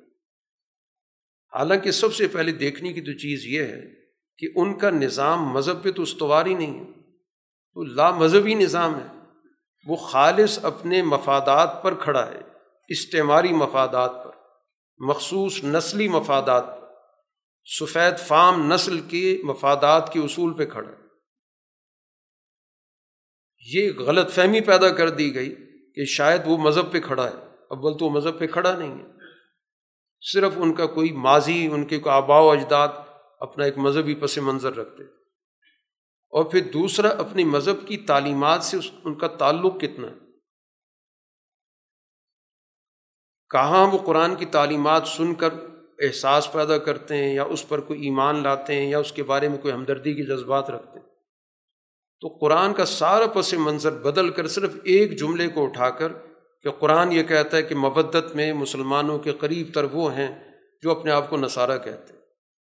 حالانکہ سب سے پہلے دیکھنے کی تو چیز یہ ہے کہ ان کا نظام مذہب پہ تو استوار ہی نہیں ہے۔ وہ لا مذہبی نظام ہے۔ وہ خالص اپنے مفادات پر کھڑا ہے، استعماری مفادات پر، مخصوص نسلی مفادات پر۔ سفید فام نسل کے مفادات کے اصول پہ کھڑا ہے۔ یہ غلط فہمی پیدا کر دی گئی کہ شاید وہ مذہب پہ کھڑا ہے۔ اول تو وہ مذہب پہ کھڑا نہیں ہے۔ صرف ان کا کوئی ماضی، ان کے کوئی آبا و اجداد اپنا ایک مذہبی پس منظر رکھتے۔ اور پھر دوسرا، اپنی مذہب کی تعلیمات سے ان کا تعلق کتنا ہے۔ کہاں وہ قرآن کی تعلیمات سن کر احساس پیدا کرتے ہیں یا اس پر کوئی ایمان لاتے ہیں یا اس کے بارے میں کوئی ہمدردی کے جذبات رکھتے ہیں۔ تو قرآن کا سارا پس منظر بدل کر صرف ایک جملے کو اٹھا کر کہ قرآن یہ کہتا ہے کہ مبدت میں مسلمانوں کے قریب تر وہ ہیں جو اپنے آپ کو نصارہ کہتے ہیں۔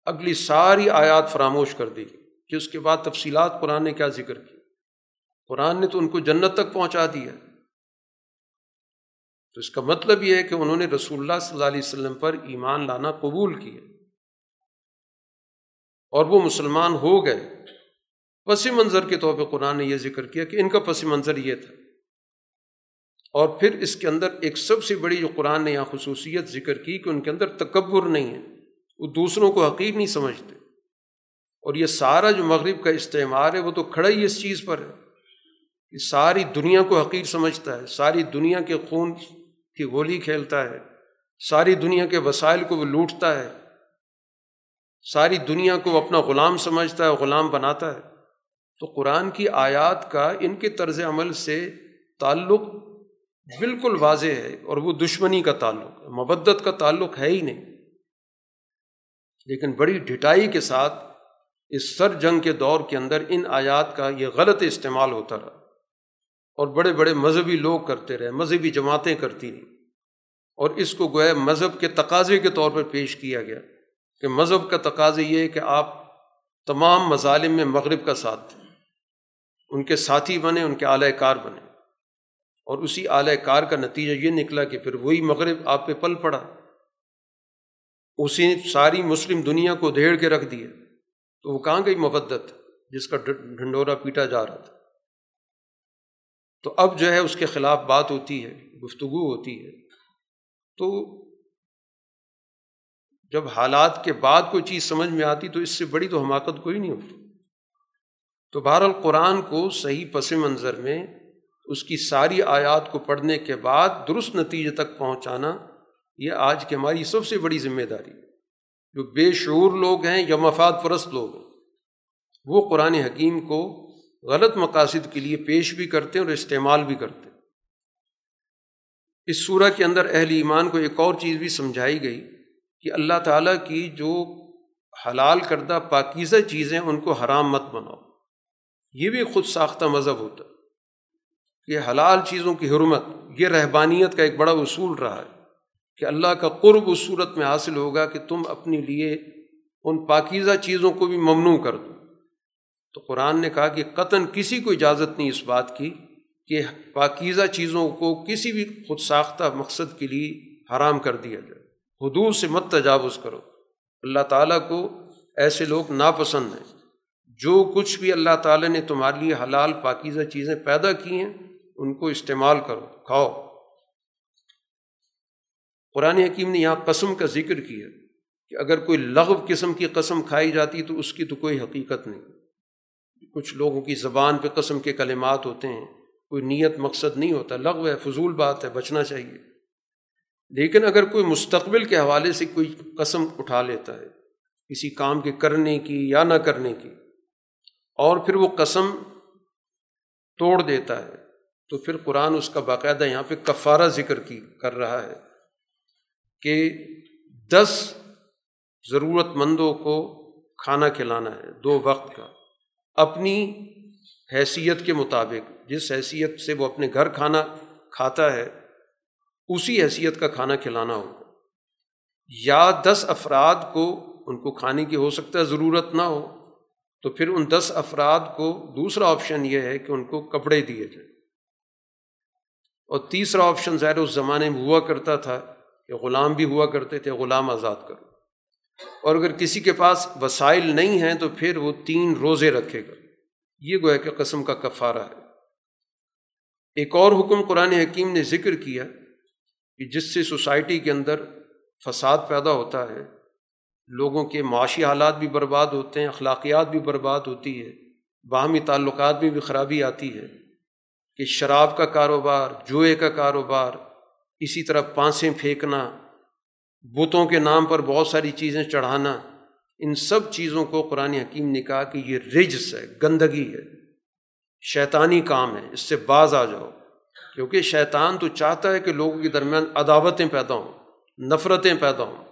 اگلی ساری آیات فراموش کر دی کہ اس کے بعد تفصیلات قرآن نے کیا ذکر کی۔ قرآن نے تو ان کو جنت تک پہنچا دیا تو اس کا مطلب یہ ہے کہ انہوں نے رسول اللہ صلی اللہ علیہ وسلم پر ایمان لانا قبول کیا۔ اور وہ مسلمان ہو گئے۔ پس منظر کے طور پہ قرآن نے یہ ذکر کیا کہ ان کا پس منظر یہ تھا اور پھر اس کے اندر ایک سب سے بڑی جو قرآن نے یہاں خصوصیت ذکر کی کہ ان کے اندر تکبر نہیں ہے، وہ دوسروں کو حقیق نہیں سمجھتے۔ اور یہ سارا جو مغرب کا استعمال ہے، وہ تو کھڑا ہی اس چیز پر ہے کہ ساری دنیا کو حقیق سمجھتا ہے، ساری دنیا کے خون کی گولی کھیلتا ہے، ساری دنیا کے وسائل کو وہ لوٹتا ہے۔ ساری دنیا کو اپنا غلام سمجھتا ہے، غلام بناتا ہے۔ تو قرآن کی آیات کا ان کے طرز عمل سے تعلق بالکل واضح ہے اور وہ دشمنی کا تعلق مبدت کا تعلق ہے ہی نہیں۔ لیکن بڑی ڈھٹائی کے ساتھ اس سر جنگ کے دور کے اندر ان آیات کا یہ غلط استعمال ہوتا رہا۔ اور بڑے بڑے مذہبی لوگ کرتے رہے، مذہبی جماعتیں کرتی رہیں اور اس کو گویا مذہب کے تقاضے کے طور پر پیش کیا گیا کہ مذہب کا تقاضے یہ ہے کہ آپ تمام مظالم میں مغرب کا ساتھ دیں۔ ان کے ساتھی بنے ان کے اعلی کار بنے اور اسی اعلی کار کا نتیجہ یہ نکلا کہ پھر وہی مغرب آپ پہ پل پڑا۔ اسی نے ساری مسلم دنیا کو دھیڑ کے رکھ دیا تو وہ کہاں گئی مبدت جس کا ڈھنڈورا پیٹا جا رہا تھا؟ تو اب جو ہے اس کے خلاف بات ہوتی ہے، گفتگو ہوتی ہے۔ تو جب حالات کے بعد کوئی چیز سمجھ میں آتی تو اس سے بڑی تو حماقت کوئی نہیں ہوتی۔ تو بہر القرآن کو صحیح پس منظر میں اس کی ساری آیات کو پڑھنے کے بعد درست نتیجے تک پہنچانا، یہ آج کی ہماری سب سے بڑی ذمہ داری جو بے شعور لوگ ہیں یا مفاد پرست لوگ ہیں، وہ قرآن حکیم کو غلط مقاصد کے لیے پیش بھی کرتے ہیں اور استعمال بھی کرتے ہیں۔ اس صورح کے اندر اہل ایمان کو ایک اور چیز بھی سمجھائی گئی کہ اللہ تعالیٰ کی جو حلال کردہ پاکیزہ چیزیں ان کو حرام مت بناؤ۔ یہ بھی خود ساختہ مذہب ہوتا ہے۔ کہ حلال چیزوں کی حرمت، یہ رہبانیت کا ایک بڑا اصول رہا ہے کہ اللہ کا قرب اس صورت میں حاصل ہوگا کہ تم اپنے لیے ان پاکیزہ چیزوں کو بھی ممنوع کر دو۔ تو قرآن نے کہا کہ قطن کسی کو اجازت نہیں اس بات کی کہ پاکیزہ چیزوں کو کسی بھی خود ساختہ مقصد کے لیے حرام کر دیا جائے۔ حدود سے مت تجاوز کرو۔ اللہ تعالیٰ کو ایسے لوگ ناپسند ہیں۔ جو کچھ بھی اللہ تعالیٰ نے تمہارے لیے حلال پاکیزہ چیزیں پیدا کی ہیں ان کو استعمال کرو، کھاؤ۔ قرآن حکیم نے یہاں قسم کا ذکر کیا کہ اگر کوئی لغو قسم کی قسم کھائی جاتی تو اس کی تو کوئی حقیقت نہیں۔ کچھ لوگوں کی زبان پہ قسم کے کلمات ہوتے ہیں، کوئی نیت مقصد نہیں ہوتا، لغو ہے، فضول بات ہے، بچنا چاہیے۔ لیکن اگر کوئی مستقبل کے حوالے سے کوئی قسم اٹھا لیتا ہے، کسی کام کے کرنے کی یا نہ کرنے کی، اور پھر وہ قسم توڑ دیتا ہے تو پھر قرآن اس کا باقاعدہ یہاں پہ کفارہ ذکر کی کر رہا ہے کہ دس ضرورت مندوں کو کھانا کھلانا ہے دو وقت کا۔ اپنی حیثیت کے مطابق، جس حیثیت سے وہ اپنے گھر کھانا کھاتا ہے، اسی حیثیت کا کھانا کھلانا ہوگا۔ یا دس افراد کو ان کو کھانے کی ہو سکتا ہے ضرورت نہ ہو، تو پھر ان دس افراد کو دوسرا آپشن یہ ہے کہ ان کو کپڑے دیے جائیں۔ اور تیسرا آپشن ظاہر اس زمانے میں ہوا کرتا تھا کہ غلام بھی ہوا کرتے تھے، غلام آزاد کرو۔ اور اگر کسی کے پاس وسائل نہیں ہیں تو پھر وہ تین روزے رکھے گا۔ یہ گویا کہ قسم کا کفارہ ہے۔ ایک اور حکم قرآن حکیم نے ذکر کیا کہ جس سے سوسائٹی کے اندر فساد پیدا ہوتا ہے، لوگوں کے معاشی حالات بھی برباد ہوتے ہیں، اخلاقیات بھی برباد ہوتی ہے، باہمی تعلقات میں بھی خرابی آتی ہے۔ کہ شراب کا کاروبار، جوئے کا کاروبار، اسی طرح پانسیں پھینکنا، بتوں کے نام پر بہت ساری چیزیں چڑھانا، ان سب چیزوں کو قرآن حکیم نے کہا کہ یہ رجس ہے، گندگی ہے، شیطانی کام ہے، اس سے باز آ جاؤ۔ کیونکہ شیطان تو چاہتا ہے کہ لوگوں کے درمیان عداوتیں پیدا ہوں، نفرتیں پیدا ہوں۔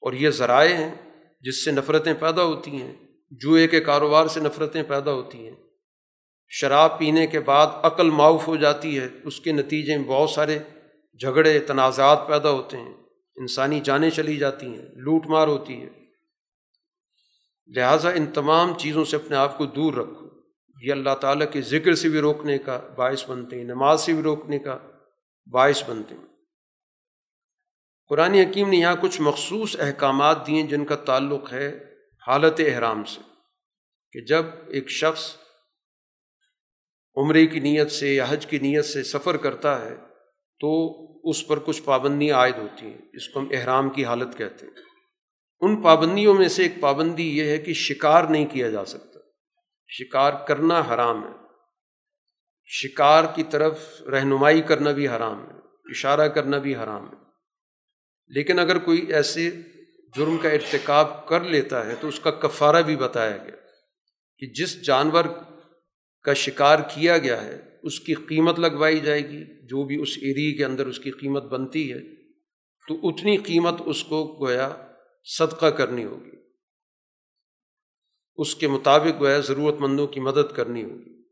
اور یہ ذرائع ہیں جس سے نفرتیں پیدا ہوتی ہیں، جوئے کے کاروبار سے نفرتیں پیدا ہوتی ہیں۔ شراب پینے کے بعد عقل معاف ہو جاتی ہے، اس کے نتیجے میں بہت سارے جھگڑے، تنازعات پیدا ہوتے ہیں، انسانی جانیں چلی جاتی ہیں، لوٹ مار ہوتی ہے۔ لہٰذا ان تمام چیزوں سے اپنے آپ کو دور رکھو۔ یہ اللہ تعالیٰ کے ذکر سے بھی روکنے کا باعث بنتے ہیں، نماز سے بھی روکنے کا باعث بنتے ہیں۔ قرآن حکیم نے یہاں کچھ مخصوص احکامات دیے جن کا تعلق ہے حالت احرام سے، کہ جب ایک شخص عمرے کی نیت سے یا حج کی نیت سے سفر کرتا ہے تو اس پر کچھ پابندیاں عائد ہوتی ہیں، اس کو ہم احرام کی حالت کہتے ہیں۔ ان پابندیوں میں سے ایک پابندی یہ ہے کہ شکار نہیں کیا جا سکتا۔ شکار کرنا حرام ہے۔ شکار کی طرف رہنمائی کرنا بھی حرام ہے۔ اشارہ کرنا بھی حرام ہے۔ لیکن اگر کوئی ایسے جرم کا ارتکاب کر لیتا ہے تو اس کا کفارہ بھی بتایا گیا کہ جس جانور کا شکار کیا گیا ہے، اس کی قیمت لگوائی جائے گی، جو بھی اس ایریے کے اندر اس کی قیمت بنتی ہے، تو اتنی قیمت اس کو گویا صدقہ کرنی ہوگی۔ اس کے مطابق گویا ضرورت مندوں کی مدد کرنی ہوگی۔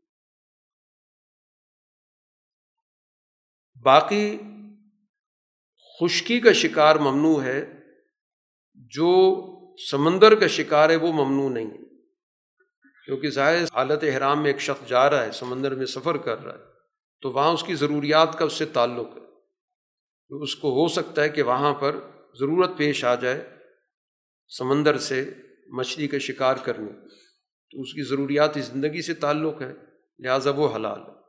باقی خشکی کا شکار ممنوع ہے، جو سمندر کا شکار ہے، وہ ممنوع نہیں ہے۔ کیونکہ ظاہر حالت احرام میں ایک شخص جا رہا ہے، سمندر میں سفر کر رہا ہے، تو وہاں اس کی ضروریات کا اس سے تعلق ہے۔ تو اس کو ہو سکتا ہے کہ وہاں پر ضرورت پیش آ جائے سمندر سے مچھلی کا شکار کرنے۔ تو اس کی ضروریات زندگی سے تعلق ہے لہٰذا وہ حلال ہے۔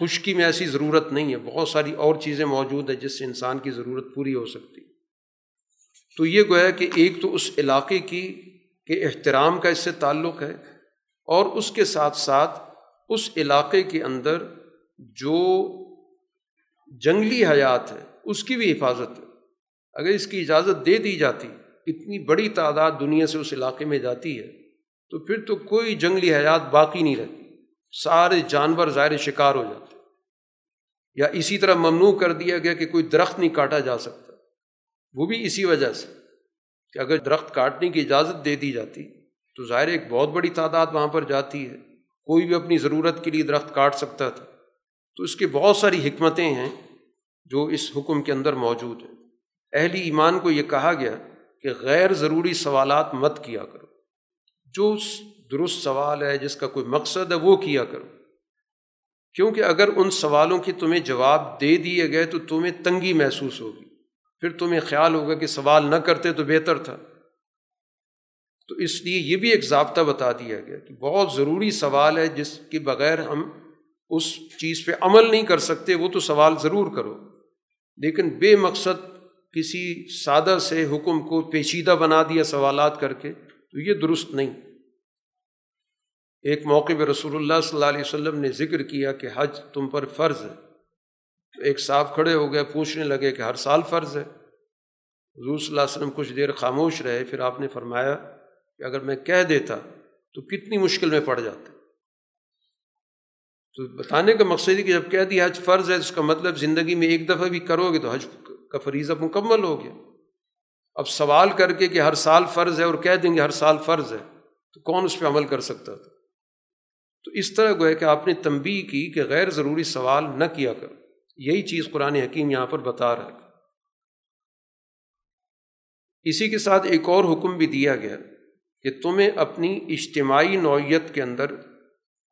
خشکی میں ایسی ضرورت نہیں ہے، بہت ساری اور چیزیں موجود ہیں جس سے انسان کی ضرورت پوری ہو سکتی۔ تو یہ گویا کہ ایک تو اس علاقے کی کہ احترام کا اس سے تعلق ہے اور اس کے ساتھ ساتھ اس علاقے کے اندر جو جنگلی حیات ہے، اس کی بھی حفاظت ہے۔ اگر اس کی اجازت دے دی جاتی، اتنی بڑی تعداد دنیا سے اس علاقے میں جاتی ہے، تو پھر تو کوئی جنگلی حیات باقی نہیں رہتی۔ سارے جانور ظاہر شکار ہو جاتے یا اسی طرح ممنوع کر دیا گیا کہ کوئی درخت نہیں کاٹا جا سکتا۔ وہ بھی اسی وجہ سے کہ اگر درخت کاٹنے کی اجازت دے دی جاتی تو ظاہر ایک بہت بڑی تعداد وہاں پر جاتی ہے۔ کوئی بھی اپنی ضرورت کے لیے درخت کاٹ سکتا تھا۔ تو اس کی بہت ساری حکمتیں ہیں جو اس حکم کے اندر موجود ہیں۔ اہلی ایمان کو یہ کہا گیا کہ غیر ضروری سوالات مت کیا کرو۔ جو درست سوال ہے، جس کا کوئی مقصد ہے، وہ کیا کرو۔ کیونکہ اگر ان سوالوں کی تمہیں جواب دے دیے گئے تو تمہیں تنگی محسوس ہوگی۔ پھر تمہیں خیال ہوگا کہ سوال نہ کرتے تو بہتر تھا۔ تو اس لیے یہ بھی ایک ضابطہ بتا دیا گیا کہ بہت ضروری سوال ہے جس کے بغیر ہم اس چیز پہ عمل نہیں کر سکتے، وہ تو سوال ضرور کرو۔ لیکن بے مقصد کسی سادہ سے حکم کو پیچیدہ بنا دیا سوالات کر کے تو یہ درست نہیں۔ ایک موقع پہ رسول اللہ صلی اللہ علیہ وسلم نے ذکر کیا کہ حج تم پر فرض ہے۔ تو ایک صاحب کھڑے ہو گئے، پوچھنے لگے کہ ہر سال فرض ہے۔ حضور صلی اللہ علیہ وسلم کچھ دیر خاموش رہے، پھر آپ نے فرمایا کہ اگر میں کہہ دیتا تو کتنی مشکل میں پڑ جاتا تو بتانے کا مقصد ہے کہ جب کہہ دیا حج فرض ہے اس کا مطلب زندگی میں ایک دفعہ بھی کرو گے تو حج کا فریضہ مکمل ہو گیا۔ اب سوال کر کے کہ ہر سال فرض ہے اور کہہ دیں گے ہر سال فرض ہے تو کون اس پہ عمل کر سکتا تھا؟ تو اس طرح گویا کہ آپ نے تنبی کی کہ غیر ضروری سوال نہ کیا کرو یہی چیز قرآن حکیم یہاں پر بتا رہا ہے۔ اسی کے ساتھ ایک اور حکم بھی دیا گیا۔ کہ تمہیں اپنی اجتماعی نوعیت کے اندر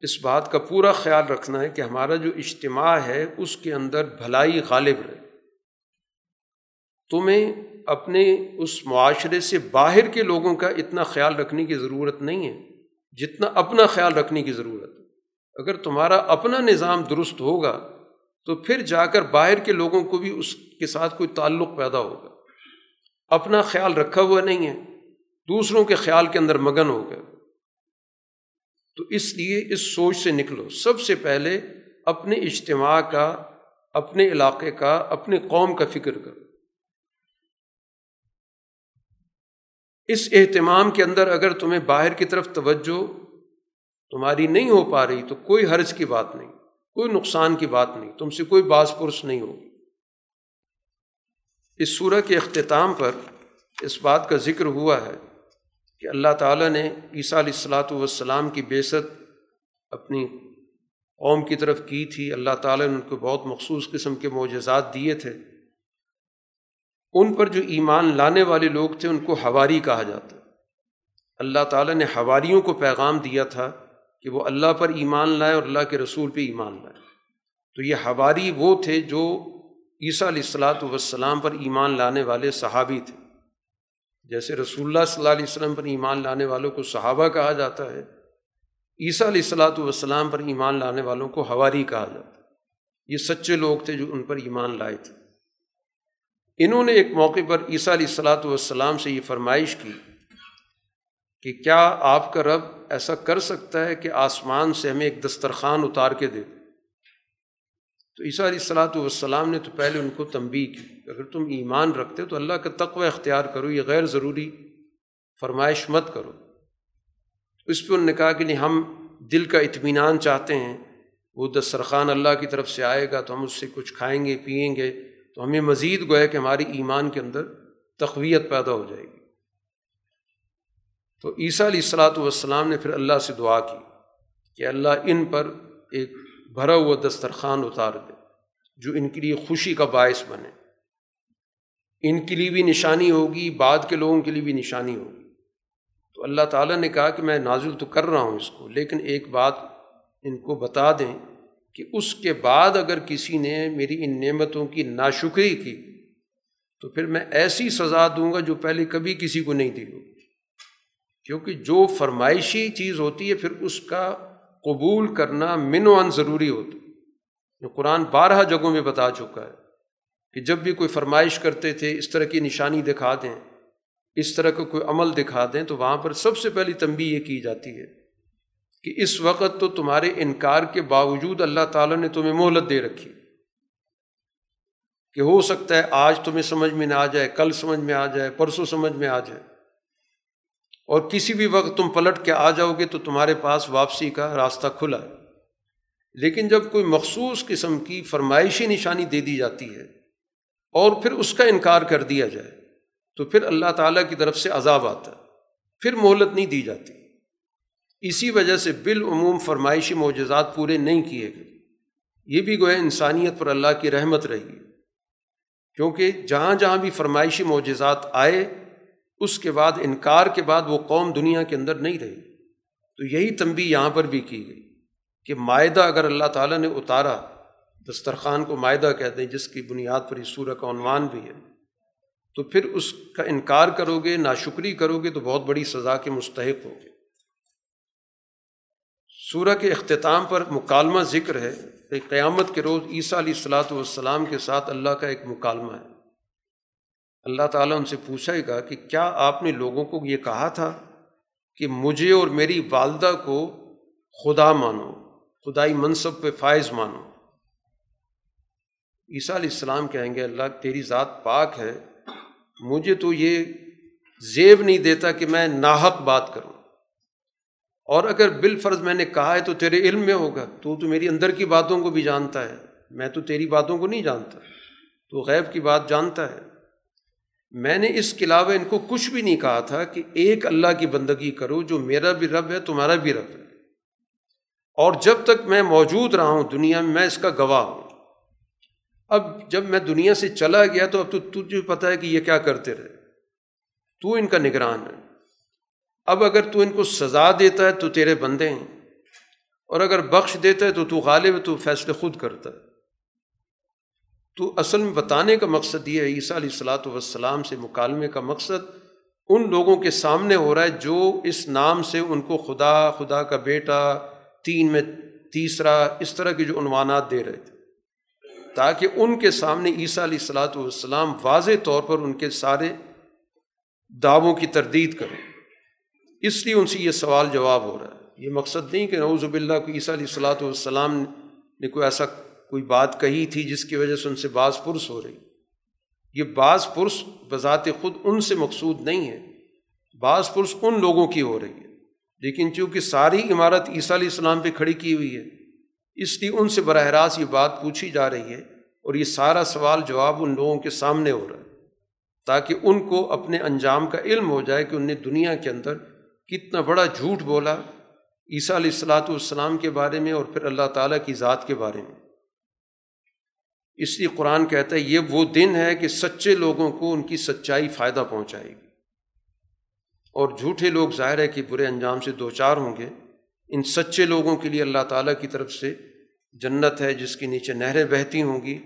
اس بات کا پورا خیال رکھنا ہے کہ ہمارا جو اجتماع ہے، اس کے اندر بھلائی غالب رہے تمہیں اپنے اس معاشرے سے باہر کے لوگوں کا اتنا خیال رکھنے کی ضرورت نہیں ہے، جتنا اپنا خیال رکھنے کی ضرورت۔ ہے اگر تمہارا اپنا نظام درست ہوگا، تو پھر جا کر باہر کے لوگوں کو بھی اس کے ساتھ کوئی تعلق پیدا ہوگا۔ اپنا خیال رکھا ہوا نہیں ہے۔ دوسروں کے خیال کے اندر مگن ہو گئے۔ تو اس لیے اس سوچ سے نکلو۔ سب سے پہلے اپنے اجتماع کا، اپنے علاقے کا اپنے قوم کا فکر کرو۔ اس اہتمام کے اندر اگر تمہیں باہر کی طرف توجہ تمہاری نہیں ہو پا رہی، تو کوئی حرض کی بات نہیں، کوئی نقصان کی بات نہیں، تم سے کوئی باس پرس نہیں ہوگی اس صورح کے اختتام پر اس بات کا ذکر ہوا ہے۔ کہ اللہ تعالیٰ نے عیسیٰ علیہ السلاۃ والسلام کی بیست اپنی قوم کی طرف کی تھی۔ اللہ تعالیٰ نے ان کو بہت مخصوص قسم کے معجزات دیے تھے۔ ان پر جو ایمان لانے والے لوگ تھے، ان کو ہواری کہا جاتا۔ اللہ تعالیٰ نے ہواریوں کو پیغام دیا تھا کہ وہ اللہ پر ایمان لائے اور اللہ کے رسول پہ ایمان لائے۔ تو یہ ہواری وہ تھے جو عیسیٰ علیہ السلاۃ والسلام پر ایمان لانے والے صحابی تھے۔ جیسے رسول اللہ صلی اللہ علیہ وسلم پر ایمان لانے والوں کو صحابہ کہا جاتا ہے، عیسیٰ علیہ السلاۃ والسلام پر ایمان لانے والوں کو ہواری کہا جاتا ہے۔ یہ سچے لوگ تھے جو ان پر ایمان لائے تھے۔ انہوں نے ایک موقع پر عیسیٰ علیہ السلاۃ والسلام سے یہ فرمائش کی کہ کیا آپ کا رب ایسا کر سکتا ہے کہ آسمان سے ہمیں ایک دسترخوان اتار کے دے؟ تو عیسیٰ علیہ السلاۃ والسلام نے تو پہلے ان کو تنبی کی۔ اگر تم ایمان رکھتے تو اللہ کا تقوی اختیار کرو، یہ غیر ضروری فرمائش مت کرو۔ اس پہ انہوں نے کہا کہ نہیں، ہم دل کا اطمینان چاہتے ہیں، وہ دسترخوان اللہ کی طرف سے آئے گا تو ہم اس سے کچھ کھائیں گے پئیں گے، تو ہمیں مزید گویا کہ ہماری ایمان کے اندر تقویت پیدا ہو جائے گی۔ تو عیسیٰ علیہ السلاۃ والسلام نے پھر اللہ سے دعا کی کہ اللہ ان پر ایک بھرا ہوا دسترخوان اتار دے۔ جو ان کے لیے خوشی کا باعث بنے۔ ان کے لیے بھی نشانی ہوگی، بعد کے لوگوں کے لیے بھی نشانی ہوگی۔ تو اللہ تعالیٰ نے کہا کہ میں نازل تو کر رہا ہوں اس کو، لیکن ایک بات ان کو بتا دیں کہ اس کے بعد اگر کسی نے میری ان نعمتوں کی ناشکری کی، تو پھر میں ایسی سزا دوں گا جو پہلے کبھی کسی کو نہیں دی ہوگی۔ کیونکہ جو فرمائشی چیز ہوتی ہے، پھر اس کا قبول کرنا من و ان ضروری ہوتا جو قرآن بارہ جگہوں میں بتا چکا ہے کہ جب بھی کوئی فرمائش کرتے تھے، اس طرح کی نشانی دکھا دیں، اس طرح کا کوئی عمل دکھا دیں، تو وہاں پر سب سے پہلی تنبی یہ کی جاتی ہے کہ اس وقت تو تمہارے انکار کے باوجود اللہ تعالیٰ نے تمہیں مہلت دے رکھی۔ کہ ہو سکتا ہے آج تمہیں سمجھ میں نہ آ جائے، کل سمجھ میں آ جائے، پرسوں سمجھ میں آ جائے۔ اور کسی بھی وقت تم پلٹ کے آ جاؤ گے تو تمہارے پاس واپسی کا راستہ کھلا ہے۔ لیکن جب کوئی مخصوص قسم کی فرمائشی نشانی دے دی جاتی ہے اور پھر اس کا انکار کر دیا جائے، تو پھر اللہ تعالیٰ کی طرف سے عذاب آتا ہے پھر مہلت نہیں دی جاتی۔ اسی وجہ سے بالعموم فرمائشی معجزات پورے نہیں کیے گئے۔ یہ بھی گویا انسانیت پر اللہ کی رحمت رہی ہے۔ کیونکہ جہاں جہاں بھی فرمائشی معجزات آئے، اس کے بعد انکار کے بعد وہ قوم دنیا کے اندر نہیں رہی۔ تو یہی تنبی یہاں پر بھی کی گئی۔ کہ معاہدہ اگر اللہ تعالیٰ نے اتارا، دسترخوان کو معاہدہ کہتے ہیں، جس کی بنیاد پر اس سورہ کا عنوان بھی ہے، تو پھر اس کا انکار کرو گے ناشکری کرو گے تو بہت بڑی سزا کے مستحق ہوگے۔ سورہ کے اختتام پر مکالمہ ذکر ہے کہ قیامت کے روز عیسیٰ علیہ السلاۃ والسلام کے ساتھ اللہ کا ایک مکالمہ ہے۔ اللہ تعالیٰ ان سے پوچھے گا کہ کیا آپ نے لوگوں کو یہ کہا تھا کہ مجھے اور میری والدہ کو خدا مانو؟ خدائی منصب پہ فائز مانو۔ عیسیٰ علیہ السلام کہیں گے، اللہ تیری ذات پاک ہے، مجھے تو یہ زیب نہیں دیتا کہ میں ناحق بات کروں۔ اور اگر بال فرض میں نے کہا ہے تو تیرے علم میں ہوگا، تو تو میری اندر کی باتوں کو بھی جانتا ہے۔ میں تو تیری باتوں کو نہیں جانتا، تو غیب کی بات جانتا ہے۔ میں نے اس کے علاوہ ان کو کچھ بھی نہیں کہا تھا کہ ایک اللہ کی بندگی کرو جو میرا بھی رب ہے، تمہارا بھی رب ہے۔ اور جب تک میں موجود رہا ہوں دنیا میں میں اس کا گواہ ہوں۔ اب جب میں دنیا سے چلا گیا تو اب تو تجھے پتہ ہے کہ یہ کیا کرتے رہے۔ تو ان کا نگران ہے۔ اب اگر تو ان کو سزا دیتا ہے تو تیرے بندے ہیں۔ اور اگر بخش دیتا ہے تو تو غالب تو فیصلے خود کرتا ہے۔ تو اصل میں بتانے کا مقصد یہ ہے، عیسیٰ علیہ السلاۃ والسلام سے مکالمے کا مقصد ان لوگوں کے سامنے ہو رہا ہے جو اس نام سے ان کو خدا خدا کا بیٹا تین میں تیسرا اس طرح کے جو عنوانات دے رہے تھے۔ تاکہ ان کے سامنے عیسیٰ علیہ السلاۃ والسلام واضح طور پر ان کے سارے دعووں کی تردید کریں۔ اس لیے ان سے یہ سوال جواب ہو رہا ہے۔ یہ مقصد نہیں کہ نعوذ باللہ کو عیسیٰ علیہ السلاۃ والسلام نے کوئی ایسا کوئی بات کہی تھی جس کی وجہ سے ان سے بعض پرس ہو رہی۔ یہ بعض پرس بذات خود ان سے مقصود نہیں ہے۔ بعض پرس ان لوگوں کی ہو رہی ہے۔ لیکن چونکہ ساری عمارت عیسیٰ علیہ السلام پہ کھڑی کی ہوئی ہے، اس لیے ان سے براہ راست یہ بات پوچھی جا رہی ہے اور یہ سارا سوال جواب ان لوگوں کے سامنے ہو رہا ہے تاکہ ان کو اپنے انجام کا علم ہو جائے کہ ان نے دنیا کے اندر کتنا بڑا جھوٹ بولا عیسیٰ علیہ السلاۃ والسلام کے بارے میں اور پھر اللہ تعالیٰ کی ذات کے بارے میں۔ اس لیے قرآن کہتا ہے، یہ وہ دن ہے کہ سچے لوگوں کو ان کی سچائی فائدہ پہنچائے گی۔ اور جھوٹے لوگ ظاہر ہے کہ برے انجام سے دو چار ہوں گے۔ ان سچے لوگوں کے لیے اللہ تعالیٰ کی طرف سے جنت ہے جس کے نیچے نہریں بہتی ہوں گی۔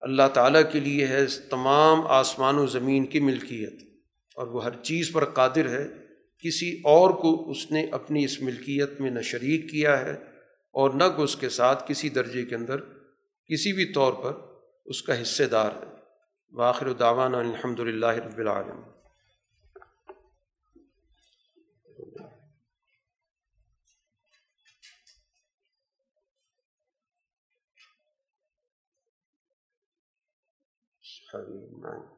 اللہ تعالیٰ کے لیے ہے تمام آسمان و زمین کی ملکیت۔ اور وہ ہر چیز پر قادر ہے۔ کسی اور کو اس نے اپنی اس ملکیت میں نہ شریک کیا ہے اور نہ کو اس کے ساتھ کسی درجے کے اندر کسی بھی طور پر اس کا حصے دار ہے۔ واخر داوان الحمد للہ رب العالم